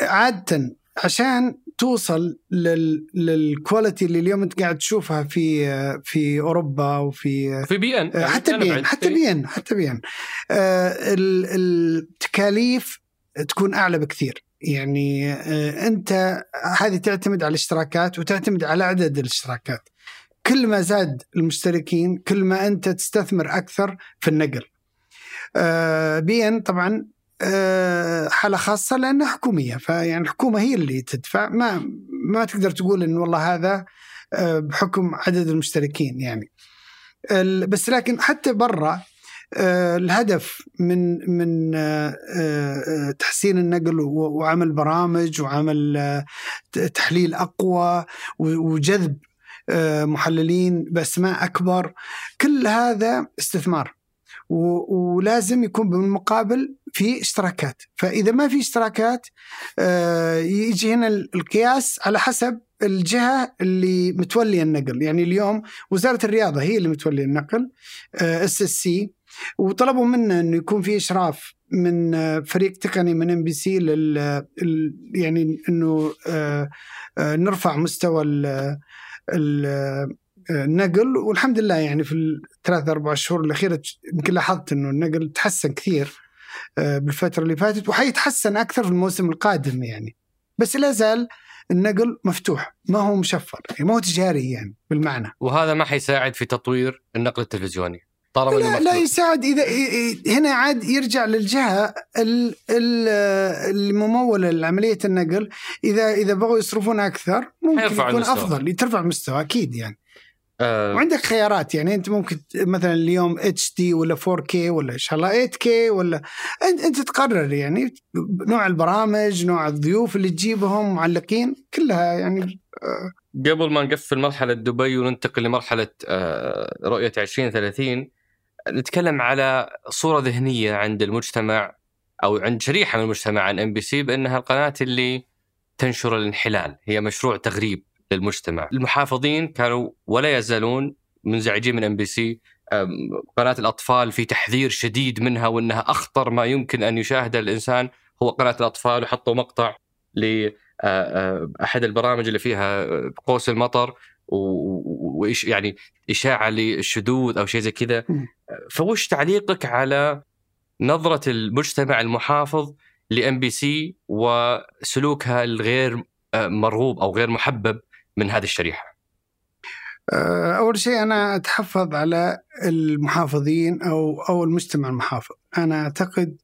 عاده عشان توصل لل... لل quality اللي اليوم انت قاعد تشوفها في في أوروبا وفي في بي إن حتى بي ان حتى بي ان حتى بي ان آه التكاليف تكون أعلى بكثير. يعني آه أنت هذه تعتمد على الاشتراكات وتعتمد على عدد الاشتراكات. كل ما زاد المشتركين كل ما أنت تستثمر أكثر في النقل. آه بي ان طبعا آه، حالة خاصة لأنها حكومية. فيعني الحكومة هي اللي تدفع. ما ما تقدر تقول انه والله هذا آه، بحكم عدد المشتركين يعني. بس لكن حتى برا آه، الهدف من من تحسين النقل وعمل برامج وعمل تحليل أقوى وجذب محللين بأسماء أكبر كل هذا استثمار. ولازم يكون بالمقابل في اشتراكات. فإذا ما في اشتراكات آه، يجي هنا القياس على حسب الجهة اللي متولية النقل. يعني اليوم وزارة الرياضة هي اللي متولية النقل اس اس سي وطلبوا منا إنه يكون في إشراف من آه، فريق تقني من ام بي سي لل يعني إنه آه، نرفع مستوى ال النقل والحمد لله يعني في الثلاث أربع شهور الأخيرة يمكن لاحظت إنه النقل تحسن كثير آه، بالفترة اللي فاتت وحيتحسن أكثر في الموسم القادم يعني. بس لا زال النقل مفتوح ما هو مشفر يعني ما هو تجاري يعني بالمعنى. وهذا ما حيساعد في تطوير النقل التلفزيوني طالما لا, لا يساعد إذا هنا عاد يرجع للجهة الممولة لعملية النقل. اذا إذا بغوا يصرفون أكثر ممكن يكون أفضل ترفع المستوى أكيد يعني. آه. وعندك خيارات يعني أنت ممكن مثلا اليوم اتش دي ولا 4 كي ولا إن شاء الله 8 كي ولا انت أنت تقرر يعني نوع البرامج نوع الضيوف اللي تجيبهم معلقين كلها يعني آه. قبل ما نقفل مرحلة دبي وننتقل لمرحلة آه رؤية 2030 نتكلم على صورة ذهنية عند المجتمع أو عند شريحة من المجتمع عن ام بي سي بأنها القناة اللي تنشر الانحلال هي مشروع تغريب. للمجتمع. المحافظين كانوا ولا يزالون منزعجين من ام بي سي قناة الأطفال في تحذير شديد منها وإنها أخطر ما يمكن أن يشاهده الإنسان. هو قناة الأطفال وحطوا مقطع ل أحد البرامج اللي فيها قوس المطر وايش يعني إشاعة للشذوذ أو شيء زي كذا. فوش تعليقك على نظرة المجتمع المحافظ لام بي سي وسلوكها الغير مرغوب أو غير محبب؟ من هذه الشريحة؟ آه، أول شيء أنا أتحفظ على المحافظين أو أو المجتمع المحافظ، أنا أعتقد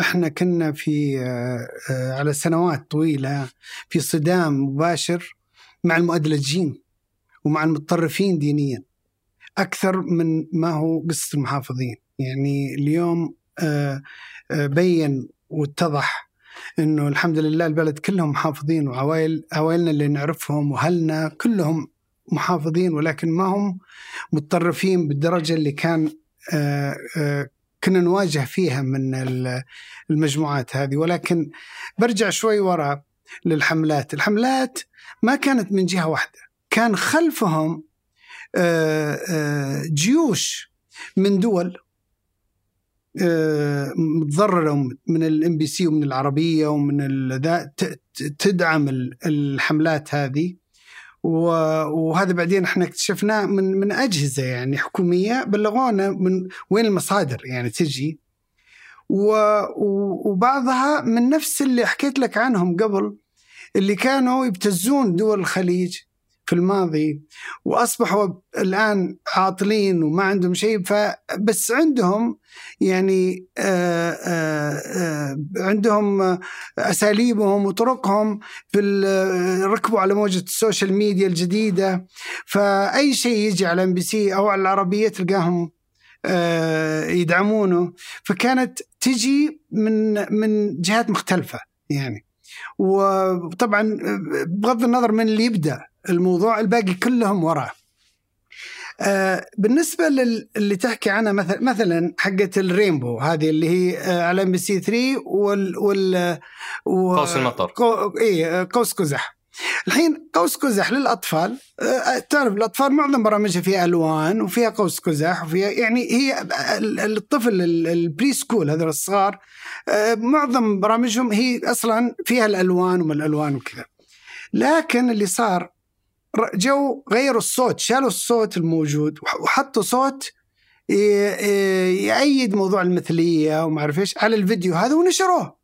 إحنا كنا في آه، آه، على سنوات طويلة في صدام مباشر مع المؤدلجين ومع المتطرفين دينيا أكثر من ما هو قصة المحافظين، يعني اليوم بين واتضح إنه الحمد لله البلد كلهم محافظين وعوائل عوائلنا اللي نعرفهم وأهلنا كلهم محافظين ولكن ما هم متطرفين بالدرجة اللي كان آه، آه، كنا نواجه فيها من المجموعات هذه. ولكن برجع شوي وراء للحملات. الحملات ما كانت من جهة واحدة. كان خلفهم آه، جيوش من دول متضررة من الام بي سي ومن العربية ومن تدعم الحملات هذه. وهذا بعدين إحنا اكتشفناه من من أجهزة يعني حكومية بلغونا من وين المصادر يعني تجي. وبعضها من نفس اللي حكيت لك عنهم قبل اللي كانوا يبتزون دول الخليج. في الماضي وأصبحوا الآن عاطلين وما عندهم شيء فبس عندهم يعني آآ آه، آآ آه، آه، عندهم أساليبهم وطرقهم في ركبوا على موجة ال social media الجديدة. فأي شيء يجي على إم بي سي أو على العربية تلقاهم يدعمونه. فكانت تجي من من جهات مختلفة يعني. وطبعا بغض النظر من اللي يبدأ. الموضوع الباقي كلهم وراه آه بالنسبة للي تحكي عنها مثلا مثلا حقه ال rainbow هذه اللي هي آه على ام بي سي 3 وال وال قوس المطر. قو اي قوس قزح. الحين قوس قزح للأطفال آه تعرف الأطفال معظم برامجها فيها ألوان وفيها قوس قزح وفيها يعني هي الطفل ال preschool هذول الصغار معظم برامجهم هي أصلا فيها الألوان وما الألوان وكذا. لكن اللي صار جو غيروا الصوت شالوا الصوت الموجود وحطوا صوت يأيد موضوع المثلية وما أعرف إيش على الفيديو هذا ونشروه.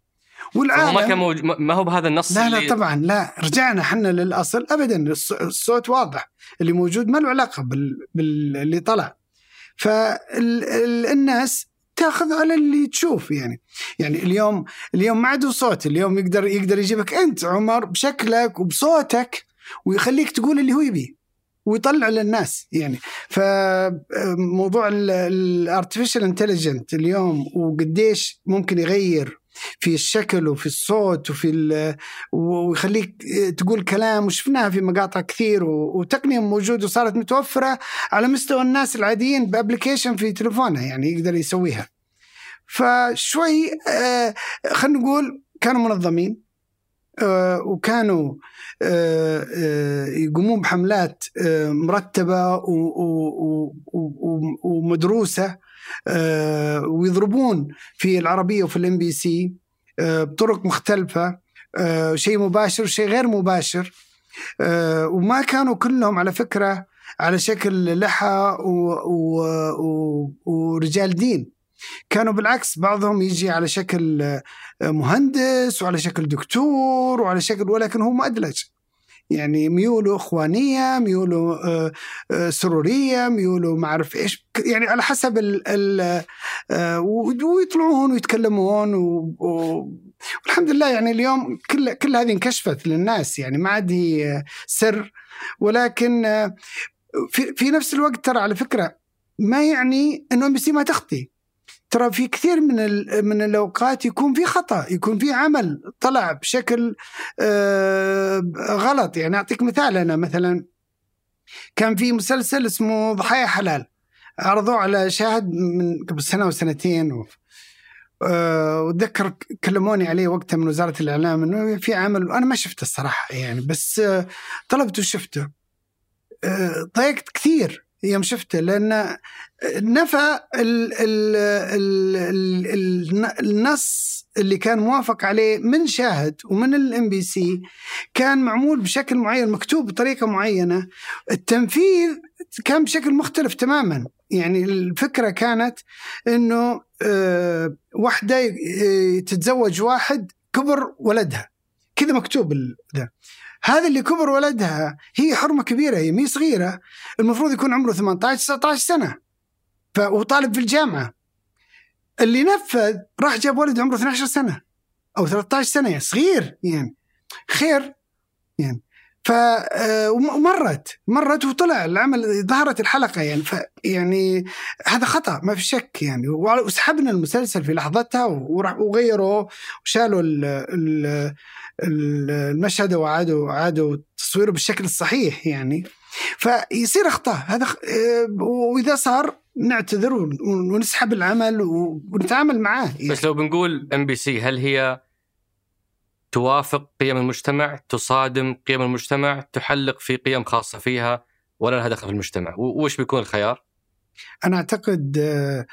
والعالم ما كان موج... ما هو بهذا النص لا لا طبعا لا. رجعنا إحنا للأصل. ابدا الصوت واضح. اللي موجود ما له علاقة بال... باللي طلع. فالناس تأخذ على اللي تشوف يعني. يعني اليوم اليوم ما عاد صوت. اليوم يقدر يقدر يجيبك أنت عمر بشكلك وبصوتك. ويخليك تقول اللي هو يبيه ويطلع للناس يعني فموضوع ال artificial intelligence اليوم وقديش ممكن يغير في الشكل وفي الصوت وفي ويخليك تقول كلام وشفناها في مقاطع كثير وتقنية موجودة وصارت متوفرة على مستوى الناس العاديين بأبلكيشن في تلفونه يعني يقدر يسويها. فشوي آه، خلينا نقول كانوا منظمين آه، وكانوا يقومون بحملات مرتبة ومدروسة ويضربون في العربية وفي ال MBC بطرق مختلفة شيء مباشر وشيء غير مباشر. وما كانوا كلهم على فكرة على شكل لحى ورجال دين. كانوا بالعكس بعضهم يجي على شكل آه، مهندس وعلى شكل دكتور وعلى شكل ولكن هو مؤدلج. يعني ميوله إخوانية ميوله آه، آه، سرورية ميوله ما أعرف إيش يعني على حسب ال ال ويطلعون ويتكلمون والحمد لله يعني اليوم كل كل هذه انكشفت للناس يعني ما عاد هي سر. ولكن في في نفس الوقت ترى على فكرة ما يعني إنه MBC ما تخطي. ترى في كثير من من الأوقات يكون في خطأ يكون في عمل طلع بشكل آه، غلط. يعني أعطيك مثال أنا مثلا. كان في مسلسل اسمه ضحايا حلال. عرضوه على شاهد من قبل سنة وسنتين و... أه واتذكر كلموني عليه وقتها من وزارة الإعلام إنه في عمل. وأنا ما شفته الصراحة يعني بس أه طلبته وشفته. ضايقت كثير. يوم شفته لأن نفى ال ال ال ال النص اللي كان موافق عليه من شاهد ومن ال MBC كان معمول بشكل معين مكتوب بطريقة معينة. التنفيذ كان بشكل مختلف تماما. يعني الفكرة كانت إنه أه واحدة تتزوج واحد كبر ولدها. كذا مكتوب ده هذا اللي كبر ولدها هي حرمة كبيرة هي مي صغيرة المفروض يكون عمره 18 19 سنة. ف وطالب في الجامعة. اللي نفذ راح جاب ولد عمره 12 سنة أو 13 سنة يعني صغير يعني. خير يعني. ف آه، ومرت مرت وطلع العمل ظهرت الحلقة يعني. ف يعني هذا خطأ ما في شك يعني. وسحبنا المسلسل في لحظتها وغيروا وشالوا ال ال المشهد وعادوا عادوا تصويره بالشكل الصحيح يعني فيصير أخطاء هذا آه، وإذا صار نعتذر ونسحب العمل ونتعامل معاه يعني. بس لو بنقول MBC هل هي توافق قيم المجتمع تصادم قيم المجتمع تخلق في قيم خاصة فيها ولا لها دخل في المجتمع وش بيكون الخيار؟ أنا أعتقد آه،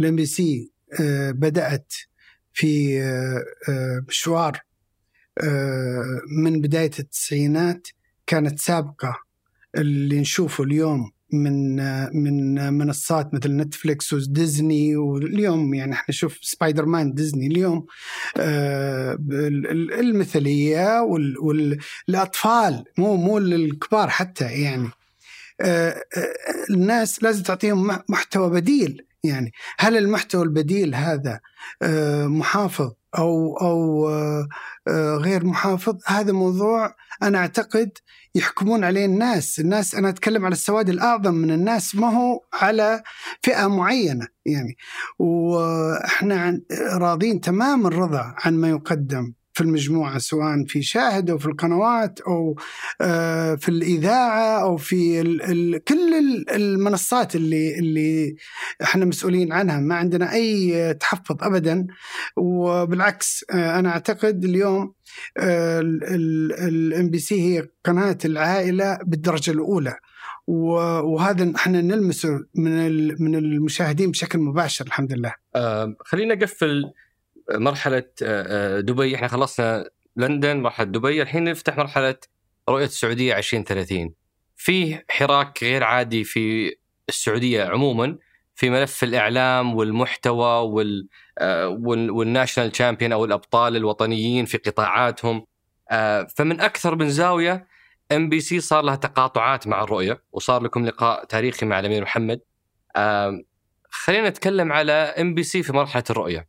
ال MBC بدأت في مشوار من بداية التسعينات كانت سابقة. اللي نشوفه اليوم من من منصات مثل نتفليكس وديزني واليوم يعني إحنا نشوف سبايدر مان ديزني اليوم آه، المثلية والاطفال مو مو للكبار حتى يعني. آه، آه، الناس لازم تعطيهم محتوى بديل يعني. هل المحتوى البديل هذا محافظ أو أو غير محافظ. هذا موضوع أنا أعتقد يحكمون عليه الناس. الناس أنا أتكلم على السواد الأعظم من الناس ما هو على فئة معينة يعني. وإحنا راضين تمام الرضا عن ما يقدم. في المجموعة سواء في شاهد أو في القنوات أو آه، في الإذاعة أو في كل المنصات اللي اللي إحنا مسؤولين عنها. ما عندنا أي تحفظ أبدا. وبالعكس آه، أنا أعتقد اليوم ال MBC هي قناة العائلة بالدرجة الأولى. وهذا إحنا نلمسه من من المشاهدين بشكل مباشر الحمد لله. آه خلينا نقفل مرحلة آه، آه، دبي. إحنا خلصنا لندن مرحلة دبي. الحين نفتح مرحلة رؤية السعودية 2030 في حراك غير عادي في السعودية عموما في ملف الإعلام والمحتوى وال آه، وال national champion أو الأبطال الوطنيين في قطاعاتهم. فمن أكثر من زاوية MBC صار لها تقاطعات مع الرؤية وصار لكم لقاء تاريخي مع الأمير محمد. خلينا نتكلم على MBC في مرحلة الرؤية.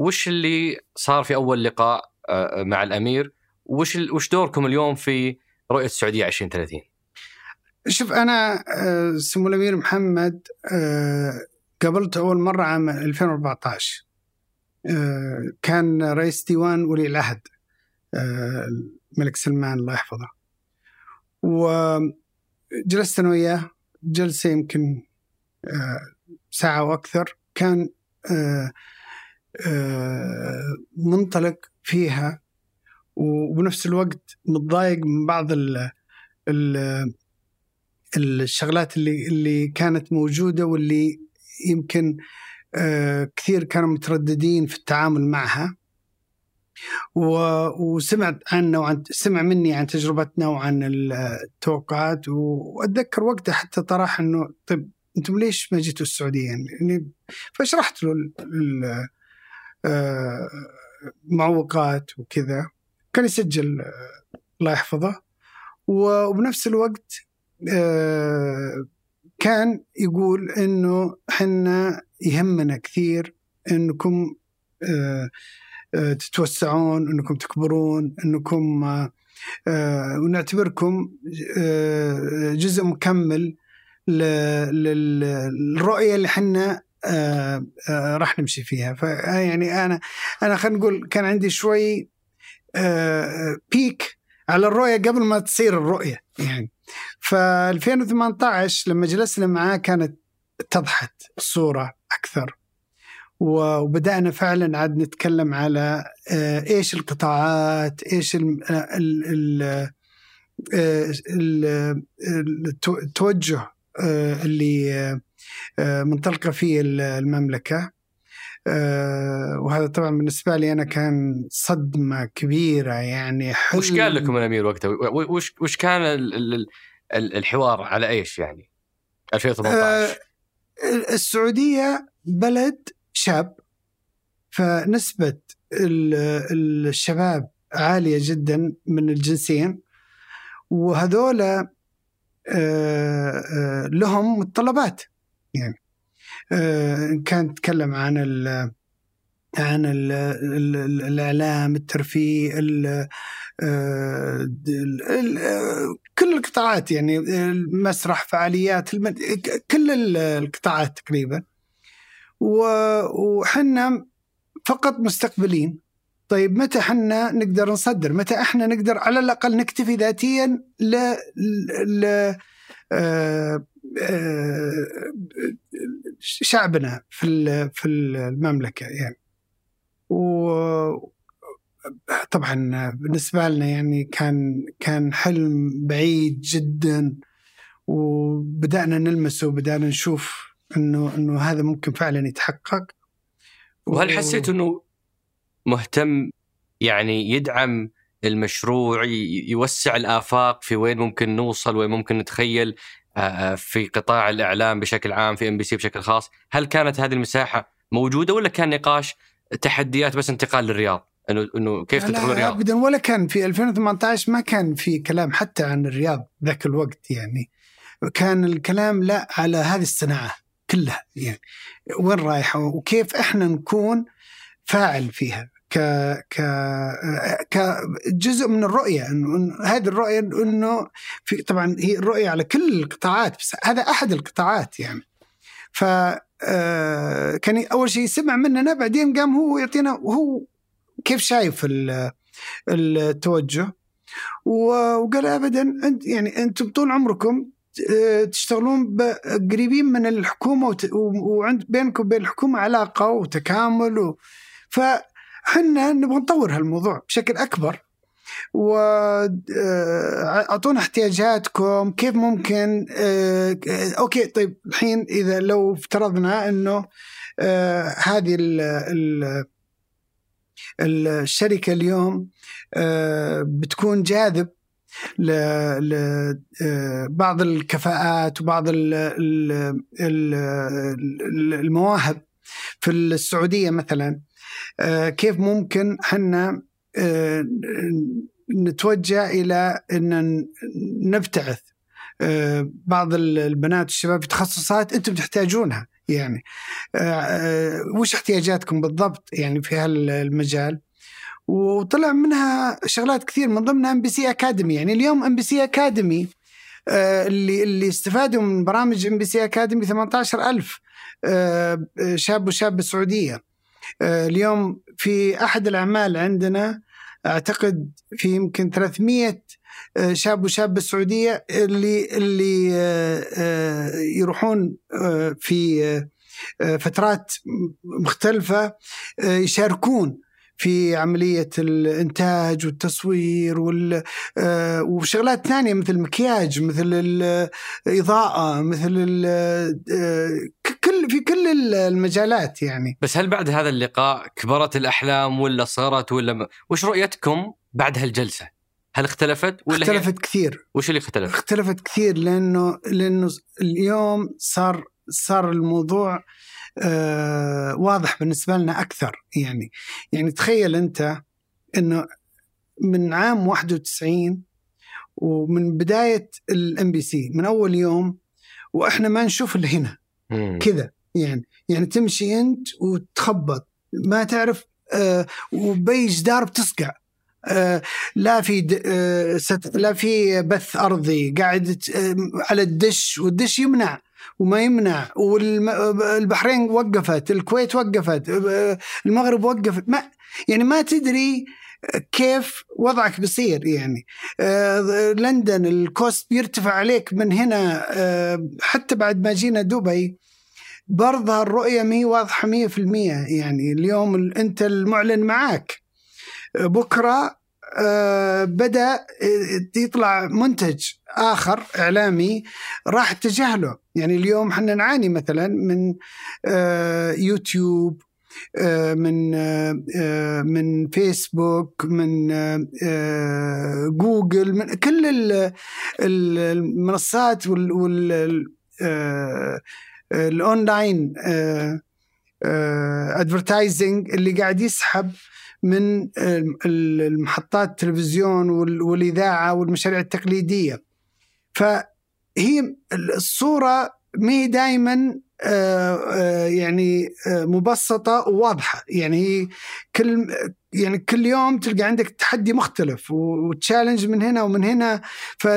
وش اللي صار في أول لقاء آه، مع الأمير؟ وش وش دوركم اليوم في رؤية السعودية 2030 شوف أنا آه، سمو الأمير محمد آه، قابلته أول مرة عام 2014 كان رئيس ديوان ولي العهد الملك سلمان الله يحفظه. وجلست أنا وياه جلسة يمكن ساعة وأكثر كان آه، منطلق فيها وبنفس الوقت متضايق من بعض ال ال الشغلات اللي اللي كانت موجودة واللي يمكن آه، كثير كانوا مترددين في التعامل معها. وسمعت عنا وعن سمع مني عن تجربتنا وعن التوقعات وأتذكر وقتها حتى طرح إنه طيب أنتم ليش ما جيتوا السعودية؟ يعني فشرحت له آه، معوقات وكذا. كان يسجل آه، الله يحفظه. وبنفس الوقت آه، كان يقول إنه حنا يهمنا كثير إنكم تتوسعون إنكم تكبرون إنكم ونعتبركم جزء مكمل للرؤية اللي حنا آه آه راح نمشي فيها. فيعني أنا أنا خلينا نقول كان عندي شوي آه بيك على الرؤية قبل ما تصير الرؤية يعني. ف 2018 لما جلسنا معاه كانت اتضحت الصورة أكثر. وبدأنا فعلا عاد نتكلم على آه، إيش القطاعات إيش ال التوجه آه، اللي آه، منطلقة في المملكة آه، وهذا طبعا بالنسبة لي أنا كان صدمة كبيرة يعني حلم وش قال لكم الأمير وقتها؟ وش وش كان الحوار على إيش يعني؟ 2018 السعودية بلد شاب فنسبة الشباب عالية جدا من الجنسين وهذولا آه، لهم متطلبات يعني. آه، كان تكلم عن ال عن ال ال الإعلام الترفيه ال آه، كل القطاعات يعني المسرح فعاليات كل القطاعات تقريبا. وحنا فقط مستقبلين. طيب متى حنا نقدر نصدر؟ متى إحنا نقدر على الأقل نكتفي ذاتيا ل, ل... آه، شعبنا في في المملكة يعني. و طبعا بالنسبة لنا يعني كان كان حلم بعيد جدا وبدأنا نلمسه وبدأنا نشوف إنه إنه هذا ممكن فعلا يتحقق. وهل حسيت إنه مهتم يعني يدعم المشروع يوسع الآفاق في وين ممكن نوصل وين ممكن نتخيل؟ في قطاع الإعلام بشكل عام في MBC بشكل خاص هل كانت هذه المساحة موجودة ولا كان نقاش تحديات بس انتقال للرياض؟ إنه إنه كيف تدخل الرياض؟ ابدا ولا كان. في 2018 ما كان في كلام حتى عن الرياض ذاك الوقت يعني. كان الكلام لا على هذه الصناعة كلها يعني. وين رايحة؟ وكيف إحنا نكون فاعل فيها؟ ك ك كجزء من الرؤية إنه هذه الرؤية إنه في طبعا هي الرؤيه على كل القطاعات بس هذا أحد القطاعات يعني. ف آه، كان أول شيء سمع مننا بعدين قام هو يعطينا وهو كيف شايف التوجه؟ وقال ابدا أنت يعني أنتم طول عمركم آه، تشتغلون قريبين من الحكومة وعند بينكم وبين الحكومة علاقة وتكامل و فحنا نبغى نطور هالموضوع بشكل أكبر. واعطونا آه، احتياجاتكم كيف ممكن آه، أوكي طيب الحين إذا لو افترضنا إنه هذه الشركة اليوم بتكون جاذب لبعض الكفاءات وبعض المواهب في السعودية مثلا. آه، كيف ممكن حنا آه، نتوجه إلى أن نبتعث؟ آه، بعض البنات والشباب في تخصصات أنتم تحتاجونها يعني. وش احتياجاتكم بالضبط يعني في هالمجال؟ وطلع منها شغلات كثير من ضمنها MBC Academy يعني اليوم MBC Academy اللي اللي استفادوا من برامج MBC Academy 18000 شاب وشابة السعوديه آه، اليوم في أحد الأعمال عندنا أعتقد في يمكن 300 آه، شاب وشابه السعوديه اللي اللي آه، يروحون في فترات مختلفة يشاركون في عملية الإنتاج والتصوير وال آه، وشغلات ثانية مثل المكياج مثل الإضاءة مثل آه، كل في كل المجالات يعني بس هل بعد هذا اللقاء كبرت الأحلام ولا صغرت ولا وش رؤيتكم بعد هالجلسة؟ هل اختلفت ولا اختلفت هي... كثير وش اللي اختلف؟ اختلفت كثير لأنه لأنه اليوم صار صار الموضوع آه، واضح بالنسبة لنا أكثر. يعني يعني تخيل أنت إنه من عام 91 ومن بداية ال MBC من أول يوم وإحنا ما نشوف إلا هنا. كذا. يعني يعني تمشي أنت وتخبط. ما تعرف آه وبي جدار بتصقع آه لا في آه ست لا في بث أرضي قاعد آه على الدش والدش يمنع. وما يمنع. والبحرين وقفت الكويت وقفت المغرب وقفت. ما يعني ما تدري كيف وضعك بيصير يعني. آه، لندن ال cost بيرتفع عليك من هنا آه، حتى بعد ما جينا دبي برضه الرؤية مي واضحة مية في المية يعني. اليوم أنت المعلن معاك. بكرة آه، آه، يطلع منتج آخر إعلامي راح اتجه له يعني اليوم إحنا نعاني مثلا من آه، يوتيوب من من فيسبوك من جوجل من كل المنصات وال ال online advertising اللي قاعد يسحب من المحطات التلفزيون والإذاعة والمشاريع التقليدية. فهي الصورة ما هي دائما آه، آه، يعني آه، مبسطة وواضحة. يعني هي كل يعني كل يوم تلقى عندك تحدي مختلف وتشالنج من هنا ومن هنا. ف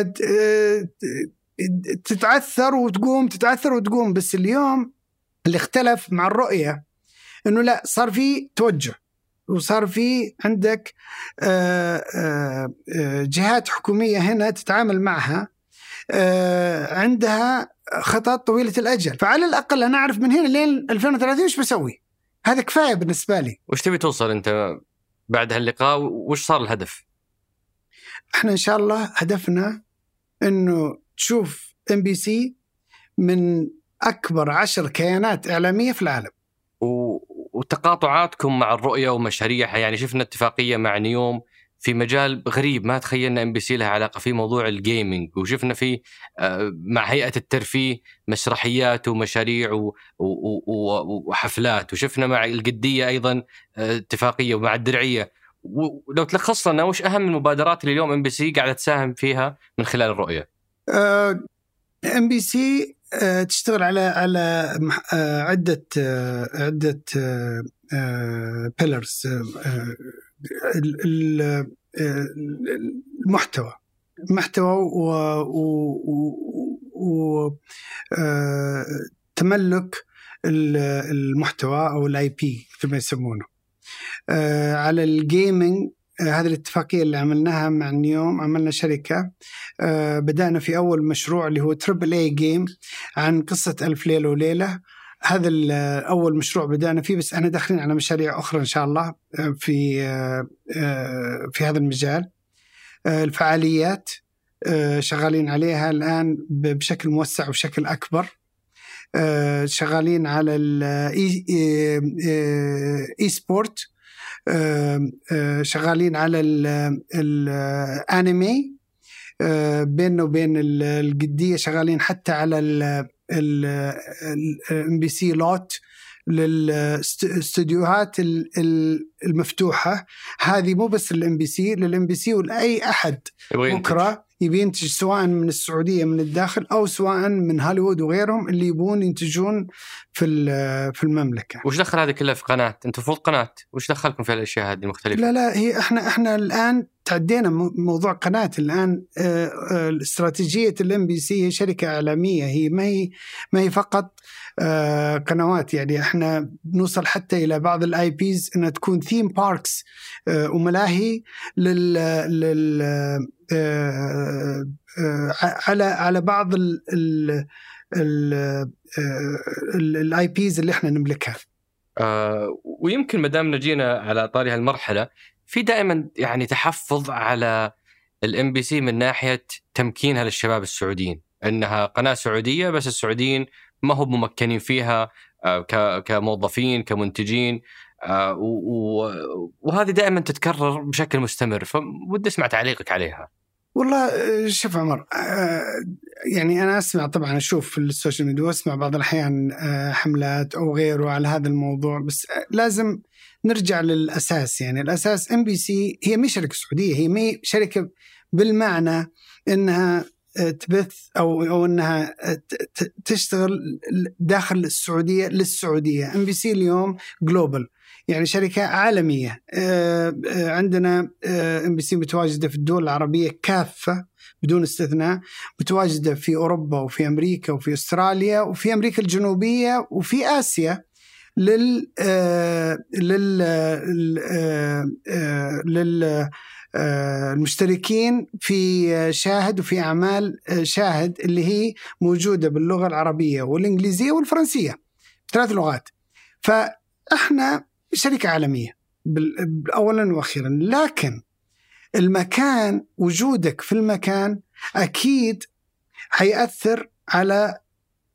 تتعثر وتقوم تتعثر وتقوم. بس اليوم اللي اختلف مع الرؤية إنه لا صار في توجه. وصار في عندك جهات حكومية هنا تتعامل معها. عندها خطط طويلة الأجل. فعلى الأقل أنا أعرف من هنا لين 2030 إيش بسوي؟ هذا كفاية بالنسبة لي. وش تبي توصل أنت بعد هاللقاء؟ وش صار الهدف؟ إحنا إن شاء الله هدفنا إنه تشوف MBC من أكبر عشر كيانات إعلامية في العالم. وتقاطعاتكم مع الرؤية ومشاريعها يعني شفنا اتفاقية مع نيوم في مجال غريب ما تخيلنا MBC لها علاقة في موضوع ال gaming وشفنا في آه، مع هيئة الترفيه مسرحيات ومشاريع وحفلات. وشفنا مع القدية أيضا آه، اتفاقية ومع الدرعية. ولو تلخص لنا وش أهم المبادرات اللي اليوم MBC قاعدة تساهم فيها من خلال الرؤية؟ MBC تشتغل على على عدة عدة pillars المحتوى. محتوى وتملك المحتوى أو ال IP كما يسمونه. على ال gaming هذه الاتفاقية اللي عملناها مع نيوم عملنا شركة. بدأنا في أول مشروع اللي هو triple A game عن قصة ألف ليلة وليلة. هذا أول مشروع بدأنا فيه بس أنا داخلين على مشاريع أخرى إن شاء الله آه، في آه، آه، في هذا المجال. الفعاليات شغالين عليها الآن بشكل موسع وبشكل أكبر. شغالين على ال e- e-sport شغالين على الانمي بيننا وبين القديه شغالين حتى على ال MBC lot للاستديوهات المفتوحة هذه مو بس لل MBC لل MBC ولاي احد بكرة يبي ينتج سواء من السعودية من الداخل أو سواء من هوليوود وغيرهم اللي يبون ينتجون في في المملكة. وش دخل هذه كلها في قناة؟ أنتم المفروض قناة، وش دخلكم في الأشياء هذه المختلفة؟ لا لا هي إحنا إحنا الآن تعدينا موضوع قناة الآن آه، آه، استراتيجية ال MBC هي شركة إعلامية هي ما هي ما هي فقط قنوات يعني إحنا نوصل حتى إلى بعض ال IPs إنها تكون theme parks وملاهي لل لل على على بعض ال IPs اللي إحنا نملكها. آه ويمكن ما دام نجينا على طاري هالمرحلة في دائما يعني تحفظ على ال MBC من ناحية تمكينها للشباب السعوديين إنها قناة سعودية بس السعوديين ما هم ممكنين فيها آه، كموظفين كمنتجين آه، وهذه دائما تتكرر بشكل مستمر فودي أسمع تعليقك عليها. والله شوف عمر يعني أنا أسمع طبعا أشوف في ال social media وأسمع بعض الأحيان حملات أو غيره على هذا الموضوع بس لازم نرجع للأساس يعني الأساس MBC هي مش شركة سعودية هي مي شركة بالمعنى إنها تبث أو أو انها تشتغل داخل السعودية للسعودية. MBC اليوم global يعني شركة عالمية. آه، آه، عندنا إم بي سي متواجدة في الدول العربية كافة بدون استثناء متواجدة في أوروبا وفي أمريكا وفي أستراليا وفي أمريكا الجنوبية وفي آسيا لل آه، لل لل المشتركين في شاهد وفي أعمال شاهد اللي هي موجودة باللغة العربية والإنجليزية والفرنسية ثلاث لغات. فإحنا شركة عالمية اولا وأخيرا. لكن المكان وجودك في المكان أكيد حيأثر على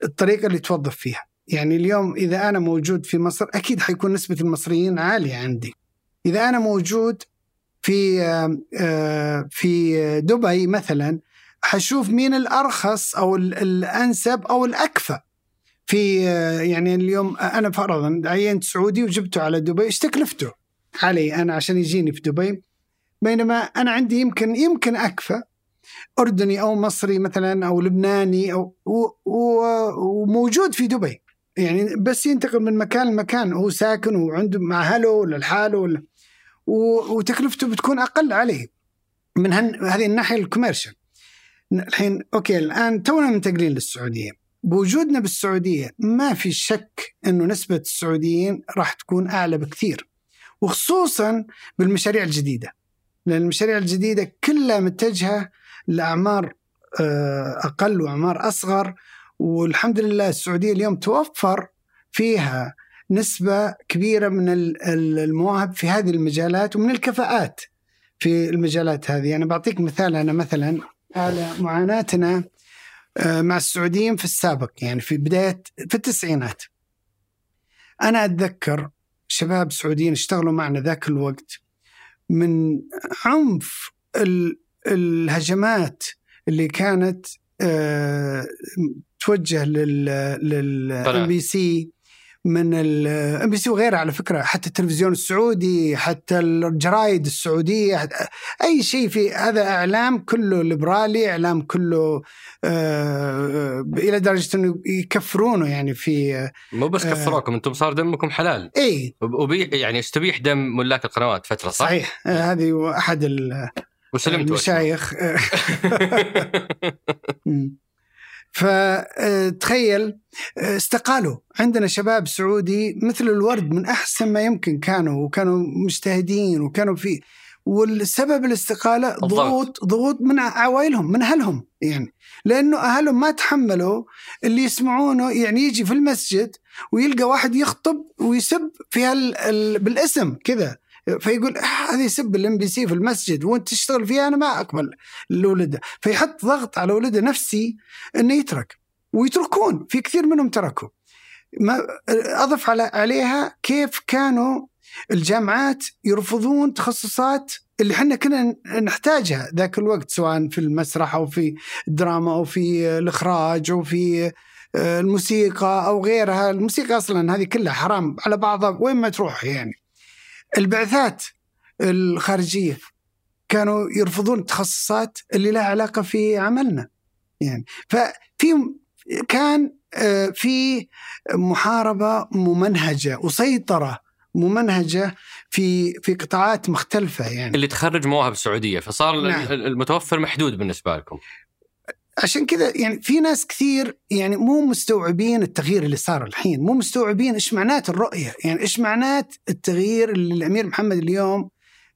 الطريقة اللي توظف فيها. يعني اليوم إذا أنا موجود في مصر أكيد حيكون نسبة المصريين عالية عندي. إذا أنا موجود في آه، في دبي مثلا حشوف مين الأرخص أو الأنسب أو الأكفأ. في يعني اليوم أنا فرضا عينت سعودي وجبته على دبي إيش تكلفته علي أنا عشان يجيني في دبي. بينما أنا عندي يمكن يمكن اكفى أردني أو مصري مثلا أو لبناني أو وموجود في دبي. يعني بس ينتقل من مكان لمكان هو ساكن وعنده مع أهله ولا لحاله ولا وتكلفته بتكون أقل عليه من هذه الناحية الكوميرشال. الحين أوكي الآن تونا منتقلين للسعودية. بوجودنا بالسعودية ما في شك إنه نسبة السعوديين راح تكون أعلى بكثير وخصوصا بالمشاريع الجديدة. لأن المشاريع الجديدة كلها متجهة لأعمار آه، أقل وأعمار أصغر والحمد لله السعودية اليوم توفر فيها نسبة كبيرة من المواهب في هذه المجالات ومن الكفاءات في المجالات هذه. أنا بعطيك مثال أنا مثلا على معاناتنا آه، مع السعوديين في السابق يعني في بداية في التسعينات. أنا أتذكر شباب سعوديين اشتغلوا معنا ذاك الوقت من عنف الهجمات اللي كانت آه، توجه لل MBC من ال MBC وغيرها على فكرة حتى التلفزيون السعودي حتى الجرايد السعودية أي شيء في هذا إعلام كله ليبرالي إعلام كله آه إلى درجة إنه يكفرونه يعني في مو بس كفروكم آه أنتم صار دمكم حلال. إي. وبي يعني استبيح دم ملاك القنوات فترة صح؟ صحيح. آه هذه أحد المشايخ. *laughs* *laughs* فتخيل استقالوا. عندنا شباب سعودي مثل الورد من أحسن ما يمكن كانوا وكانوا مجتهدين وكانوا في والسبب الاستقالة ضغوط ضغوط من عوائلهم من أهلهم يعني. لأنه أهلهم ما تحملوا اللي يسمعونه يعني يجي في المسجد ويلقى واحد يخطب ويسب في هال بالاسم كذا. فيقول هذا يسب ال MBC في المسجد وانت تشتغل فيها أنا ما أقبل لولده. فيحط ضغط على ولده نفسي إنه يترك ويتركون في كثير منهم تركوا. ما أضف على عليها كيف كانوا الجامعات يرفضون تخصصات اللي إحنا كنا نحتاجها ذاك الوقت سواء في المسرح أو في الدراما أو في الإخراج أو في آه، الموسيقى أو غيرها، الموسيقى أصلا هذه كلها حرام على بعضها وين ما تروح يعني. البعثات الخارجية كانوا يرفضون التخصصات اللي لها علاقة في عملنا. يعني ففي كان آه، في محاربة ممنهجة وسيطرة ممنهجة في في قطاعات مختلفة يعني. اللي تخرج مواهب سعوديه فصار نعم. المتوفر محدود بالنسبة لكم. عشان كذا يعني في ناس كثير يعني مو مستوعبين التغيير اللي صار الحين مو مستوعبين إيش معنات الرؤية. يعني إيش معنات التغيير اللي الأمير محمد اليوم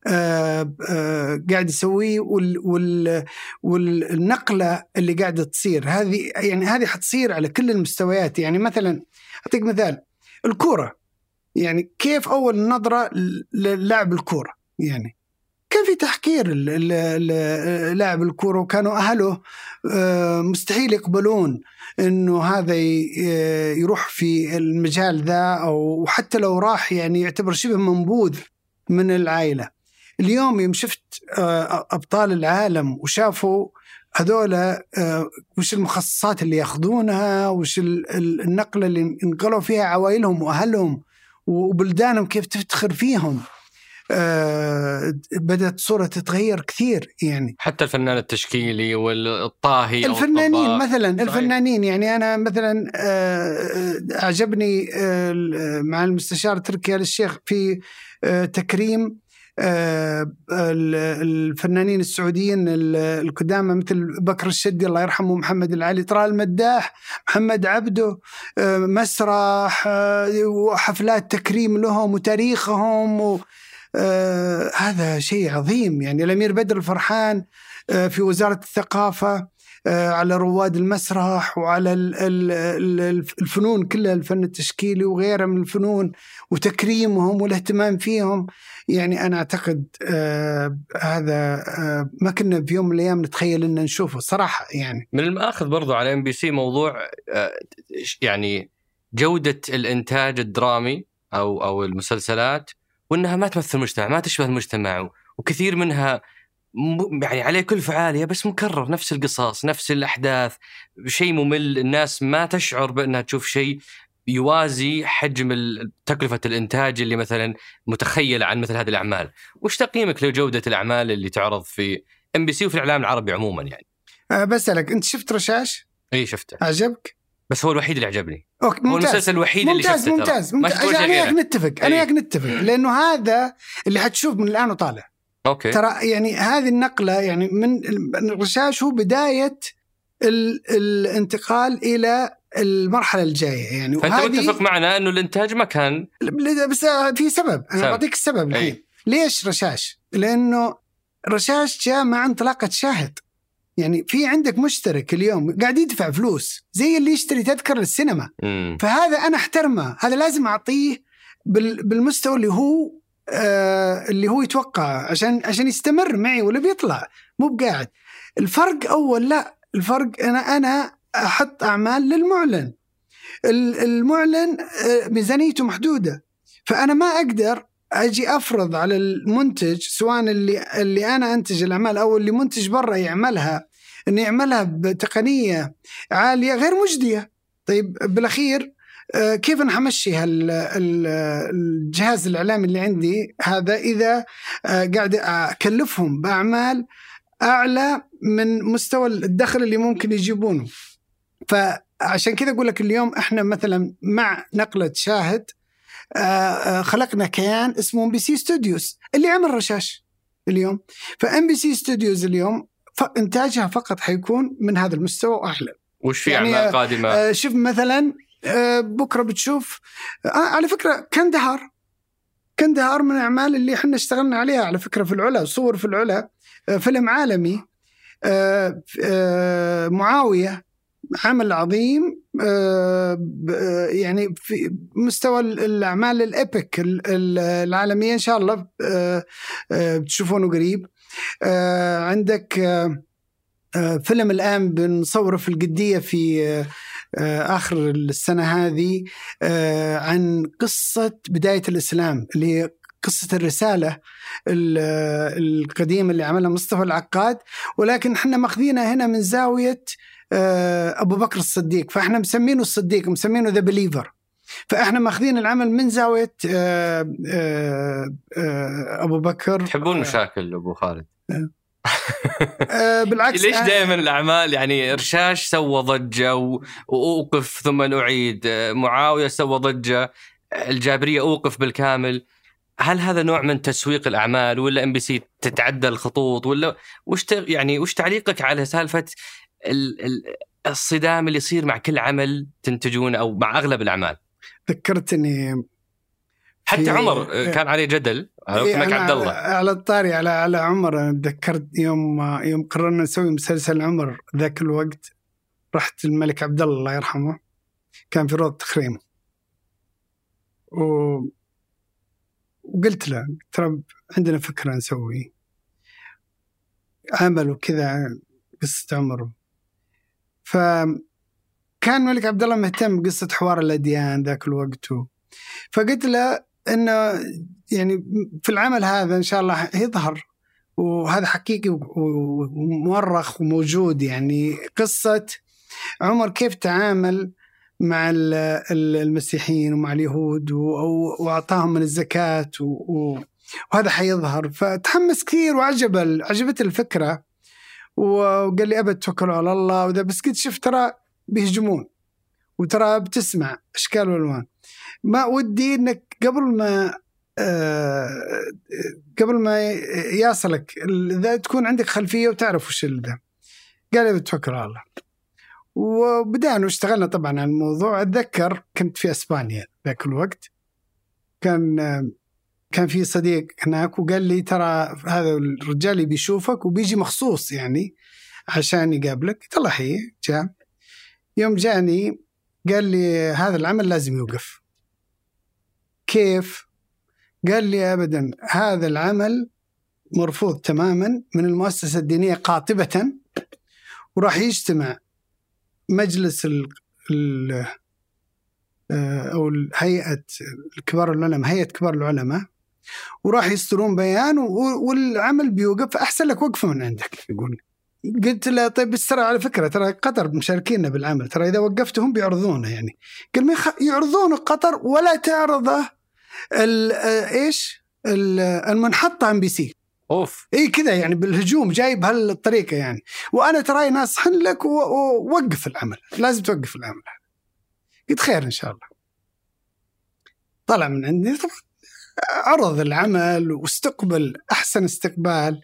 آه آه قاعد يسويه وال وال والنقلة اللي قاعدة تصير. هذه يعني هذه حتصير على كل المستويات. يعني مثلا أعطيك مثال الكورة. يعني كيف أول نظرة للاعب الكورة؟ يعني كان في تحكير لاعب الكورة وكانوا أهله آه، مستحيل يقبلون إنه هذا يروح في المجال ذا أو حتى لو راح يعني يعتبر شبه منبوذ من العائلة. اليوم يوم شفت آه، أبطال العالم وشافوا هذول آه، وش المخصصات اللي ياخذونها وش النقلة اللي انقلوا فيها عوائلهم وأهلهم وبلدانهم كيف تفتخر فيهم آه بدأت صورة تتغير كثير يعني حتى الفنان التشكيلي والطاهي الفنانين أو مثلا صحيح. الفنانين يعني أنا مثلا آه أعجبني آه مع المستشار تركي آل الشيخ في تكريم الفنانين السعوديين القدامى مثل بكر الشدي الله يرحمه محمد العلي ترى المداح محمد عبده مسرح وحفلات تكريم لهم وتاريخهم و آه هذا شيء عظيم. يعني الأمير بدر الفرحان آه في وزارة الثقافة آه على رواد المسرح وعلى الفنون كلها الفن التشكيلي وغيرها من الفنون وتكريمهم والاهتمام فيهم. يعني أنا أعتقد هذا ما كنا في يوم من الأيام نتخيل إن نشوفه صراحة يعني. من المآخذ برضو على MBC موضوع يعني جودة الإنتاج الدرامي أو أو المسلسلات وإنها ما تمثل المجتمع ما تشبه المجتمع وكثير منها يعني عليه كل فعالية بس مكرر نفس القصص نفس الأحداث شيء ممل الناس ما تشعر بأنها تشوف شيء يوازي حجم تكلفة الإنتاج اللي مثلا متخيلة عن مثل هذه الأعمال وش تقييمك لجودة الأعمال اللي تعرض في إم بي سي وفي الإعلام العربي عموما يعني أه بسألك أنت شفت رشاش؟ اي شفته عجبك؟ بس هو الوحيد اللي عجبني. okay ممتاز. هو المسلسل الوحيد ممتاز اللي شفته ممتاز ممتاز. أنا وياك نتفق أنا وياك نتفق لأنه هذا اللي حتشوف من الآن وطالع. okay. ترى يعني هذه النقلة يعني من الرشاش هو بداية ال الانتقال إلى المرحلة الجاية يعني. فأنت متفق معنا إنه الإنتاج ما كان بس في سبب. أنا بعطيك السبب الحين. ليش رشاش؟ لأنه رشاش جاء مع انطلاقة شاهد. يعني في عندك مشترك اليوم قاعد يدفع فلوس زي اللي يشتري تذكرة للسينما. مم. فهذا أنا أحترمه. هذا لازم أعطيه بالمستوى اللي هو آه اللي هو يتوقع عشان عشان يستمر معي ولا بيطلع. مو بقاعد. الفرق أول لا. الفرق أنا أنا أحط أعمال للمعلن. المعلن آه، ميزانيته محدودة. فأنا ما أقدر أجي أفرض على المنتج سواء اللي اللي أنا أنتج الأعمال أو اللي منتج برا يعملها إنه يعملها بتقنية عالية غير مجدية. طيب بالأخير آه، كيف أنا حمشي الجهاز الإعلامي اللي عندي هذا إذا آه، قاعد أكلفهم بأعمال أعلى من مستوى الدخل اللي ممكن يجيبونه؟ فعشان كذا أقول لك اليوم إحنا مثلا مع نقلة شاهد خلقنا كيان اسمه MBC Studios اللي عمل رشاش اليوم. ف MBC Studios اليوم إنتاجها فقط حيكون من هذا المستوى واعلى وش في يعني أعمال قادمة؟ شوف مثلا آه، بكرة بتشوف آه على فكرة كندهار كندهار من الأعمال اللي إحنا اشتغلنا عليها على فكرة في العلا صور في العلا آه فيلم عالمي آه آه معاوية عمل عظيم آه يعني في مستوى الأعمال الابيك العالمية إن شاء الله آه آه بتشوفونه قريب. آه عندك آه فيلم الآن بنصوره في القدية في آه، آخر السنة هذه آه، عن قصة بداية الإسلام اللي هي قصة الرسالة القديمة اللي عملها مصطفى العقاد. ولكن إحنا ماخذينها هنا من زاوية آه، أبو بكر الصديق. فإحنا مسمينه الصديق مسمينه ذا بليفر فإحنا ماخذين العمل من زاوية أبو بكر. تحبون مشاكل أبو خالد؟ آه بالعكس *laughs* ليش دائما الأعمال؟ يعني رشاش سوى ضجة وأوقف ثم أعيد. آه، معاوية سوى ضجة. الجابرية أوقف بالكامل. هل هذا نوع من تسويق الأعمال ولا إم بي سي تتعدى الخطوط ولا وش يعني وش تعليقك على سالفة الصدام اللي يصير مع كل عمل تنتجونه أو مع أغلب الأعمال؟ ذكرتني حتى عمر كان عليه جدل إيه عبد الله. على الطاري على على عمر أنا تذكرت يوم يوم قررنا نسوي مسلسل عمر ذاك الوقت رحت الملك عبد الله الله يرحمه كان في روض تخريم. و... وقلت له ترى عندنا فكرة نسوي. عمل وكذا قصة عمر فكان الملك عبد الله مهتم بقصة حوار الأديان ذاك الوقت فقلت له إنه يعني في العمل هذا إن شاء الله يظهر وهذا حقيقي ومؤرخ وموجود. يعني قصة عمر كيف تعامل مع المسيحيين ومع اليهود وأعطاهم من الزكاة وهذا حيظهر. فتحمس كثير وعجب عجبت الفكرة. وقال لي أبد توكلوا على الله وذا بس قلت شوف ترى بيهجمون وترى بتسمع أشكال والوان ما ودي إنك قبل ما آه قبل ما يصلك إذا تكون عندك خلفية وتعرف وش ذا. قال لي بتوكل على الله. وبدأنا واشتغلنا طبعا على الموضوع. أتذكر كنت في أسبانيا ذاك الوقت. كان كان في صديق هناك وقال لي ترى هذا الرجال بيشوفك وبيجي مخصوص يعني عشان يقابلك. قلت الله حي جاء. يوم جاني قال لي هذا العمل لازم يوقف. كيف؟ قال لي ابدا هذا العمل مرفوض تماما من المؤسسة الدينية قاطبة وراح يجتمع مجلس ال ال آه، أو هيئة كبار العلماء هيئة كبار العلماء وراح يصدرون بيان والعمل بيوقف. احسن لك وقفة من عندك يقول. قلت له طيب ترى على فكرة ترى قطر مشاركيننا بالعمل. ترى إذا وقفتهم بيعرضونه يعني. قال ما يعرضونه قطر ولا تعرضه إيش؟ المنحطة ام بي سي. أوف. إي كذا يعني بالهجوم جاي بهالطريقه يعني. وأنا تراي ناصحن لك ووقف العمل. لازم توقف العمل. قلت خير إن شاء الله. طلع من عندي طبعا عرض العمل واستقبل أحسن استقبال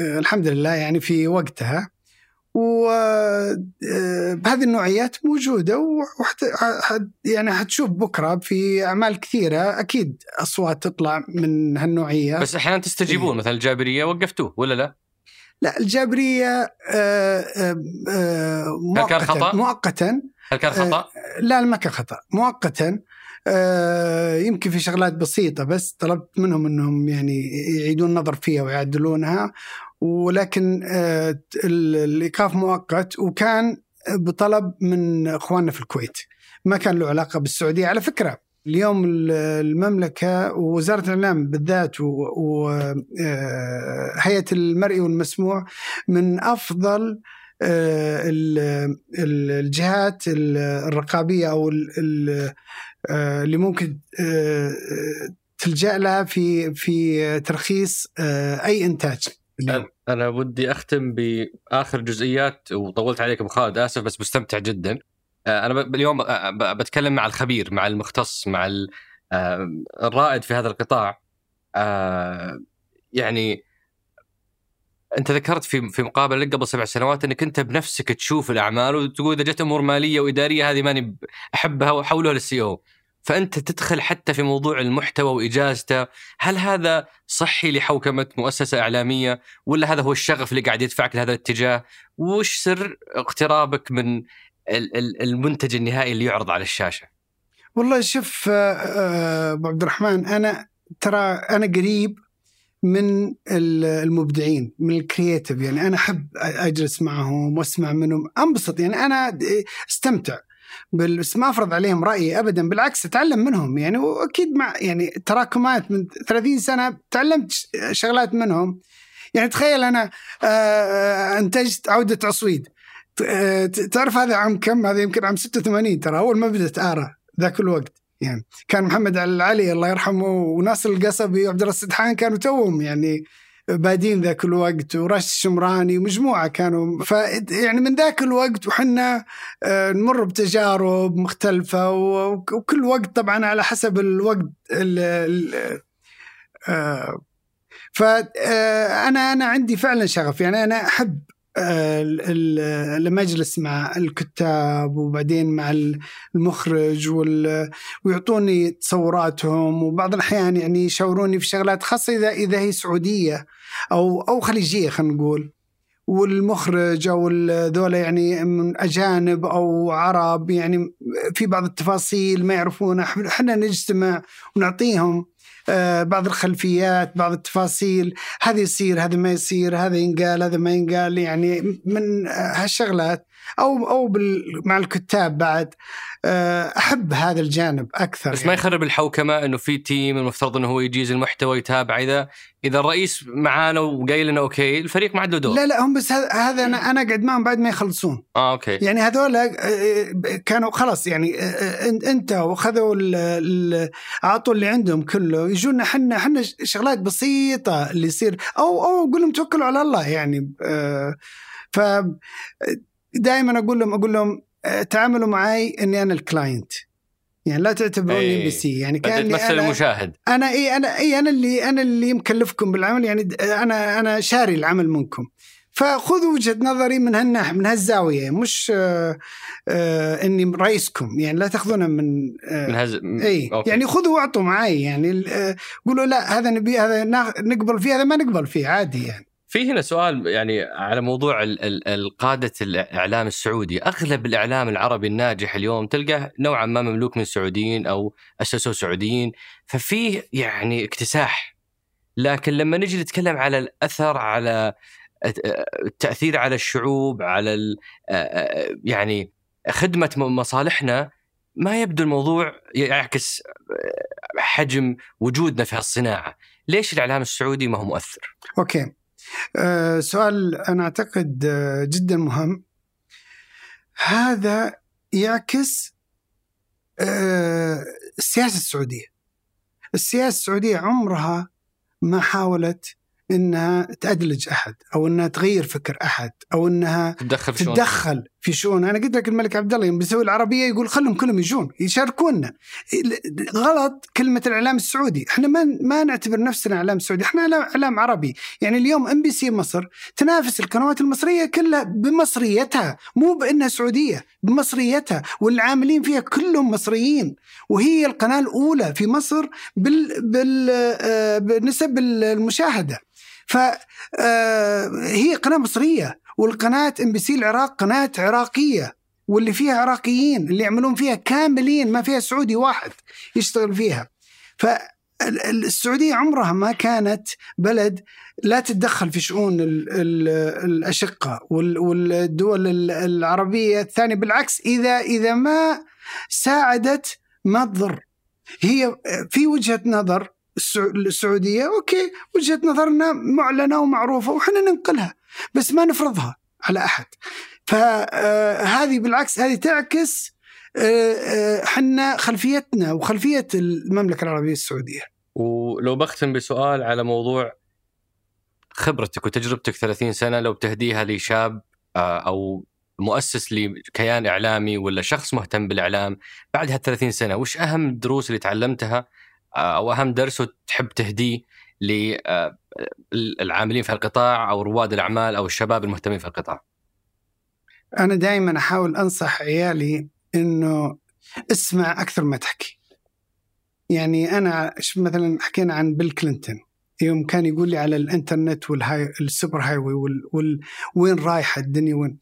الحمد لله يعني في وقتها وبهذه آه، النوعيات موجودة وحت يعني حتشوف بكرة في أعمال كثيرة أكيد أصوات تطلع من هالنوعية بس أحيانا تستجيبون إيه. مثلا الجابرية وقفتوه ولا لا؟ لا الجابرية آه، آه، هل كان خطأ؟ مؤقتا هل كان خطأ؟ لا ما كان خطأ مؤقتا يمكن في شغلات بسيطة بس طلبت منهم أنهم يعني يعيدون النظر فيها ويعدلونها ولكن آه، الإيقاف مؤقت وكان بطلب من إخواننا في الكويت. ما كان له علاقة بالسعودية. على فكرة اليوم المملكة ووزارة الإعلام بالذات وهيئه المرئي والمسموع من أفضل الجهات الرقابية أو اللي ممكن تلجأ لها في في ترخيص أي إنتاج. أنا ودي أختم بآخر جزئيات وطولت عليك أبو خالد آسف بس مستمتع جدا. آه، أنا اليوم آه، آه، بتكلم مع الخبير مع المختص مع الرائد في هذا القطاع. يعني أنت ذكرت في في مقابلة لك قبل سبع سنوات أنك أنت بنفسك تشوف الأعمال وتقول إذا جت أمور مالية وإدارية هذه ماني أحبها وحولها للسي أو. فأنت تدخل حتى في موضوع المحتوى وإجازته، هل هذا صحي لحوكمة مؤسسة إعلامية ولا هذا هو الشغف اللي قاعد يدفعك لهذا الاتجاه؟ وش سر اقترابك من المنتج النهائي اللي يعرض على الشاشة؟ والله شوف آه، آه، أبو عبد الرحمن أنا ترى أنا قريب من المبدعين من الكرييتيف يعني أنا أحب أجلس معهم وأسمع منهم. أنبسط. يعني أنا استمتع. بس ما أفرض عليهم رأيي ابدا بالعكس اتعلم منهم. يعني وأكيد مع يعني تراكمات من 30 سنة تعلمت شغلات منهم. يعني تخيل أنا آه، آه، أنتجت عودة عصويد. آه، تعرف هذا عام كم؟ هذا يمكن عام 86 ترى أول ما بدأت ارى ذاك الوقت. يعني كان محمد العلي الله يرحمه وناصر القصبي وعبد الله السدحان كانوا توهم. يعني بادين ذاك الوقت وراشد الشمراني ومجموعة كانوا ف يعني من ذاك الوقت وحنا آه، نمر بتجارب مختلفة وكل وقت طبعا على حسب الوقت ال ال آه، فانا آه، أنا عندي فعلا شغف. يعني أنا أحب لما اجلس مع الكتاب وبعدين مع المخرج ويعطوني تصوراتهم. وبعض الأحيان يعني يشاوروني في شغلات خاصة اذا إذا هي سعودية أو أو خليجية خلينا نقول. والمخرج أو ذولا يعني من أجانب أو عرب يعني في بعض التفاصيل ما يعرفونها إحنا نجتمع ونعطيهم بعض الخلفيات بعض التفاصيل. هذا يصير هذا ما يصير هذا ينقال هذا ما ينقال. يعني من هالشغلات أو أو مع الكتاب بعد. آه، أحب هذا الجانب أكثر بس يعني. ما يخرب الحوكمه إنه في team المفترض إنه هو يجيز المحتوى يتابع إذا إذا الرئيس معانا وقايل لنا okay الفريق ما عنده دور. لا لا هم بس هذا أنا أنا قاعد معهم بعد ما يخلصون. آه okay. يعني هذول آه، كانوا خلاص يعني انت وخذوا اعطوا اللي عندهم كله. يجونا إحنا إحنا شغلات بسيطة اللي يصير. أو أو أقول لهم توكلوا على الله يعني. ف دائما أقول لهم أقول لهم آه، تعاملوا معي إني أنا ال client. يعني لا تعتبروني إم بي سي. يعني كان تمثل المشاهد. أنا إي أنا إي أنا اللي أنا اللي مكلفكم بالعمل. يعني أنا أنا شاري العمل منكم. فخذوا وجهة نظري من هالناحيه من هالزاوية. مش آه آه إني رئيسكم. يعني لا تأخذونها من آه من هز... إي. أوكي. يعني خذوا وأعطوا معي يعني آه قولوا لا هذا نبي هذا نقبل فيه هذا ما نقبل فيه عادي يعني. في هنا سؤال يعني على موضوع القادة الإعلام السعودي. أغلب الإعلام العربي الناجح اليوم تلقاه نوعا ما مملوك من سعوديين أو أسسوا سعوديين ففي يعني اكتساح. لكن لما نجي نتكلم على الأثر على التأثير على الشعوب على يعني خدمة مصالحنا ما يبدو الموضوع يعكس حجم وجودنا في هالصناعة. ليش الإعلام السعودي ما هو مؤثر؟ أوكي. آه، سؤال أنا أعتقد آه، جدا مهم. هذا يعكس آه، السياسة السعودية. السياسة السعودية عمرها ما حاولت إنها تأدلج أحد أو إنها تغير فكر أحد أو إنها تتدخل تتدخل في شؤون أنا قلت لك الملك عبد الله يوم بيسوي العربية يقول خلهم كلهم يجون يشاركونا. غلط كلمة الإعلام السعودي. إحنا ما ما نعتبر نفسنا إعلام سعودي إحنا إعلام عربي. يعني اليوم إم بي سي مصر تنافس القنوات المصرية كلها بمصريتها مو بإنها سعودية بمصريتها. والعاملين فيها كلهم مصريين. وهي القناة الأولى في مصر بال بال آه، بنسب المشاهده فهي آه، قناة مصرية. والقناة ام بي سي العراق قناة عراقية واللي فيها عراقيين اللي يعملون فيها كاملين ما فيها سعودي واحد يشتغل فيها. ف السعوديه عمرها ما كانت بلد لا تتدخل في شؤون ال ال الأشقاء والدول العربية الثانية بالعكس إذا إذا ما ساعدت ما تضر هي في وجهة نظر السعودية أوكي وجهة نظرنا معلنة ومعروفة وحنا ننقلها. بس ما نفرضها على أحد. فهذه بالعكس هذه تعكس حنا خلفيتنا وخلفية المملكة العربية السعودية. ولو بختم بسؤال على موضوع خبرتك وتجربتك 30 سنة لو بتهديها لشاب أو مؤسس لكيان إعلامي ولا شخص مهتم بالإعلام بعد هال 30 سنة وش أهم الدروس اللي تعلمتها أو أهم درس تحب تهديه؟ للعاملين في القطاع أو رواد الأعمال أو الشباب المهتمين في القطاع؟ أنا دائما أحاول أنصح عيالي إنه اسمع أكثر ما تحكي. يعني أنا مثلا حكينا عن بيل كلينتون يوم كان يقول لي على الإنترنت وال high ال super highway وال وال وين رايحه الدنيا وين.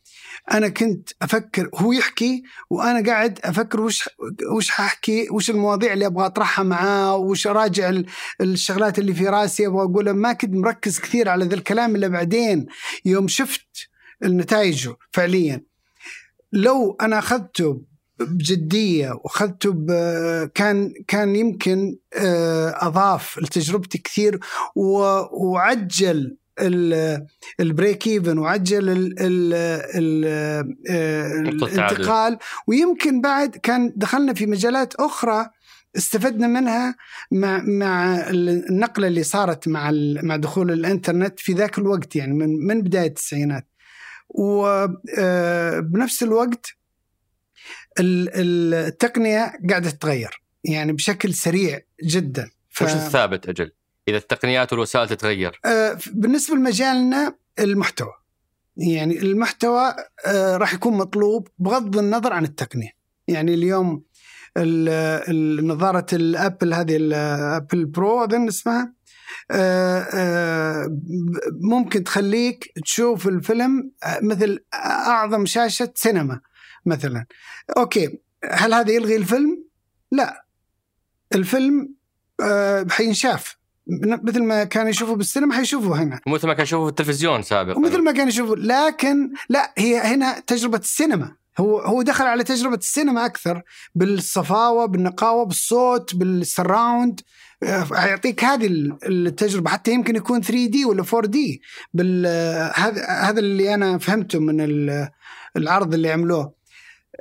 أنا كنت أفكر هو يحكي وأنا قاعد أفكر وش وش حاحكي وش المواضيع اللي أبغى أطرحها معاه وش أراجع الشغلات اللي في راسي أبغى اقولها ما كنت مركز كثير على ذا الكلام إلا بعدين يوم شفت نتائجه فعليا. لو أنا أخذته بجدية وأخذته كان كان يمكن آه، أضاف لتجربتي كثير وعجل البريك إيفن وعجل ال ال ال آه، الانتقال. ويمكن بعد كان دخلنا في مجالات أخرى استفدنا منها مع مع النقلة اللي صارت مع مع دخول الإنترنت في ذاك الوقت يعني من من بداية التسعينات. وبنفس آه، الوقت التقنية قاعدة تتغير يعني بشكل سريع جدا. ف... وش الثابت أجل؟ إذا التقنيات والوسائل تتغير. آه، بالنسبة لمجالنا المحتوى يعني المحتوى آه، راح يكون مطلوب بغض النظر عن التقنية. يعني اليوم نظارة الأبل هذه الابل برو أظن اسمها آه، ممكن تخليك تشوف الفيلم مثل أعظم شاشة سينما. مثلا. okay هل هذا يلغي الفيلم؟ لا. الفيلم آه حينشاف. مثل ما كان يشوفه بالسينما حيشوفه هنا. ومثل ما كان يشوفه في التلفزيون سابقا. ومثل ما كان يشوفه لكن لا هي هنا تجربة السينما. هو هو دخل على تجربة السينما أكثر بالصفاوة بالنقاوة بالصوت بال surround. آه، حيعطيك هذه التجربة. حتى يمكن يكون 3D ولا 4D هذا هذا اللي أنا فهمته من العرض اللي عملوه.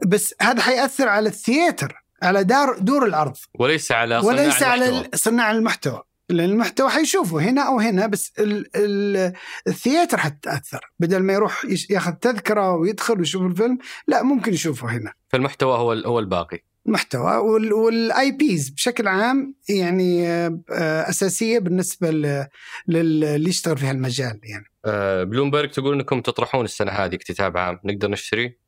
بس هذا حيأثر على ال theater على دار دور العرض وليس على صناع وليس المحتوى. على صناع المحتوى. لأن المحتوى حيشوفه هنا أو هنا بس ال ال ال theater حتتأثر. بدل ما يروح ياخذ تذكرة ويدخل ويشوف الفيلم لا ممكن يشوفه هنا. فالمحتوى هو هو الباقي. محتوى وال IPs بشكل عام يعني آه، أساسية بالنسبة للي يشتغل في هالمجال يعني. آه، بلومبرج تقول إنكم تطرحون السنة هذه كتاب عام. نقدر نشتري؟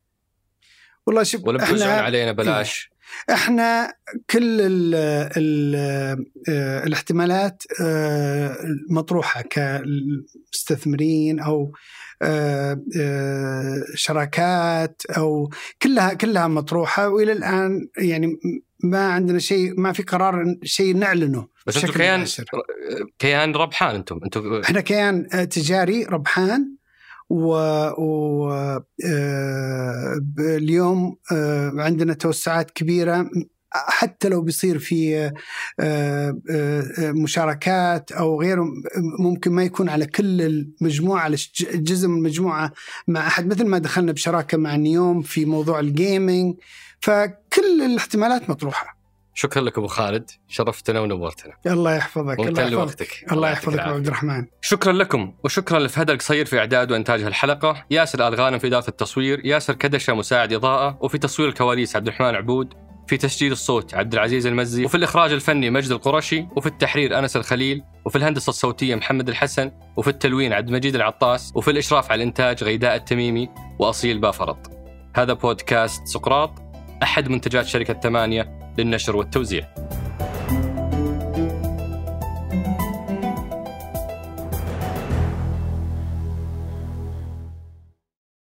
والله شوف ولا بتوزعون علينا بلاش. إحنا كل ال ال آه، الاحتمالات آه، مطروحة كمستثمرين أو آه، شراكات أو كلها كلها مطروحة وإلى الآن يعني ما عندنا شيء ما في قرار شيء نعلنه بس أنتم كيان كيان ربحان أنتم. أنتم إحنا كيان تجاري ربحان و. آه... اليوم آه... عندنا توسعات كبيرة حتى لو بيصير في آه، مشاركات أو غيره ممكن ما يكون على كل المجموعة على جزء من المجموعة مع أحد مثل ما دخلنا بشراكة مع نيوم في موضوع الجيمنج فكل الاحتمالات مطروحة شكرا لك أبو خالد شرفتنا ونورتنا. الله يحفظك الله يحفظك. الله يحفظك ابو عبد الرحمن. شكرا لكم وشكرا لفهد القصير في إعداد وإنتاج هالحلقة. ياسر الغانم في اداره التصوير ياسر كدشة مساعد إضاءة وفي تصوير الكواليس عبد الرحمن عبود في تسجيل الصوت عبد العزيز المزي وفي الإخراج الفني مجد القرشي وفي التحرير أنس الخليل وفي الهندسة الصوتية محمد الحسن وفي التلوين عبد المجيد العطاس وفي الإشراف على الإنتاج غيداء التميمي وأصيل بافرط. هذا بودكاست سقراط. أحد منتجات شركة ثمانية للنشر والتوزيع.